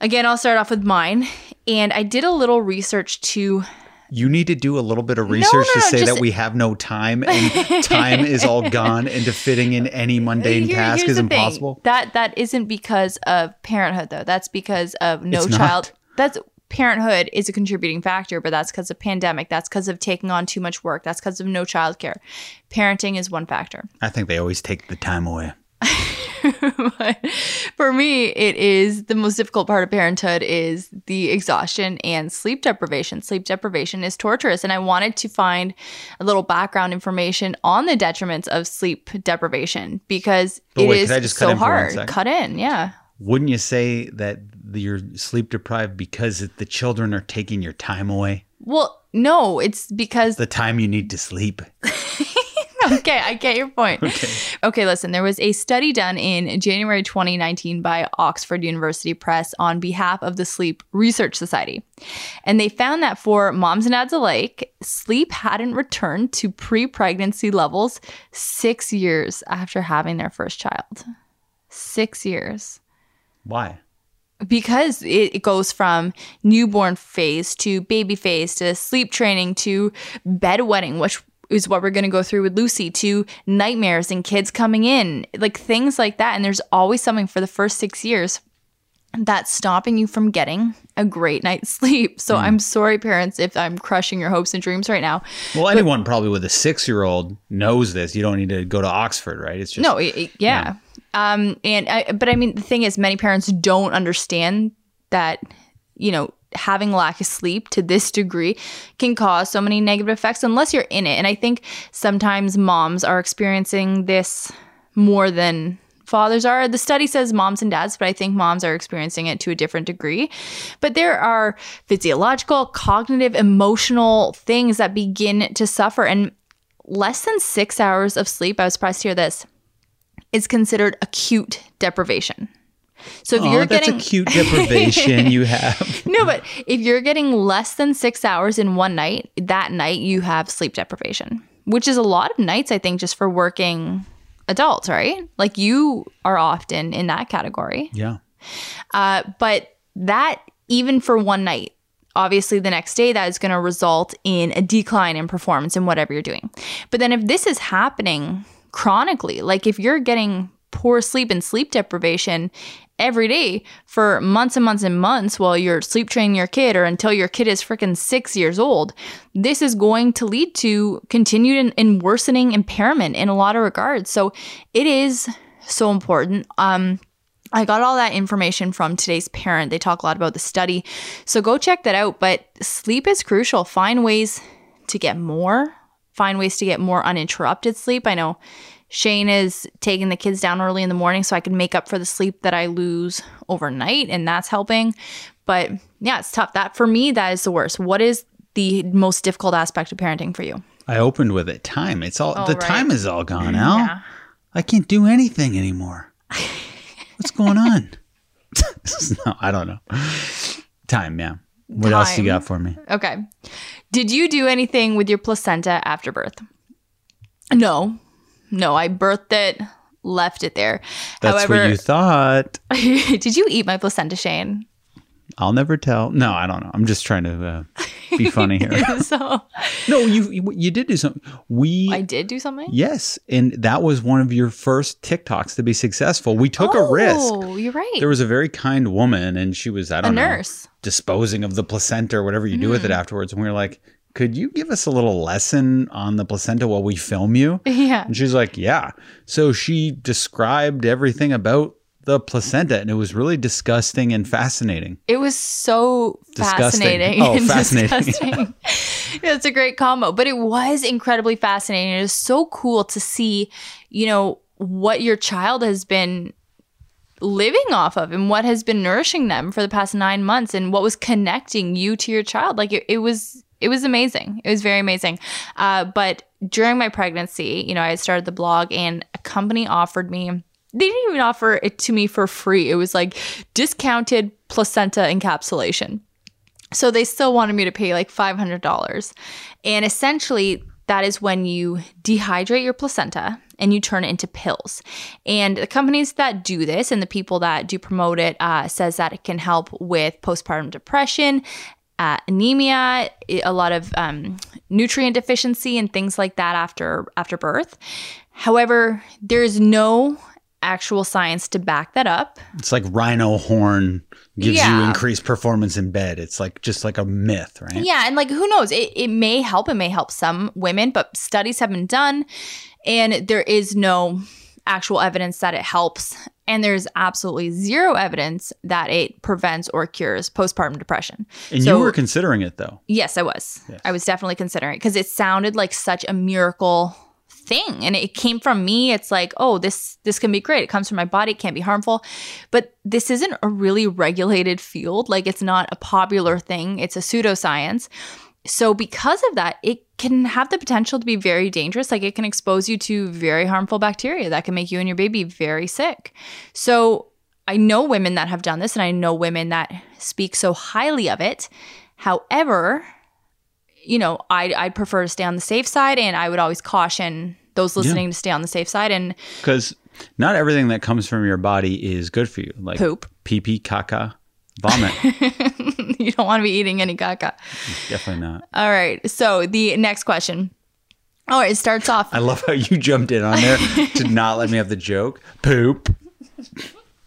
again, I'll start off with mine, and I did a little research to You need to do a little bit of research no, to no, say just- that we have no time and time is all gone into fitting in any mundane Here- task is the thing. impossible. That that isn't because of parenthood though. That's because of no It's not. child. That's parenthood is a contributing factor, but that's because of pandemic. That's because of taking on too much work. That's because of no childcare. Parenting is one factor. I think they always take the time away. but for me, it is the most difficult part of parenthood is the exhaustion and sleep deprivation. Sleep deprivation is torturous, and I wanted to find a little background information on the detriments of sleep deprivation because But it wait, is so hard. Cut in, yeah. Wouldn't you say that you're sleep deprived because the children are taking your time away? Well, no, it's because The time you need to sleep. okay, I get your point. Okay. listen, there was a study done in January 2019 by Oxford University Press on behalf of the Sleep Research Society. And they found that for moms and dads alike, sleep hadn't returned to pre pregnancy levels six years after having their first child. Six years Why? because it, it goes from newborn phase to baby phase to sleep training to bedwetting, which is what we're going to go through with Lucy, to nightmares and kids coming in, like things like that. And there's always something for the first six years that's stopping you from getting a great night's sleep. So hmm. I'm sorry, parents, if I'm crushing your hopes and dreams right now. Well, anyone probably with a six year old knows this. You don't need to go to Oxford, right? It's just No, it, it- yeah. Um, and I, but I mean, the thing is, many parents don't understand that, you know, having lack of sleep to this degree can cause so many negative effects unless you're in it. And I think sometimes moms are experiencing this more than fathers are. The study says moms and dads, but I think moms are experiencing it to a different degree. But there are physiological, cognitive, emotional things that begin to suffer. And less than six hours of sleep, I was surprised to hear this, is considered acute deprivation. So if you're getting acute deprivation you have. no, but if you're getting less than six hours in one night, that night you have sleep deprivation, which is a lot of nights, I think, just for working adults, right? Like you are often in that category. Yeah. Uh, but that, even for one night, obviously the next day, that is going to result in a decline in performance in whatever you're doing. But then if this is happening chronically, like if you're getting poor sleep and sleep deprivation every day for months and months and months while you're sleep training your kid or until your kid is freaking six years old, this is going to lead to continued and, worsening impairment in a lot of regards. So it is so important. Um, I got all that information from today's parent. They talk a lot about the study. So go check that out. But sleep is crucial. Find ways to get more, find ways to get more uninterrupted sleep. I know Shane is taking the kids down early in the morning so I can make up for the sleep that I lose overnight, and that's helping. But yeah, it's tough. That for me, that is the worst. What is the most difficult aspect of parenting for you? I opened with it. Time. It's all Oh, the right. time is all gone now. Yeah. I can't do anything anymore. What's going on? no, I don't know. Time, yeah. What else you got for me? Okay. Did you do anything with your placenta after birth? No. No, I birthed it, left it there. That's However, what you thought. did you eat my placenta, Shane? I'll never tell. No, I don't know. I'm just trying to uh, be funny here. so no, you you- did do something. We I did do something. yes, and that was one of your first TikToks to be successful. We took a risk. Oh, you're right. There was a very kind woman, and she was I a don't know nurse. Disposing of the placenta or whatever you do with it Mm. afterwards. And we were like, could you give us a little lesson on the placenta while we film you? Yeah. And she's like, yeah. So she described everything about the placenta, and it was really disgusting and fascinating. It was so Disgusting. fascinating. Oh, and fascinating. disgusting. it's a great combo, but it was incredibly fascinating. It was so cool to see, you know, what your child has been living off of and what has been nourishing them for the past nine months and what was connecting you to your child. Like it, it was it was amazing. It was very amazing. Uh, but during my pregnancy, you know, I started the blog and a company offered me they didn't even offer it to me for free. It was like discounted placenta encapsulation. So they still wanted me to pay like $500. And essentially, that is when you dehydrate your placenta and you turn it into pills. And the companies that do this and the people that do promote it uh, says that it can help with postpartum depression, uh, anemia, a lot of um, nutrient deficiency, and things like that after after birth. However, there is no actual science to back that up. It's like rhino horn gives you increased performance in bed. It's like just like a myth, right? Yeah, and like who knows? It, it may help. It may help some women, but studies have been done, and there is no actual evidence that it helps. And there's absolutely zero evidence that it prevents or cures postpartum depression. And So- you were considering it though. Yes, I was. Yes. I was definitely considering it because it sounded like such a miracle thing. And it came from me. It's like oh this this can be great. It comes from my body. It can't be harmful. But this isn't a really regulated field. Like it's not a popular thing. It's a pseudoscience. So because of that it can have the potential to be very dangerous. Like it can expose you to very harmful bacteria that can make you and your baby very sick. So i know women that have done this and i know women that speak so highly of it. However you know, I'd, I'd prefer to stay on the safe side, and I would always caution those listening to stay on the safe side and Because not everything that comes from your body is good for you. Like poop. pee pee, caca, vomit. you don't want to be eating any caca. Definitely not. All right. So the next question. Oh, it starts off. I love how you jumped in on there to not let me have the joke. Poop.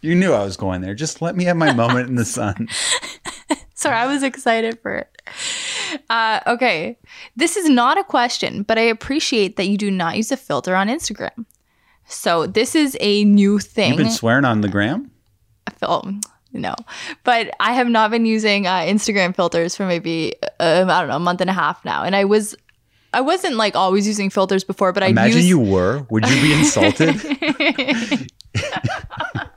You knew I was going there. Just let me have my moment in the sun. Sorry, I was excited for it. Uh, okay. This is not a question, but I appreciate that you do not use a filter on Instagram. So this is a new thing. You've been swearing on the gram? Phil, no, but I have not been using uh, Instagram filters for maybe uh, I don't know a month and a half now, and I was. I wasn't like always using filters before, but I Imagine use, you were. Would you be insulted?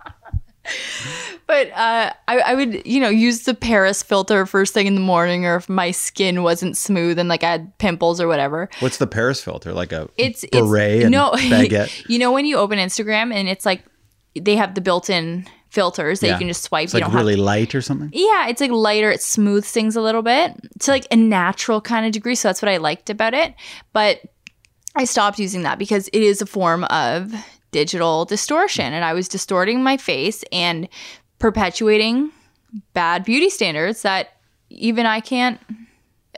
But uh, I, I would, you know, use the Paris filter first thing in the morning, or if my skin wasn't smooth and like I had pimples or whatever. What's the Paris filter? Like a It's beret it's, and no baguette? you know when you open Instagram and it's like they have the built-in filters that Yeah. you can just swipe. It's like really light or something? Yeah, it's like lighter. It smooths things a little bit to like a natural kind of degree. So that's what I liked about it. But I stopped using that because it is a form of digital distortion. And I was distorting my face and perpetuating bad beauty standards that even I can't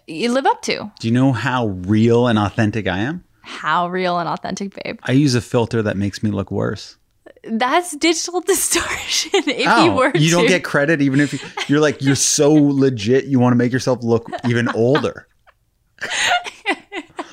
eh, live up to. Do you know how real and authentic I am? How real and authentic, babe. I use a filter that makes me look worse. That's digital distortion. if Oh, you were you don't to. get credit even if you, you're like you're so legit. You want to make yourself look even older.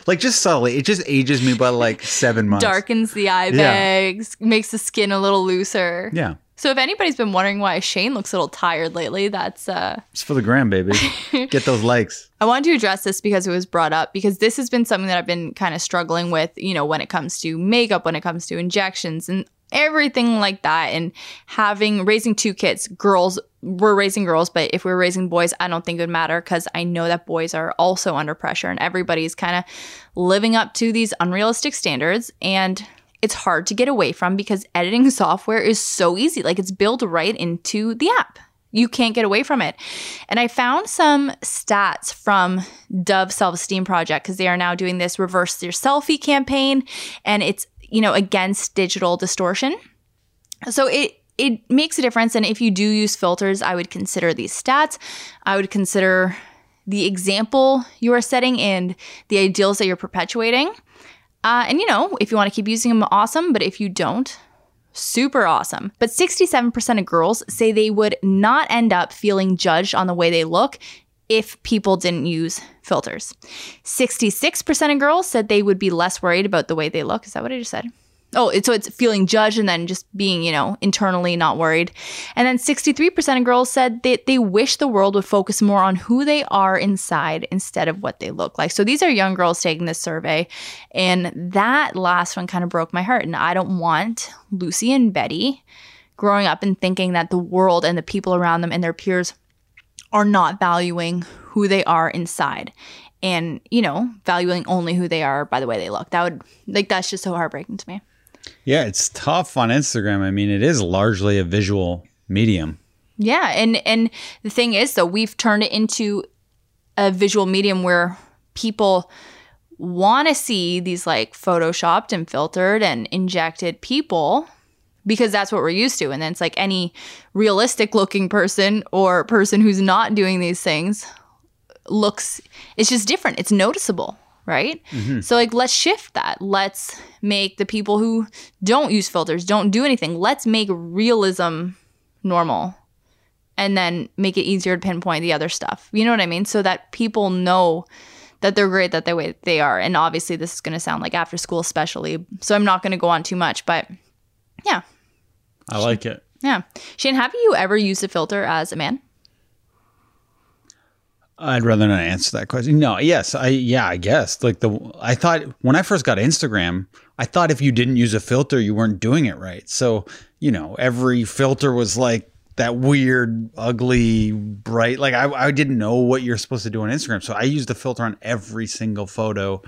like just subtly, it just ages me by like seven months. darkens the eye Yeah. bags, makes the skin a little looser. Yeah, So if anybody's been wondering why Shane looks a little tired lately, that's uh It's for the gram, baby. Get those likes. I wanted to address this because it was brought up because this has been something that I've been kind of struggling with, you know, when it comes to makeup, when it comes to injections and everything like that and having raising two kids, girls we're raising girls, but if we're raising boys, I don't think it would matter because I know that boys are also under pressure and everybody's kind of living up to these unrealistic standards and it's hard to get away from because editing software is so easy. Like it's built right into the app. You can't get away from it. And I found some stats from Dove Self Esteem Project because they are now doing this reverse your selfie campaign and it's, you know, against digital distortion. So it it makes a difference and if you do use filters, I would consider these stats. I would consider the example you are setting and the ideals that you're perpetuating. Uh, and you know, if you want to keep using them, awesome. But if you don't, super awesome. But 67% of girls say they would not end up feeling judged on the way they look if people didn't use filters. 66% of girls said they would be less worried about the way they look. Is that what I just said? Oh, so it's feeling judged and then just being, you know, internally not worried. And then 63% of girls said that they wish the world would focus more on who they are inside instead of what they look like. So these are young girls taking this survey. And that last one kind of broke my heart. And I don't want Lucy and Betty growing up and thinking that the world and the people around them and their peers are not valuing who they are inside and you know valuing only who they are by the way they look that would like that's just so heartbreaking to me Yeah, it's tough on Instagram. I mean, it is largely a visual medium. Yeah, and and the thing is though, we've turned it into a visual medium where people want to see these like photoshopped and filtered and injected people because that's what we're used to and then it's like any realistic looking person or person who's not doing these things looks it's just different it's noticeable right? Mm-hmm. So like let's shift that. Let's make the people who don't use filters don't do anything let's make realism normal and then make it easier to pinpoint the other stuff. You know what i mean? So that people know that they're great that the way they are. And obviously this is going to sound like after school especially so i'm not going to go on too much but yeah. I like it. yeah. Shane have you ever used a filter as a man I'd rather not answer that question. No, yes, I yeah, I guess. Like the I thought when I first got Instagram, I thought if you didn't use a filter, you weren't doing it right. So, you know, every filter was like that weird, ugly, bright. Like I, I didn't know what you're supposed to do on Instagram. So I used a filter on every single photo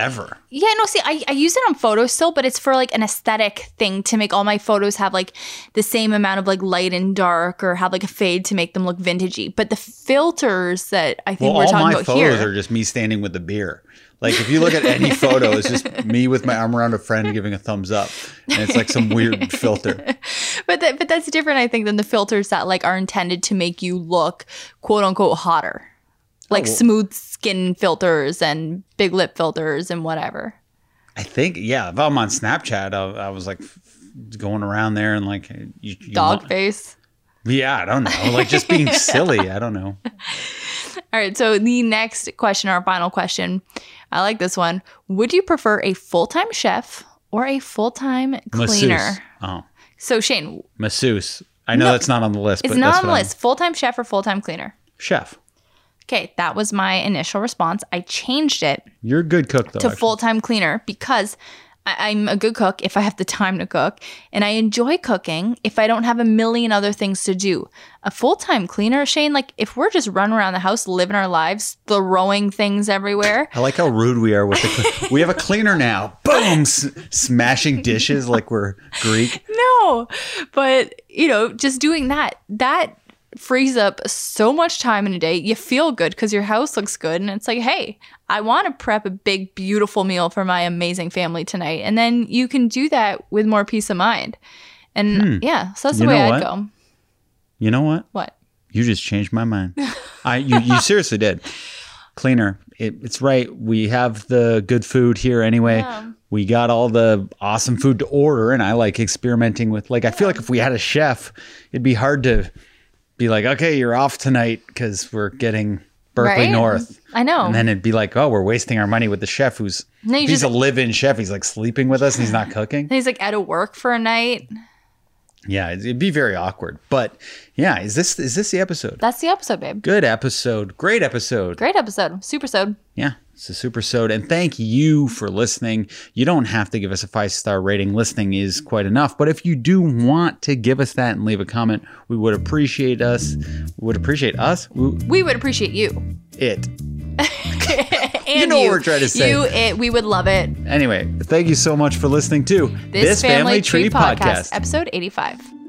ever. Yeah, no, see, I, I use it on photos still, but it's for like an aesthetic thing to make all my photos have like the same amount of like light and dark or have like a fade to make them look vintagey. But the filters that I think Well, we're all talking my about photos here. are just me standing with a beer. Like if you look at any photo, it's just me with my arm around a friend giving a thumbs up, and it's like some weird filter. but that, but that's different, I think, than the filters that like are intended to make you look quote unquote hotter, like oh, well- smooth skin filters and big lip filters and whatever. I think, yeah. If I'm on Snapchat, I, I was like going around there and like you, you Dog want- face. Yeah, I don't know. Like just being silly. I don't know. All right. So the next question, our final question, I like this one. Would you prefer a full time chef or a full time cleaner? Masseuse. Oh, So Shane, masseuse. I know No, that's not on the list. it's but not on the I'm- list. Full time chef or full time cleaner? Chef. Okay, that was my initial response. I changed it You're a good cook though. to full time cleaner because I- I'm a good cook if I have the time to cook, and I enjoy cooking if I don't have a million other things to do. A full time cleaner, Shane, like if we're just running around the house living our lives, throwing things everywhere. I like how rude we are with the. We have a cleaner now. Boom! S- smashing dishes like we're Greek. No, but you know, just doing that, that frees up so much time in a day. You feel good because your house looks good. And it's like, hey, I want to prep a big, beautiful meal for my amazing family tonight. And then you can do that with more peace of mind. And yeah, so that's the Hmm. You way I'd go. You know what? What? You just changed my mind. I you, you seriously did. Cleaner. It, it's right. We have the good food here anyway. Yeah. We got all the awesome food to order, and I like experimenting with. Like, I feel like if we had a chef, it'd be hard to be like, okay, you're off tonight because we're getting Berkeley Right? North. I know. And then it'd be like, oh, we're wasting our money with the chef who's no, he's just- a live-in chef. He's like sleeping with us and he's not cooking. And he's like out of work for a night. Yeah, it'd be very awkward. But yeah, is this is this the episode? That's the episode, babe. Good episode. Great episode. Great episode. Super sode. Yeah, it's a super sode. And thank you for listening. You don't have to give us a five star rating. Listening is quite enough. But if you do want to give us that and leave a comment, we would appreciate us. We would appreciate us. We, We would appreciate you. it. and know what we're trying to say. You, it, we would love it. Anyway, thank you so much for listening to This, Family, Tree, podcast, episode 85.